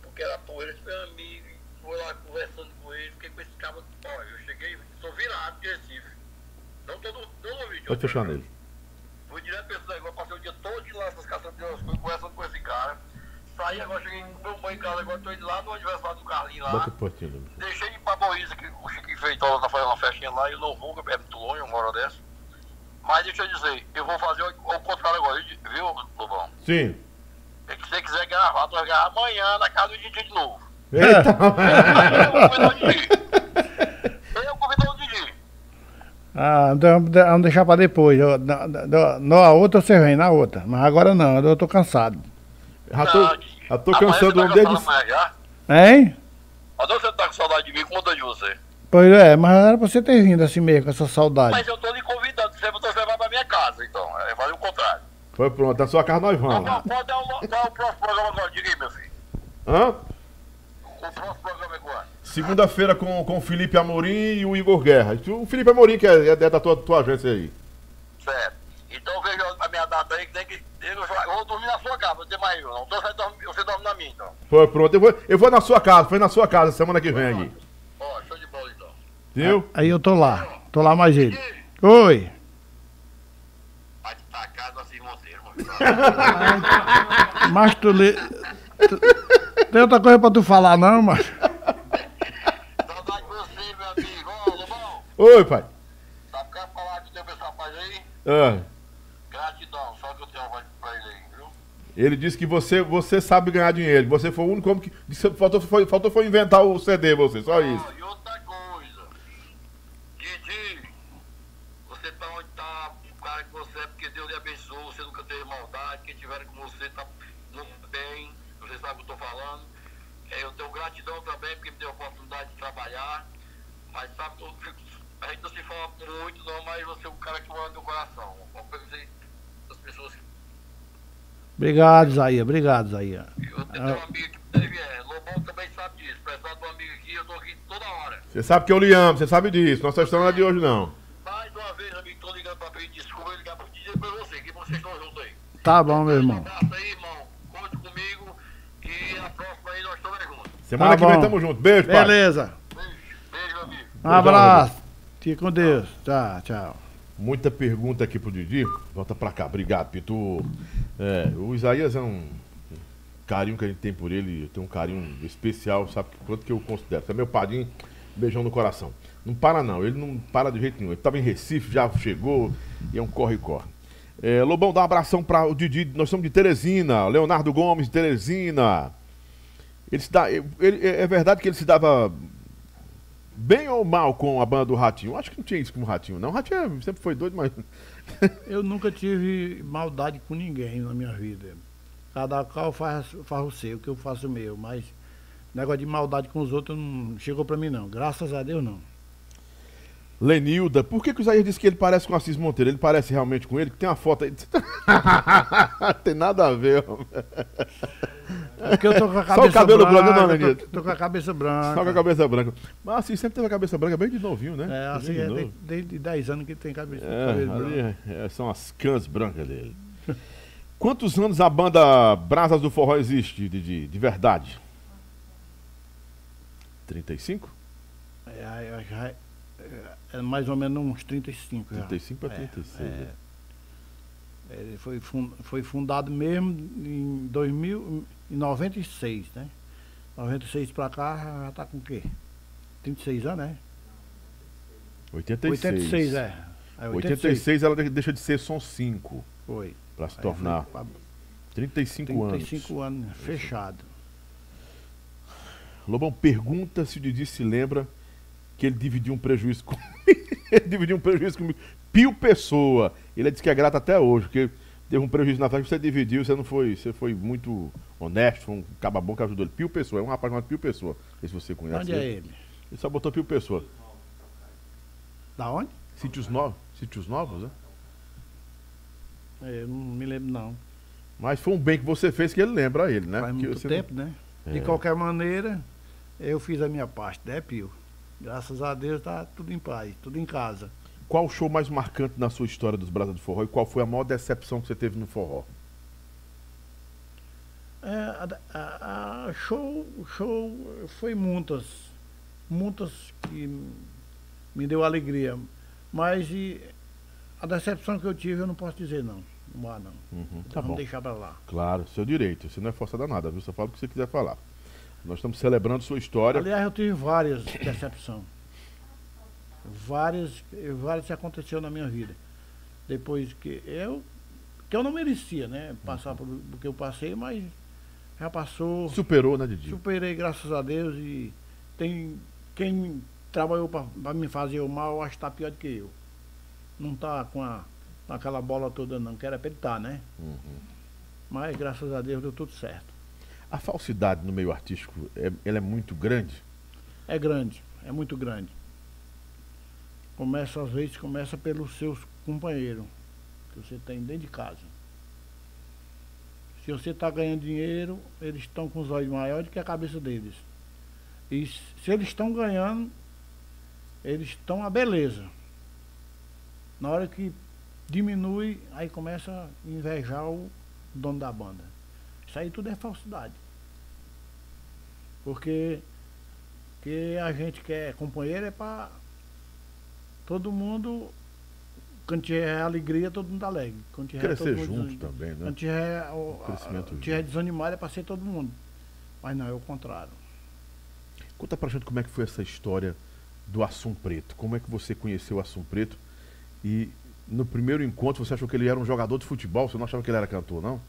[SPEAKER 4] porque era poeira, meu amigo, foi lá conversando com ele, fiquei com esse cara, olha, eu cheguei, sou virado de Recife. Não tô no, não no vídeo.
[SPEAKER 1] Pode fechar nele.
[SPEAKER 4] Fui direto pra esse negócio, passei o dia todo lá nessas caças de coisas, conversando com esse cara. Saí, agora cheguei com meu banho em casa, agora tô indo lá no aniversário do Carlinho lá.
[SPEAKER 1] Bota o portinho,
[SPEAKER 4] Deixei de ir pra Boísa, que o Chiquinho Feitola tá fazendo uma festinha lá, e louvou, que é muito longe, uma hora dessa. Mas deixa eu dizer, eu vou fazer o, o contrário agora, viu, Lobão?
[SPEAKER 1] Sim.
[SPEAKER 4] É que se você quiser gravar, tu vai gravar amanhã na casa do Didi de novo.
[SPEAKER 1] Eita!
[SPEAKER 4] Aí eu convido o Didi. Eu convido o Didi.
[SPEAKER 2] Ah, então vamos deixar pra depois. Eu- Na, na- na outra você vem, na outra. Mas agora não, eu tô cansado.
[SPEAKER 1] Já tô, já tô
[SPEAKER 4] você
[SPEAKER 1] do
[SPEAKER 4] tá
[SPEAKER 1] desde.
[SPEAKER 4] cansado?
[SPEAKER 2] Hein?
[SPEAKER 4] Até você tá com saudade de mim, tô de você.
[SPEAKER 2] Pois é, mas era pra você ter vindo assim mesmo, com essa saudade.
[SPEAKER 4] Mas eu tô lhe convidando, você vai levar pra minha casa, então. É fazer o contrário.
[SPEAKER 1] Foi pronto, na sua casa nós vamos.
[SPEAKER 4] qual é o, qual é o próximo programa agora? Diga aí, meu filho.
[SPEAKER 1] Hã?
[SPEAKER 4] O próximo programa é quando?
[SPEAKER 1] Segunda-feira com, com o Felipe Amorim e o Igor Guerra. O Felipe Amorim, que é, é da tua, tua agência aí.
[SPEAKER 4] Certo. Então veja a minha data aí, que tem que. Eu vou- dormir na sua casa, não tem mais eu, não. Então você dorme, você dorme na minha, então.
[SPEAKER 1] Foi pronto. Eu vou, eu vou na sua casa, foi na sua casa semana que vem aqui.
[SPEAKER 4] Ó, show de bola, então.
[SPEAKER 1] Viu?
[SPEAKER 2] Aí eu tô lá. Tô lá mais ele. Oi.
[SPEAKER 4] Vai te tacar nós irmãos, irmão.
[SPEAKER 2] Mas tu lê. tu- Tem outra coisa pra tu falar, não, mas.
[SPEAKER 4] Saudade de você, meu amigo. Ó, Lobão,
[SPEAKER 1] Oi, pai.
[SPEAKER 4] sabe o que eu falar que tem esse rapaz aí?
[SPEAKER 1] Ah,
[SPEAKER 4] Gratidão, só que eu tenho uma voz pra ele aí, viu?
[SPEAKER 1] Ele disse que você, você sabe ganhar dinheiro. Você foi o único homem que. disse Faltou foi, faltou foi inventar o CD, você, só isso.
[SPEAKER 4] Ó, e outra coisa. Didi, você tá onde tá o cara que você é, porque Deus lhe abençoou, você nunca teve maldade, quem tiver com você tá muito bem, você sabe o que eu tô falando. É, eu tenho gratidão também, porque me deu a oportunidade de trabalhar. Mas sabe, eu fico- a gente não se fala muito não, mas você é um cara que no meu coração. Uma coisa que as pessoas que
[SPEAKER 2] Obrigado, Zaia. Obrigado, Zaia.
[SPEAKER 4] eu tenho um amigo que teve, é, Lobão também sabe disso. De um amigo aqui, eu tô aqui toda hora.
[SPEAKER 1] Você sabe que eu lhe amo, você sabe disso. Nossa história não é de hoje, não.
[SPEAKER 4] Mais uma vez, amigo, tô ligando pra pedir desculpa e ligar pra dizer pra você que vocês estão juntos aí.
[SPEAKER 2] Tá bom, meu
[SPEAKER 4] Um
[SPEAKER 2] irmão.
[SPEAKER 4] abraço aí, irmão. Conte comigo e a próxima aí nós estamos juntos.
[SPEAKER 1] Semana
[SPEAKER 2] Tá
[SPEAKER 1] que vem
[SPEAKER 2] bom.
[SPEAKER 1] tamo junto. Beijo, pai.
[SPEAKER 2] Beleza.
[SPEAKER 4] Beijo, beijo, meu amigo.
[SPEAKER 2] Um abraço. Fique com Deus. Tchau, tchau.
[SPEAKER 1] Muita pergunta aqui pro Didi. Volta pra cá. Obrigado, Pitu. É, o Isaías é um carinho que a gente tem por ele. Eu tenho um carinho especial, sabe? Quanto que eu considero. Você é meu padrinho, beijão no coração. Não para não, ele não para de jeito nenhum. Ele tava em Recife, já chegou e é um corre-corre. É, Lobão, dá um abração para o Didi. Nós somos de Teresina. Leonardo Gomes Teresina. Ele se dá, ele- é verdade que ele se dava bem ou mal com a banda do Ratinho? Acho que não tinha isso com o Ratinho, não. O Ratinho é- sempre foi doido, mas.
[SPEAKER 2] Eu nunca tive maldade com ninguém na minha vida. Cada qual faz, faz o seu, que eu faço o meu. Mas negócio de maldade com os outros não chegou pra mim, não. Graças a Deus, não.
[SPEAKER 1] Lenilda, por que, que o Isaías disse que ele parece com o Assis Monteiro? Ele parece realmente com ele? Tem uma foto aí. tem nada a ver. homem.
[SPEAKER 2] É porque eu tô com a
[SPEAKER 1] Só o
[SPEAKER 2] cabeça
[SPEAKER 1] cabelo branco,
[SPEAKER 2] branca.
[SPEAKER 1] não,
[SPEAKER 2] tô-
[SPEAKER 1] Lenildo?
[SPEAKER 2] tô, com a cabeça branca.
[SPEAKER 1] Só com a cabeça branca. Mas assim, sempre teve a cabeça branca bem de novinho, né?
[SPEAKER 2] É, assim,
[SPEAKER 1] de
[SPEAKER 2] é, desde, desde 10 anos que tem cabeça,
[SPEAKER 1] É,
[SPEAKER 2] cabelo
[SPEAKER 1] ali
[SPEAKER 2] branco.
[SPEAKER 1] é- é, são as cãs brancas dele. Quantos anos a banda Brasas do Forró existe, de, de verdade? 35?
[SPEAKER 2] É, é, é, é mais ou menos uns 35 já.
[SPEAKER 1] 35 para
[SPEAKER 2] É,
[SPEAKER 1] 36.
[SPEAKER 2] é.
[SPEAKER 1] né?
[SPEAKER 2] Ele foi, fun- foi fundado mesmo em 2096, né? 96 pra cá já tá com o quê? 36 anos, né?
[SPEAKER 1] 86.
[SPEAKER 2] 86, é. é
[SPEAKER 1] 86 ela de- deixa de ser som 5
[SPEAKER 2] Foi.
[SPEAKER 1] para se tornar
[SPEAKER 2] foi pra
[SPEAKER 1] 35, anos.
[SPEAKER 2] 35 anos, fechado.
[SPEAKER 1] Lobão pergunta se o Didi se lembra que ele dividiu um prejuízo comigo. ele dividiu um prejuízo comigo. Pio Pessoa. Ele disse que é grato até hoje, porque teve um prejuízo na festa, você dividiu, você não foi, você foi muito honesto, foi um caba bom que ajudou ele. Pio Pessoa, é um rapaz chamado Pio Pessoa. Não sei se você conhece.
[SPEAKER 2] Onde é ele?
[SPEAKER 1] Ele só botou Pio Pessoa.
[SPEAKER 2] Da onde?
[SPEAKER 1] Sítios novos, sítios novos, né?
[SPEAKER 2] É, Eu não me lembro não.
[SPEAKER 1] Mas foi um bem que você fez que ele lembra ele, né?
[SPEAKER 2] Faz
[SPEAKER 1] Porque
[SPEAKER 2] muito tempo, né? De
[SPEAKER 1] É.
[SPEAKER 2] qualquer maneira, eu fiz a minha parte, né, Pio? Graças a Deus tá tudo em paz, tudo em casa.
[SPEAKER 1] Qual o show mais marcante na sua história dos Brasas do Forró e qual foi a maior decepção que você teve no forró?
[SPEAKER 2] É, a, a- a show, show foi muitas, muitas que me deu alegria. Mas e a decepção que eu tive eu não posso dizer não. Não há não.
[SPEAKER 1] Uhum, tá
[SPEAKER 2] Vamos
[SPEAKER 1] bom.
[SPEAKER 2] deixar pra lá.
[SPEAKER 1] Claro, seu direito. Você não é forçada nada, viu? Você fala o que você quiser falar. Nós estamos celebrando sua história.
[SPEAKER 2] Aliás, eu tive várias decepções. Várias, várias que aconteceu na minha vida. Depois que eu. Que eu não merecia, né? Passar por o que eu passei, mas já passou.
[SPEAKER 1] Superou, né, Didi?
[SPEAKER 2] Superei, graças a Deus. E tem. Quem trabalhou para me fazer o mal, acho que tá pior do que eu. Não tá com, a, aquela bola toda, não. Que era pra ele estar, tá, né?
[SPEAKER 1] Uhum.
[SPEAKER 2] Mas graças a Deus deu tudo certo.
[SPEAKER 1] A falsidade no meio artístico, é, ela é muito grande?
[SPEAKER 2] É grande, é muito grande. Começa, às vezes, começa pelos seus companheiros que você tem dentro de casa. Se você está ganhando dinheiro, eles estão com os olhos maiores que a cabeça deles. E se eles estão ganhando, eles estão a beleza. Na hora que diminui, aí começa a invejar o dono da banda. Isso aí tudo é falsidade. Porque que a gente quer companheiro é para todo mundo quando tiver alegria, todo mundo alegre. Quando tiver
[SPEAKER 1] Crescer
[SPEAKER 2] todo
[SPEAKER 1] junto
[SPEAKER 2] mundo,
[SPEAKER 1] também, né?
[SPEAKER 2] Quando tiver, o,
[SPEAKER 1] Crescimento
[SPEAKER 2] a, tiver desanimado é para ser todo mundo. Mas não, é o contrário.
[SPEAKER 1] Conta pra gente como é que foi essa história do Assum Preto. Como é que você conheceu o Assum Preto? E no primeiro encontro você achou que ele era um jogador de futebol? Você não achava que ele era cantor, não?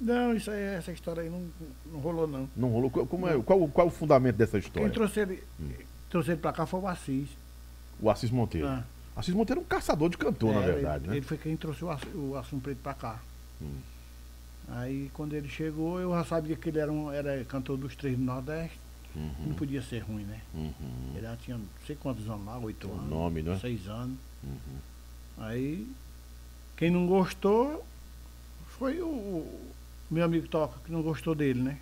[SPEAKER 2] Não, isso aí, essa história aí não, não rolou, não.
[SPEAKER 1] Não rolou? Como é, qual, qual o fundamento dessa história?
[SPEAKER 2] Quem trouxe ele, hum. trouxe ele pra cá foi o Assis.
[SPEAKER 1] O Assis Monteiro. Ah. Assis Monteiro é um caçador de cantor, é, na verdade,
[SPEAKER 2] ele,
[SPEAKER 1] né?
[SPEAKER 2] Ele foi quem trouxe o, o Assum Preto pra cá.
[SPEAKER 1] Hum.
[SPEAKER 2] Aí quando ele chegou, eu já sabia que ele era, um, era cantor dos três do Nordeste.
[SPEAKER 1] Uhum.
[SPEAKER 2] Não podia ser ruim, né?
[SPEAKER 1] Uhum.
[SPEAKER 2] Ele já tinha não sei quantos anos lá, oito anos.
[SPEAKER 1] nome, né?
[SPEAKER 2] Seis anos.
[SPEAKER 1] Uhum.
[SPEAKER 2] Aí, quem não gostou foi o, meu amigo Toca, que não gostou dele, né?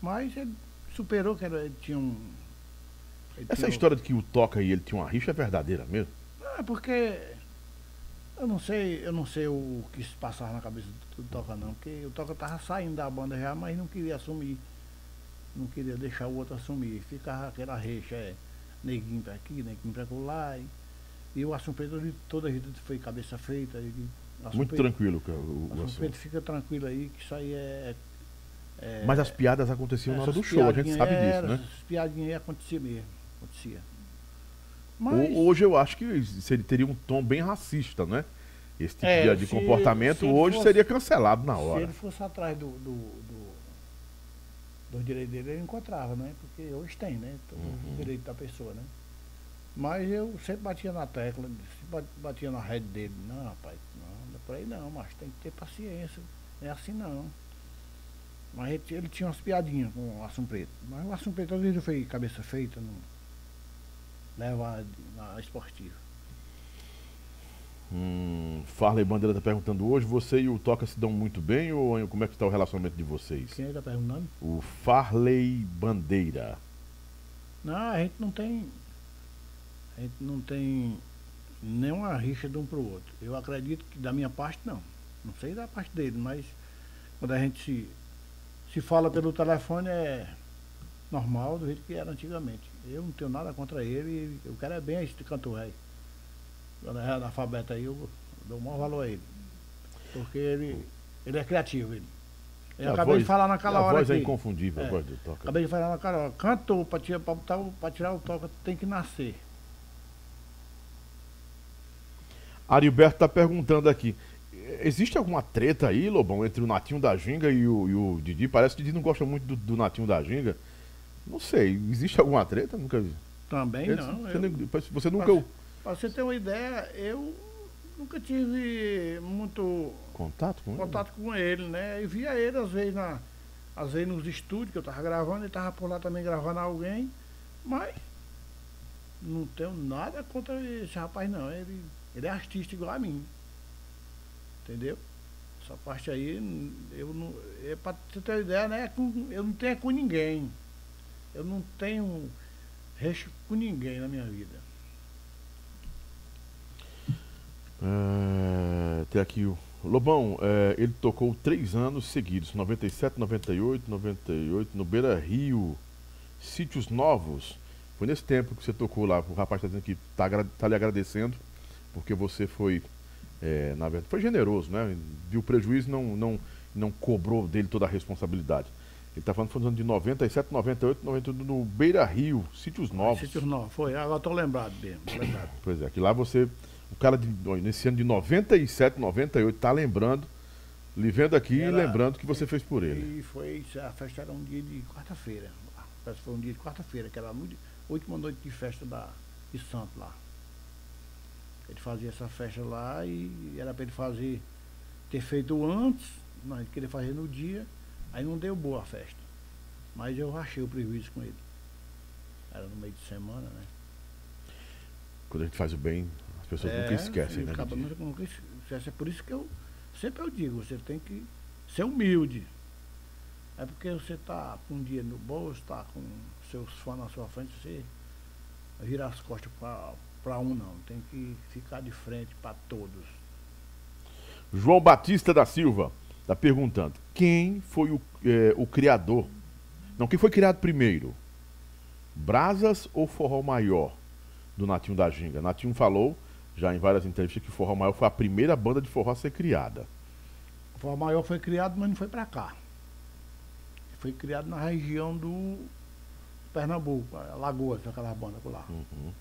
[SPEAKER 2] Mas ele superou que ele tinha um.
[SPEAKER 1] Ele Essa tinha história de que o Toca e ele tinha uma rixa é verdadeira mesmo?
[SPEAKER 2] É porque eu não sei, eu não sei o que se passava na cabeça do Toca não, porque o Toca tava saindo da banda já, mas não queria assumir. Não queria deixar o outro assumir. Ficava aquela reixa, é, neguinho pra aqui, neguinho pra lá. E, e o Assum Preto toda a vida foi cabeça feita. Ele,
[SPEAKER 1] Muito tranquilo, cara,
[SPEAKER 2] o, o Assum Preto fica tranquilo aí, que isso aí é. é
[SPEAKER 1] Mas as piadas aconteciam na hora do show, a gente sabe disso, né?
[SPEAKER 2] As piadinhas aí acontecia mesmo. Acontecia.
[SPEAKER 1] Mas... Hoje eu acho que ele teria um tom bem racista, né? Esse tipo é, de, se, comportamento se hoje fosse, seria cancelado na hora.
[SPEAKER 2] Se ele fosse atrás do, do, do, do direito dele, ele encontrava, né? Porque hoje tem, né? Todo uhum. o direito da pessoa, né? Mas eu sempre batia na tecla, batia na rede dele. Não, rapaz, é por aí não, mas tem que ter paciência. Não é assim não. Mas ele, ele tinha umas piadinhas com o Assum Preto. Mas o Assum Preto às vezes foi cabeça feita, não leva na esportiva.
[SPEAKER 1] Hum, Farley Bandeira está perguntando hoje, você e o Toca se dão muito bem ou como é que está o relacionamento de vocês?
[SPEAKER 2] Quem está perguntando?
[SPEAKER 1] O Farley Bandeira.
[SPEAKER 2] Não, a gente não tem. A gente não tem nenhuma rixa de um para o outro. Eu acredito que da minha parte não. Não sei da parte dele, mas quando a gente se, se fala pelo telefone é normal do jeito que era antigamente. Eu não tenho nada contra ele, eu quero é bem esse cantor aí. Quando é analfabeto aí, eu dou o maior valor a ele. Porque ele, ele é criativo, ele. Eu a acabei voz, de falar naquela hora. A
[SPEAKER 1] voz
[SPEAKER 2] é
[SPEAKER 1] inconfundível, é, a voz do toca.
[SPEAKER 2] Acabei de falar naquela hora. Cantor, para tirar, pra tirar o toca, tem que nascer.
[SPEAKER 1] Ariberto está perguntando aqui. Existe alguma treta aí, Lobão, entre o Natinho da Ginga e o, e o Didi? Parece que o Didi não gosta muito do, do Natinho da Ginga. Não sei, existe alguma treta? Nunca vi.
[SPEAKER 2] Também não.
[SPEAKER 1] Você, eu, você nunca.
[SPEAKER 2] Para você ter uma ideia, eu nunca tive muito
[SPEAKER 1] contato com
[SPEAKER 2] contato
[SPEAKER 1] ele?
[SPEAKER 2] com ele, né? E via ele às vezes na às vezes nos estúdios que eu tava gravando, ele tava por lá também gravando alguém, mas não tenho nada contra esse rapaz não. Ele, ele é artista igual a mim. Entendeu? Essa parte aí, eu não. É pra você ter uma ideia, né? Eu não tenho com ninguém. Eu não tenho resto com ninguém na minha vida.
[SPEAKER 1] É, tem aqui o Lobão, é, ele tocou três anos seguidos, 97, 98, 98, no Beira Rio, Sítios Novos. Foi nesse tempo que você tocou lá. O rapaz está dizendo que está tá lhe agradecendo, porque você foi, é, na verdade, foi generoso, né? Viu prejuízo e não, não, não cobrou dele toda a responsabilidade. Ele está falando que anos de 97, 98, 98 no Beira Rio, Sítios Novos.
[SPEAKER 2] Sítios Novos, foi. Agora estou lembrado mesmo. Lembrado.
[SPEAKER 1] pois é, que lá você O cara de, nesse ano de 97, 98, tá lembrando, lhe vendo aqui e lembrando que você fez por ele.
[SPEAKER 2] E foi, a festa era um dia de quarta-feira. A festa foi um dia de quarta-feira, que era a última noite de festa da, de Santo lá. Ele fazia essa festa lá e era para ele fazer, ter feito antes, mas ele queria fazer no dia, aí não deu boa a festa. Mas eu rachei o prejuízo com ele. Era no meio de semana, né?
[SPEAKER 1] Quando a gente faz o bem, as pessoas é, nunca esquecem, né?
[SPEAKER 2] Acaba, nunca, nunca esquece. É por isso que eu sempre eu digo, você tem que ser humilde. É porque você está com um dia no bolso, está com seus fãs na sua frente, você virar as costas para um não. Tem que ficar de frente para todos.
[SPEAKER 1] João Batista da Silva está perguntando: quem foi o, é, o criador? Não, quem foi criado primeiro? Brasas ou Forró Maior? do Natinho da Ginga. Natinho falou, já em várias entrevistas, que Forró Maior foi a primeira banda de forró a ser criada.
[SPEAKER 2] O Forró Maior foi criado, mas não foi para cá. Foi criado na região do Pernambuco, Lagoas, aquela banda por lá. Uhum.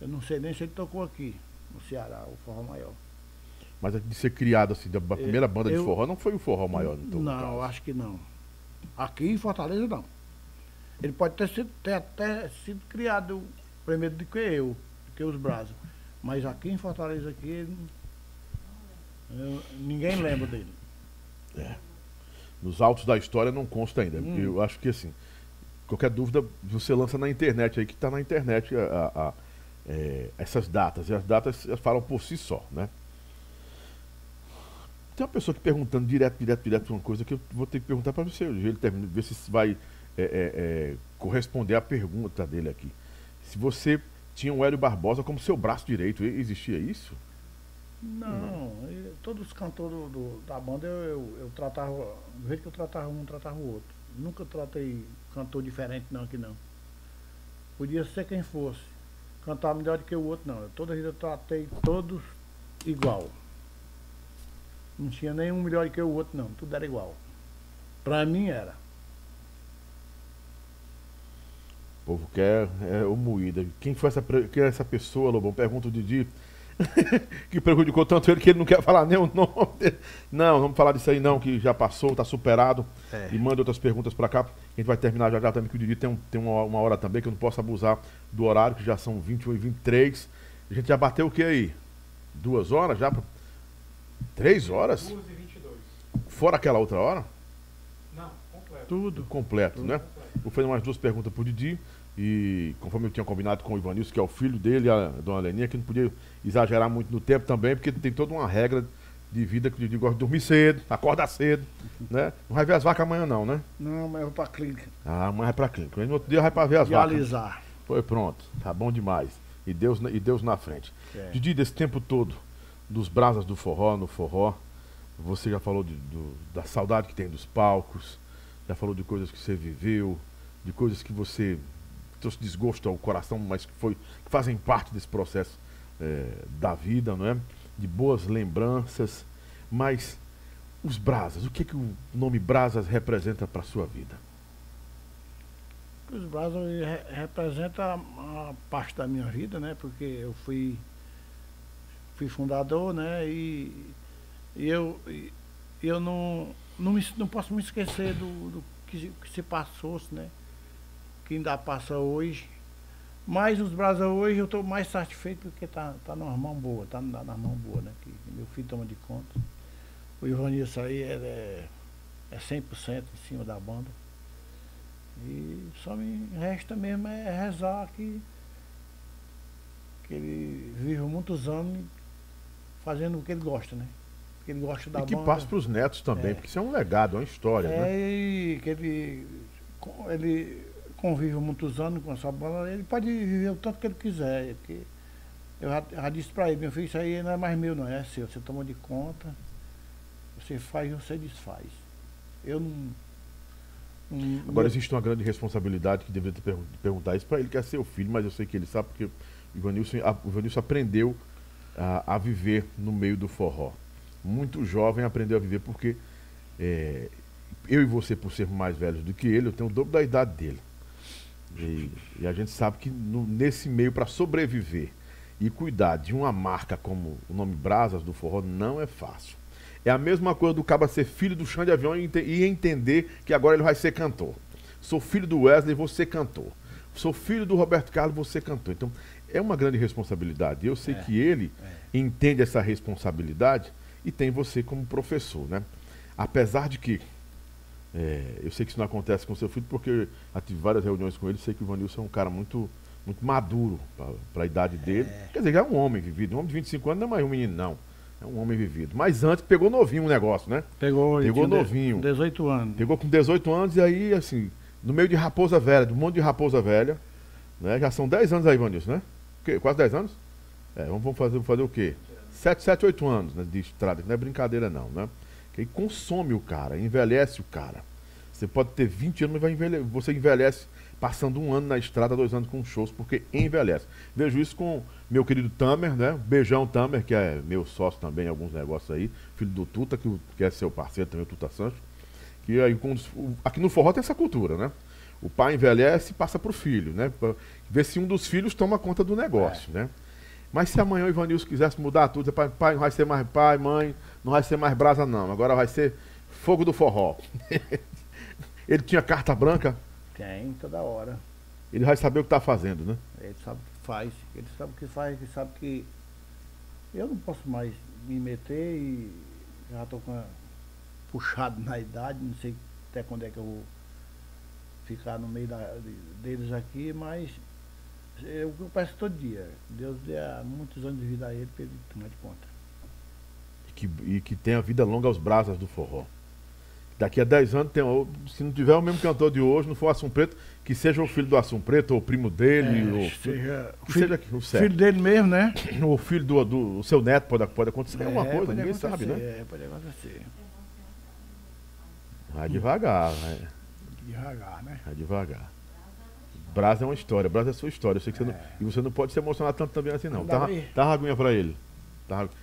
[SPEAKER 2] Eu não sei nem se ele tocou aqui, no Ceará, o Forró Maior.
[SPEAKER 1] Mas de ser criado assim, da primeira banda eu, de forró, não foi o Forró Maior,
[SPEAKER 2] então? Não, acho que não. Aqui em Fortaleza, não. Ele pode ter, sido, ter até sido criado primeiro do que eu, do que os Brazos. Mas aqui em Fortaleza, aqui, eu, ninguém lembra dele.
[SPEAKER 1] É. Nos autos da história não consta ainda. Hum. Eu acho que assim, qualquer dúvida você lança na internet aí, que está na internet a, a é, essas datas. E as datas falam por si só, né? Tem uma pessoa aqui perguntando direto, direto, direto uma coisa que eu vou ter que perguntar para você. Ele termina, ver se vai é, é, é, corresponder à pergunta dele aqui se você tinha o Hélio Barbosa como seu braço direito, existia isso?
[SPEAKER 2] Não, não. todos os cantores do, do, da banda eu, eu, eu, tratava, do jeito que eu tratava um, tratava o outro. Nunca tratei cantor diferente não aqui não. Podia ser quem fosse. Cantar melhor do que o outro não. Toda vida eu tratei todos igual. Não tinha nenhum melhor do que o outro não, tudo era igual. Pra mim era.
[SPEAKER 1] O povo quer é, o moída. Quem foi essa, quem é essa pessoa, Lobão? Pergunta o Didi. que prejudicou tanto ele que ele não quer falar nem o nome dele. Não, vamos falar disso aí não, que já passou, está superado. É. E manda outras perguntas para cá. A gente vai terminar já já também, que o Didi tem, um, tem uma, uma, hora também, que eu não posso abusar do horário, que já são 21 e 23. A gente já bateu o que aí? Duas horas já? Três horas? Duas e 22. Fora aquela outra hora?
[SPEAKER 3] Não, completo.
[SPEAKER 1] Tudo. Completo, Tudo né? Completo. Vou fazer mais duas perguntas pro Didi. E conforme eu tinha combinado com o Ivanilson, que é o filho dele, a dona Leninha, que não podia exagerar muito no tempo também, porque tem toda uma regra de vida que o Didi gosta de dormir cedo, acordar cedo, né? Não vai ver as vacas amanhã não, né?
[SPEAKER 2] Não, mas eu vou pra clínica.
[SPEAKER 1] Ah, amanhã vai pra clínica. No outro dia vai pra ver as
[SPEAKER 2] Dializar.
[SPEAKER 1] vacas. Foi pronto, tá bom demais. E Deus, e Deus na frente. É. Didi, desse tempo todo, dos brasas do forró, no forró, você já falou de, do, da saudade que tem dos palcos, já falou de coisas que você viveu, de coisas que você trouxe desgosto ao coração, mas que, foi, que fazem parte desse processo é, da vida, não é? De boas lembranças. Mas os brasas, o que, que o nome brasas representa para a sua vida?
[SPEAKER 2] Os brasas re representa a parte da minha vida, né? Porque eu fui, fui fundador, né? E, e eu, e, eu não, não, me, não posso me esquecer do, do que, que se passou, né? Que ainda passa hoje. Mas os brasas hoje eu estou mais satisfeito porque está tá numa mão boa, está na, na mão boa, né? Que, meu filho toma de conta. O Ivanilson aí é, é, é 100% em cima da banda. E só me resta mesmo é rezar que, que ele vive muitos anos fazendo o que ele gosta, né? Que ele gosta da
[SPEAKER 1] e que
[SPEAKER 2] banda.
[SPEAKER 1] passe para os netos também, é. porque isso é um legado, é uma história,
[SPEAKER 2] é,
[SPEAKER 1] né?
[SPEAKER 2] E que ele, ele convive muitos anos com essa bola, ele pode viver o tanto que ele quiser. Que eu já, já disse para ele, meu filho, isso aí não é mais meu, não, é seu. Você toma de conta, você faz você desfaz. Eu não.
[SPEAKER 1] Agora existe uma grande responsabilidade que deveria ter perguntar isso para ele, que é seu filho, mas eu sei que ele sabe, porque o Ivanilson, a, o Ivanilson aprendeu a, a, viver no meio do forró. Muito jovem aprendeu a viver porque é, eu e você, por sermos mais velhos do que ele, eu tenho o dobro da idade dele. E, e a gente sabe que no, nesse meio, para sobreviver E cuidar de uma marca como o nome Brasas do Forró não é fácil. É a mesma coisa do caba ser filho do chão de avião e, e entender que agora ele vai ser cantor. Sou filho do Wesley, vou ser cantor. Sou filho do Roberto Carlos, vou ser cantor. Então, é uma grande responsabilidade. Eu sei é, que ele é. entende essa responsabilidade e tem você como professor, né? Apesar de que é, eu sei que isso não acontece com seu filho, porque eu tive várias reuniões com ele, sei que o Vanilson é um cara muito, muito maduro para a idade dele. É. Quer dizer, já é um homem vivido. Um homem de 25 anos não é mais um menino, não. É um homem vivido. Mas antes pegou novinho o negócio, né?
[SPEAKER 2] Pegou,
[SPEAKER 1] pegou novinho.
[SPEAKER 2] 18 anos.
[SPEAKER 1] Pegou com 18 anos e aí, assim, no meio de Raposa Velha, de um monte de Raposa Velha, né? Já são 10 anos aí, Vanilson, né? Quase 10 anos? É, vamos fazer, fazer o quê? 7, 7, 8 anos né, de estrada, que não é brincadeira não, né? Que aí consome o cara, envelhece o cara. Você pode ter 20 anos, mas vai envelhe você envelhece passando um ano na estrada, dois anos com shows, porque envelhece. Vejo isso com meu querido Tamer, né? Beijão Tamer, que é meu sócio também em alguns negócios aí, filho do Tuta, que, que é seu parceiro também, o Tuta Santos. Que aí, aqui no forró tem essa cultura, né? O pai envelhece e passa para o filho, né? Pra ver se um dos filhos toma conta do negócio, é. né? Mas se amanhã o Ivanilson quisesse mudar tudo, pai, pai, não vai ser mais pai, mãe, não vai ser mais brasa, não. Agora vai ser fogo do forró. Ele tinha carta branca?
[SPEAKER 2] Tem, toda hora.
[SPEAKER 1] Ele vai saber o que está fazendo, né?
[SPEAKER 2] Ele sabe o que faz. Ele sabe o que faz, ele sabe que eu não posso mais me meter e já estou puxado na idade, não sei até quando é que eu vou ficar no meio da, deles aqui, mas eu, eu peço todo dia. Deus dê muitos anos de vida a ele para ele tomar de conta.
[SPEAKER 1] E que, e que tenha vida longa aos brasas do forró. Daqui a 10 anos, tem, se não tiver o mesmo cantor de hoje, não for Assum Preto, que seja o filho do Assum Preto, ou o primo dele, é, ou seja,
[SPEAKER 2] o filho, seja o filho dele mesmo, né?
[SPEAKER 1] O filho do, do o seu neto pode, pode acontecer é, alguma coisa, ninguém sabe, né?
[SPEAKER 2] É, pode acontecer.
[SPEAKER 1] Vai devagar,
[SPEAKER 2] né? Devagar, né?
[SPEAKER 1] Vai devagar. Brasa é uma história, Brasa é sua história. Eu sei que é. você não, e você não pode se emocionar tanto também assim, não. Dá uma aguinha pra ele.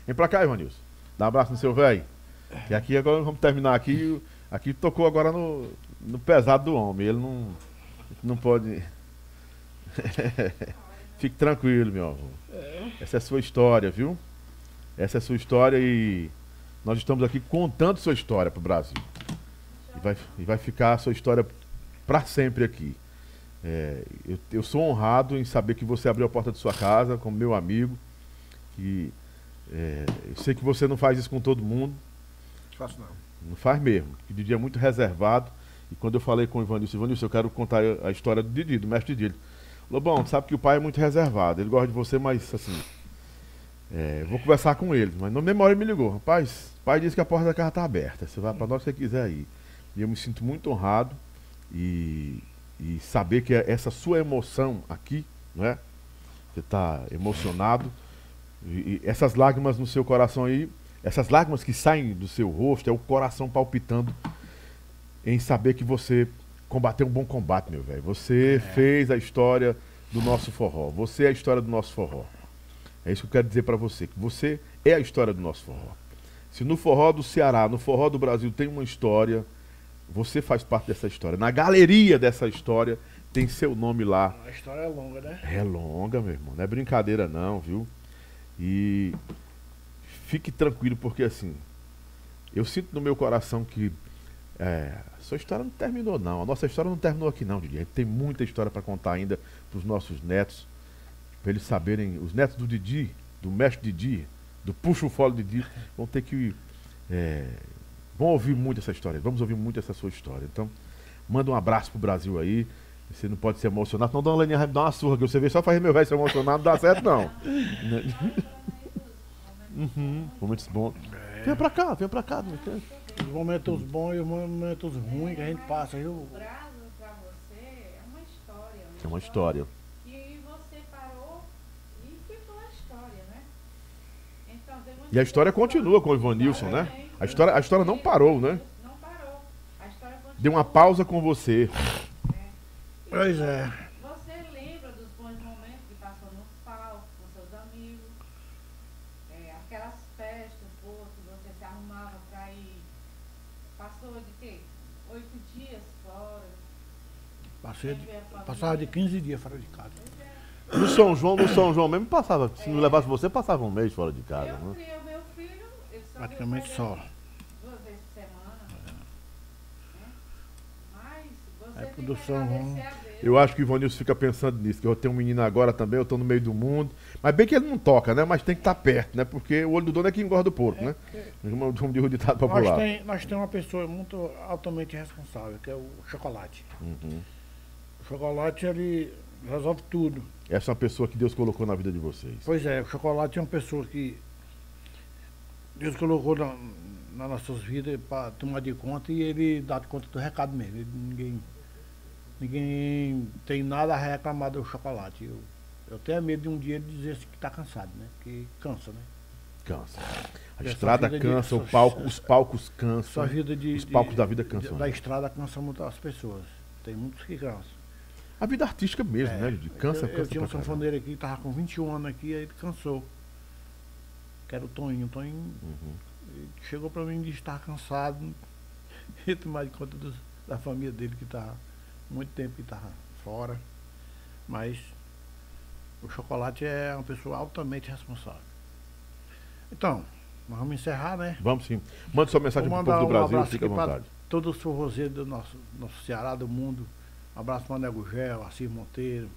[SPEAKER 1] Vem pra cá, Ivanilson. Dá um abraço no seu velho. E aqui agora vamos terminar aqui. Aqui tocou agora no, no pesado do homem. Ele não, não pode. Fique tranquilo, meu avô. É. Essa é a sua história, viu? Essa é a sua história e nós estamos aqui contando sua história para o Brasil. E vai, e vai ficar a sua história para sempre aqui. É, eu, eu, sou honrado em saber que você abriu a porta de sua casa como meu amigo. Que, é, eu sei que você não faz isso com todo mundo.
[SPEAKER 2] Faço não.
[SPEAKER 1] Não faz mesmo. Que Didi é muito reservado. E quando eu falei com o Ivanilson, Ivanilson, eu quero contar a história do Didi, do mestre Didi. Lobão, sabe que o pai é muito reservado. Ele gosta de você, mas assim. É, vou conversar com ele. Mas na hora ele me ligou. Rapaz, o pai disse que a porta da casa está aberta. Você vai para onde você quiser ir. E eu me sinto muito honrado. E e saber que essa sua emoção aqui, né? Você está emocionado. E, e essas lágrimas no seu coração aí, essas lágrimas que saem do seu rosto, é o coração palpitando em saber que você combateu um bom combate, meu velho. Você é. fez a história do nosso forró. Você é a história do nosso forró. É isso que eu quero dizer para você, que você é a história do nosso forró. Se no forró do Ceará, no forró do Brasil tem uma história, você faz parte dessa história. Na galeria dessa história tem seu nome lá.
[SPEAKER 2] A história é longa, né?
[SPEAKER 1] É longa, meu irmão. Não é brincadeira não, viu? E fique tranquilo, porque assim, eu sinto no meu coração que é, a sua história não terminou, não. A nossa história não terminou aqui, não, Didi. A gente tem muita história para contar ainda para os nossos netos, para eles saberem. Os netos do Didi, do mestre Didi, do Puxo Folo Didi, vão ter que é, Vamos ouvir muito essa história, vamos ouvir muito essa sua história. Então, manda um abraço pro Brasil aí. Você não pode se emocionar, senão Dona Leninha vai me dar uma surra, que você vê só fazer meu velho se emocionar, não dá certo não. uhum, momentos bons. É. Vem pra cá, vem pra cá.
[SPEAKER 2] Os momentos bons e os momentos ruins que a gente passa, viu?
[SPEAKER 5] O prazo pra você é uma história.
[SPEAKER 1] É uma história.
[SPEAKER 5] E você parou e ficou a história, né?
[SPEAKER 1] Então, e a história continua com o Ivanilson, né? A história, a história não parou,
[SPEAKER 5] né? Não parou. A história continua.
[SPEAKER 1] Deu uma pausa com você.
[SPEAKER 2] É. Pois é.
[SPEAKER 5] Você lembra dos bons momentos que passou no palco com seus amigos? É, aquelas festas boas que você se arrumava para ir. Passou de quê? Oito dias fora.
[SPEAKER 2] Passei de, passava de 15 dias fora de casa.
[SPEAKER 1] No São João, no São João mesmo passava. Se não levasse você, passava um mês fora de casa,
[SPEAKER 5] Eu
[SPEAKER 1] né?
[SPEAKER 5] criei o meu filho, ele só
[SPEAKER 2] Praticamente só.
[SPEAKER 5] Duas vezes por semana. né? Mas você
[SPEAKER 2] Época
[SPEAKER 5] tem
[SPEAKER 2] do
[SPEAKER 5] que
[SPEAKER 2] São João.
[SPEAKER 5] agradecer a.
[SPEAKER 1] Eu acho que o Ivanilson fica pensando nisso, que eu tenho um menino agora também, eu tô no meio do mundo. Mas bem que ele não toca, né? Mas tem que estar perto, né? Porque o olho do dono é que engorda o porco, né? Como como diz o ditado
[SPEAKER 2] Nós
[SPEAKER 1] popular.
[SPEAKER 2] tem, nós temos uma pessoa muito altamente responsável, que é o chocolate.
[SPEAKER 1] Uhum.
[SPEAKER 2] O chocolate, ele resolve tudo.
[SPEAKER 1] Essa é uma pessoa que Deus colocou na vida de vocês.
[SPEAKER 2] Pois é, o chocolate é uma pessoa que Deus colocou na, nas nossas vidas para tomar de conta e ele dá de conta do recado mesmo. Ele- ninguém, ninguém tem nada a reclamar do chocolate. Eu, eu tenho medo de um dia ele dizer assim que está cansado, né? Porque cansa, né?
[SPEAKER 1] Cansa. A
[SPEAKER 2] Essa
[SPEAKER 1] estrada
[SPEAKER 2] vida de-
[SPEAKER 1] cansa, o palco, os palcos cansam.
[SPEAKER 2] Sua vida de.
[SPEAKER 1] Os
[SPEAKER 2] de-
[SPEAKER 1] palcos da vida
[SPEAKER 2] de-
[SPEAKER 1] cansam.
[SPEAKER 2] Da estrada cansa muito as pessoas. Tem muitos que cansam.
[SPEAKER 1] A vida artística mesmo,
[SPEAKER 2] É,
[SPEAKER 1] né? De cansa,
[SPEAKER 2] eu, eu
[SPEAKER 1] cansa
[SPEAKER 2] tinha um sanfoneiro aqui que tava com 21 anos aqui, aí ele cansou. Que era o Toninho. O Toninho
[SPEAKER 1] Uhum.
[SPEAKER 2] chegou pra mim e disse que estava cansado. E tomar de conta dos- da família dele que estava muito tempo que estava fora. Mas o chocolate é uma pessoa altamente responsável. Então, nós vamos encerrar, né?
[SPEAKER 1] Vamos sim. Mande sua mensagem
[SPEAKER 2] Vou
[SPEAKER 1] pro povo do
[SPEAKER 2] um
[SPEAKER 1] Brasil, fica à vontade.
[SPEAKER 2] todos os forrozeiros do nosso, nosso Ceará, do mundo. Um abraço para o Nego Gel, Assis Monteiro,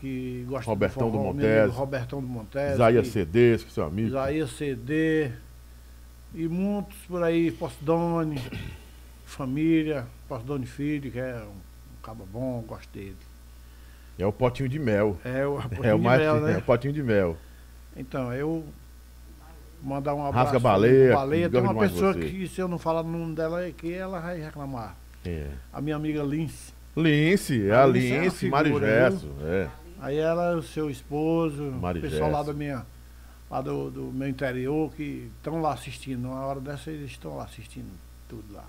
[SPEAKER 2] que gosta
[SPEAKER 1] Robertão do
[SPEAKER 2] forró,
[SPEAKER 1] Montese.
[SPEAKER 2] amigo Robertão do Montese.
[SPEAKER 1] Isaías CDs, que seu amigo.
[SPEAKER 2] Isaías CD e muitos por aí, Postdone, família, Postdone Filho, que é um, um cabo bom, gosto dele.
[SPEAKER 1] É o potinho de mel.
[SPEAKER 2] É o,
[SPEAKER 1] É o mais
[SPEAKER 2] mel, né?
[SPEAKER 1] é o potinho de mel.
[SPEAKER 2] Então, eu mandar um abraço.
[SPEAKER 1] Rasga baleia,
[SPEAKER 2] baleia. Tem uma
[SPEAKER 1] de
[SPEAKER 2] pessoa que, se eu não falar o nome dela aqui, ela vai reclamar.
[SPEAKER 1] É.
[SPEAKER 2] A minha amiga Lince.
[SPEAKER 1] Lince, é
[SPEAKER 2] A
[SPEAKER 1] a
[SPEAKER 2] Lince é uma
[SPEAKER 1] Marigesso. É.
[SPEAKER 2] Aí ela, o seu esposo, o pessoal lá da minha, lá do, do meu interior, que estão lá assistindo. Na hora dessa eles estão lá assistindo tudo lá.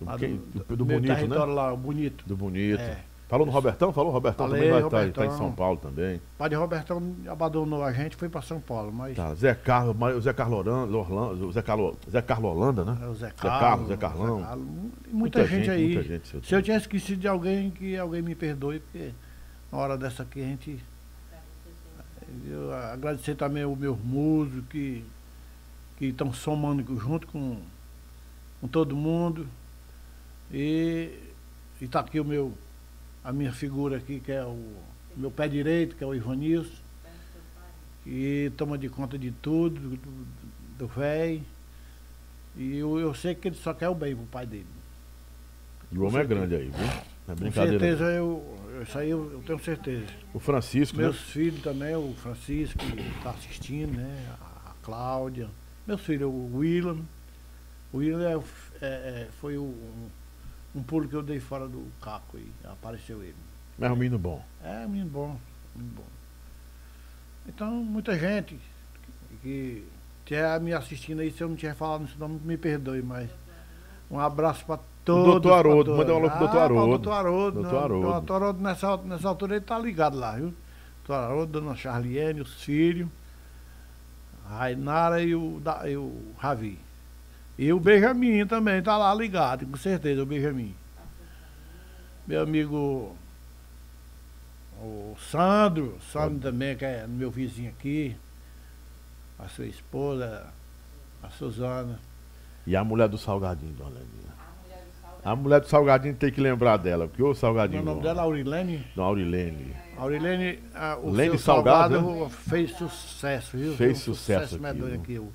[SPEAKER 2] Lá
[SPEAKER 1] do, do
[SPEAKER 2] meu
[SPEAKER 1] Bonito, né?
[SPEAKER 2] lá, o bonito.
[SPEAKER 1] Do Bonito.
[SPEAKER 2] É.
[SPEAKER 1] Falou no Robertão? Falou? Robertão
[SPEAKER 2] Falei,
[SPEAKER 1] também vai estar tá, em
[SPEAKER 2] Robertão.
[SPEAKER 1] São Paulo também.
[SPEAKER 2] O padre Robertão abandonou a gente, foi para São Paulo, mas
[SPEAKER 1] Tá, Zé Carlos, o Zé Carlos Orlando, Zé Carlos, Zé Carlos Holanda, né?
[SPEAKER 2] é o Zé
[SPEAKER 1] Carlos,
[SPEAKER 2] Carlos,
[SPEAKER 1] Zé Carlão.
[SPEAKER 2] Carlos, muita, gente, aí.
[SPEAKER 1] Muita gente,
[SPEAKER 2] Se eu tinha esquecido de alguém, que alguém me perdoe, porque na hora dessa aqui a gente. Eu agradecer também os meus músicos que que estão somando junto com, com todo mundo. E está aqui o meu, a minha figura aqui, que é o meu pé direito, que é o Ivanilson, que toma de conta de tudo, do- velho. E eu, eu sei que ele só quer o bem pro pai dele.
[SPEAKER 1] E o homem é grande aí, viu? É
[SPEAKER 2] Com
[SPEAKER 1] brincadeira.
[SPEAKER 2] certeza
[SPEAKER 1] não.
[SPEAKER 2] eu, isso aí eu, eu tenho certeza.
[SPEAKER 1] O Francisco,
[SPEAKER 2] Meus
[SPEAKER 1] né?
[SPEAKER 2] filhos também, o Francisco, que está assistindo, né? A Cláudia. Meus filhos, o William. O William é, é- é, foi o- um, um pulo que eu dei fora do caco e apareceu ele.
[SPEAKER 1] Mas é um menino bom.
[SPEAKER 2] É, menino bom, menino bom. Então, muita gente que estiver me assistindo aí, se eu não tiver falado isso, não me perdoe, mas um abraço para todos.
[SPEAKER 1] doutor Haroldo, manda um alô pro doutor
[SPEAKER 2] Ah,
[SPEAKER 1] Haroldo.
[SPEAKER 2] doutor Haroldo.
[SPEAKER 1] Doutor Haroldo.
[SPEAKER 2] doutor Haroldo, nessa, nessa altura ele tá ligado lá, viu? Doutor Haroldo, dona Charliene, os filhos, a Rainara e o, da, e o Ravi. E o Benjamin também tá lá ligado, com certeza, o Benjamin. Meu amigo o Sandro, Sandro também, que é meu vizinho aqui, a sua esposa, a Suzana.
[SPEAKER 1] E a mulher do Salgadinho, dona Leninha. A mulher do Salgadinho tem que lembrar dela, porque o
[SPEAKER 2] O
[SPEAKER 1] Salgadinho.
[SPEAKER 2] nome dela é Aurilene.
[SPEAKER 1] Dona Aurilene.
[SPEAKER 2] Aurilene, ah, o
[SPEAKER 1] Lene
[SPEAKER 2] seu
[SPEAKER 1] Salgado,
[SPEAKER 2] salgado, fez sucesso, viu?
[SPEAKER 1] Fez
[SPEAKER 2] um
[SPEAKER 1] sucesso
[SPEAKER 2] medonho
[SPEAKER 1] aqui,
[SPEAKER 2] aqui.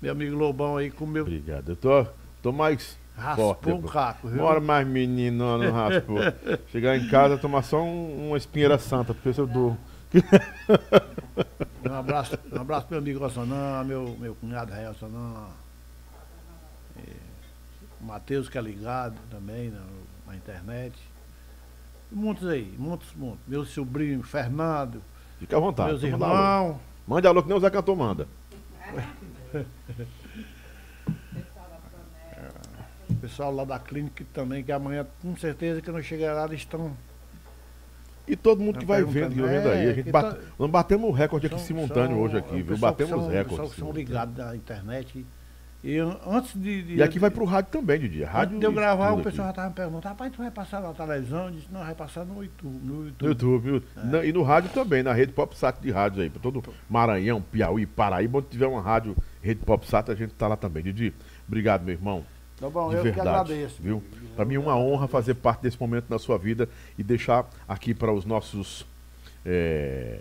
[SPEAKER 2] Meu amigo Lobão aí comeu,
[SPEAKER 1] Obrigado. Eu tô, tô mais
[SPEAKER 2] raspou
[SPEAKER 1] forte.
[SPEAKER 2] um caco, viu?
[SPEAKER 1] Bora mais menino, não raspou. Chegar em casa, tomar só um- uma espinheira santa, porque se eu dou.
[SPEAKER 2] Um abraço, um abraço pro meu amigo Ossanã, meu, meu cunhado Rael Ossanã. E O Matheus que é ligado também na, na internet. Muitos aí, muitos, muitos. Meu sobrinho Fernando,
[SPEAKER 1] Fica à vontade.
[SPEAKER 2] meus
[SPEAKER 1] pode mandar alô.
[SPEAKER 2] irmãos.
[SPEAKER 1] Mande alô que nem o Zé Cantor manda.
[SPEAKER 2] O pessoal lá da clínica também, que amanhã, com certeza, que não chegará, eles estão.
[SPEAKER 1] E todo mundo que vai vendo, que vai vendo aí. A
[SPEAKER 2] é,
[SPEAKER 1] gente
[SPEAKER 2] que
[SPEAKER 1] bate,
[SPEAKER 2] tá-
[SPEAKER 1] nós batemos o recorde aqui
[SPEAKER 2] são-
[SPEAKER 1] simultâneo
[SPEAKER 2] são-
[SPEAKER 1] hoje aqui, viu? Batemos
[SPEAKER 2] são-
[SPEAKER 1] os
[SPEAKER 2] o pessoal
[SPEAKER 1] recordes.
[SPEAKER 2] que são ligados na internet E antes de. de
[SPEAKER 1] e aqui vai pro rádio também, Didi. Rádio
[SPEAKER 2] antes de eu gravar, o pessoal já tava me perguntando, rapaz, tu vai passar na televisão? Eu disse, não, vai passar no YouTube. No YouTube.
[SPEAKER 1] No YouTube.
[SPEAKER 2] É.
[SPEAKER 1] Na- e no rádio também, na rede PopSat de rádio aí. Pra todo Maranhão, Piauí, Paraíba, onde tiver uma rádio, rede PopSat, a gente tá lá também. Didi, obrigado, meu irmão.
[SPEAKER 2] Tá bom,
[SPEAKER 1] de
[SPEAKER 2] eu que
[SPEAKER 1] verdade.
[SPEAKER 2] agradeço.
[SPEAKER 1] Viu? Para mim é uma honra fazer parte desse momento na sua vida e deixar aqui para os nossos. É,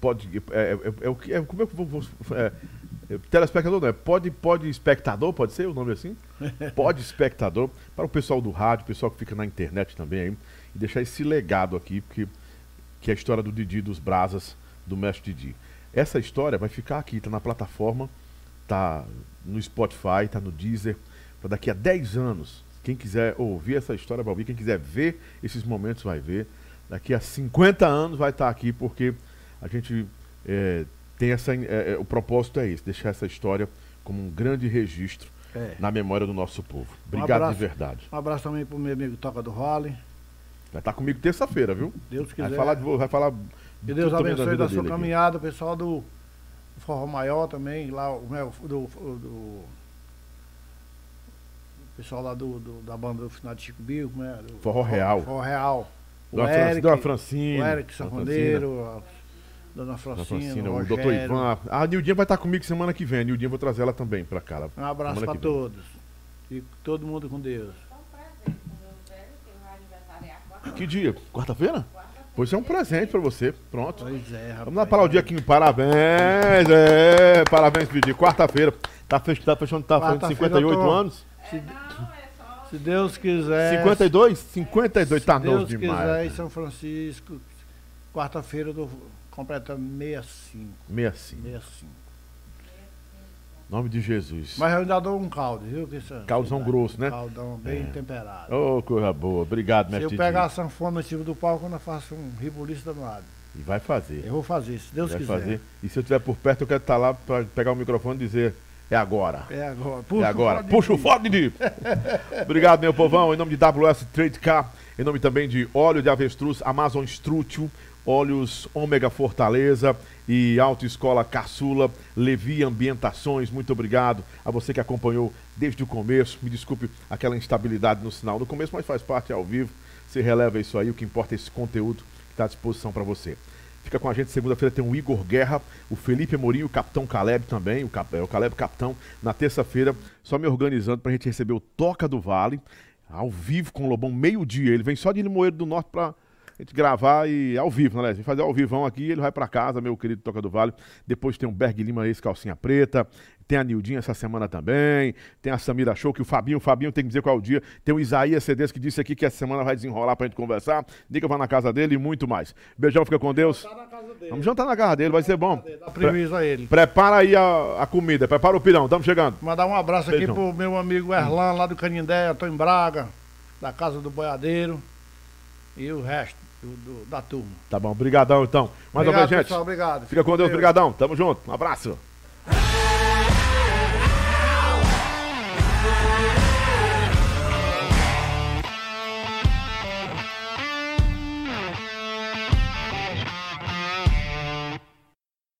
[SPEAKER 1] pode, é, é- é o que. É, como é que eu vou. é, é, telespectador não é? Pode, pode espectador, pode ser o nome assim? Pode espectador. Para o pessoal do rádio, o pessoal que fica na internet também aí. E deixar esse legado aqui, porque que é a história do Didi dos Brasas, do mestre Didi. Essa história vai ficar aqui, tá na plataforma, tá no Spotify, tá no Deezer, para daqui a 10 anos. Quem quiser ouvir essa história vai ouvir, quem quiser ver esses momentos vai ver. Daqui a 50 anos vai estar aqui, porque a gente é, tem essa. é, o propósito é esse, deixar essa história como um grande registro
[SPEAKER 2] É.
[SPEAKER 1] na memória do nosso povo. Obrigado
[SPEAKER 2] abraço.
[SPEAKER 1] de verdade.
[SPEAKER 2] Um abraço também pro meu amigo Toca do Role.
[SPEAKER 1] Vai estar comigo terça-feira, viu?
[SPEAKER 2] Deus quiser.
[SPEAKER 1] Vai falar, de, vai falar
[SPEAKER 2] Que Deus
[SPEAKER 1] tudo
[SPEAKER 2] abençoe da sua caminhada, o pessoal do Forró Maior também, lá o meu, do, do, pessoal lá do, do- da banda do final de Chico Bill, como é? Do-
[SPEAKER 1] Forró Real.
[SPEAKER 2] Forró Real. O
[SPEAKER 1] Dona,
[SPEAKER 2] Eric,
[SPEAKER 1] Dona Francine.
[SPEAKER 2] o Eric Sanfoneiro, a Dona
[SPEAKER 1] Dona
[SPEAKER 2] Francina, o
[SPEAKER 1] o doutor Ivan. A Nildinha vai estar comigo semana que vem. A Nildinha eu vou trazer ela também pra cá.
[SPEAKER 2] Um abraço para todos. E todo mundo com Deus.
[SPEAKER 5] Que
[SPEAKER 1] dia? Quarta-feira? Pois é um presente pra você. Pronto.
[SPEAKER 2] Pois é, rapaz.
[SPEAKER 1] Vamos lá para o dia aqui. Parabéns. É, parabéns, Didi. Quarta-feira. Tá, fech, tá fechando, tá fazendo
[SPEAKER 2] Quarta-feira
[SPEAKER 1] 58
[SPEAKER 2] eu tô-
[SPEAKER 1] anos?
[SPEAKER 5] Não, só.
[SPEAKER 2] Se Deus quiser.
[SPEAKER 1] 52? 52, tá
[SPEAKER 2] É. Se Deus
[SPEAKER 1] novo demais.
[SPEAKER 2] quiser, em São Francisco, quarta-feira eu tô completando 65.
[SPEAKER 1] 65.
[SPEAKER 2] 65.
[SPEAKER 1] Nome de Jesus.
[SPEAKER 2] Mas eu ainda dou um caldo, viu? É-
[SPEAKER 1] Caldão grosso, né?
[SPEAKER 2] Caldão bem
[SPEAKER 1] É.
[SPEAKER 2] temperado.
[SPEAKER 1] Ô, coisa boa. Obrigado,
[SPEAKER 2] Se
[SPEAKER 1] mestre
[SPEAKER 2] eu
[SPEAKER 1] Didi.
[SPEAKER 2] pegar a sanfona em cima do palco, eu faço um ribuliço danado.
[SPEAKER 1] E vai fazer.
[SPEAKER 2] Eu vou fazer, se Deus
[SPEAKER 1] vai
[SPEAKER 2] quiser.
[SPEAKER 1] fazer. E se eu estiver por perto, eu quero estar lá para pegar o microfone e dizer: é agora.
[SPEAKER 2] É agora.
[SPEAKER 1] é agora.
[SPEAKER 2] pode
[SPEAKER 1] Puxa o Didi. Obrigado, meu povão. Em nome de WS Trade Car, em nome também de óleo de avestruz, Amazon Strútil, óleos Ômega Fortaleza e Autoescola Caçula, Levi Ambientações. Muito obrigado a você que acompanhou desde o começo. Me desculpe aquela instabilidade no sinal no começo, mas faz parte ao vivo. Você releva isso aí, o que importa é esse conteúdo que está à disposição para você. Fica com a gente, segunda-feira tem o Igor Guerra, o Felipe Amorim, o Capitão Caleb também, o, Cap, é, o Caleb Capitão, na terça-feira, só me organizando pra gente receber o Toca do Vale, ao vivo com o Lobão, meio-dia. Ele vem só de Limoeiro do Norte pra gente gravar e ao vivo, né, Léo? fazer ao vivão aqui, ele vai pra casa, meu querido Toca do Vale. Depois tem o Berg Lima, esse calcinha preta. Tem a Nildinha essa semana também. Tem a Samira Show, que o Fabinho, o Fabinho tem que dizer qual é o dia. Tem o Isaías CDs que disse aqui que essa semana vai desenrolar pra gente conversar. Diga vai na casa dele e muito mais. Beijão, fica com Deus.
[SPEAKER 2] Na casa dele.
[SPEAKER 1] Vamos jantar na casa dele, vai ser bom.
[SPEAKER 2] Dá prejuízo a ele.
[SPEAKER 1] Prepara aí a, a comida, prepara o pirão, estamos chegando.
[SPEAKER 2] Mandar um abraço aqui
[SPEAKER 1] Beijão.
[SPEAKER 2] pro meu amigo Erlan, lá do Canindé, Antônio Braga, da Casa do Boiadeiro. E o resto do- do- da turma.
[SPEAKER 1] Tá bom, brigadão então. Mais uma
[SPEAKER 2] obrigado,
[SPEAKER 1] vez, gente.
[SPEAKER 2] pessoal, obrigado.
[SPEAKER 1] Fica com Deus, brigadão. Tamo junto. Um abraço.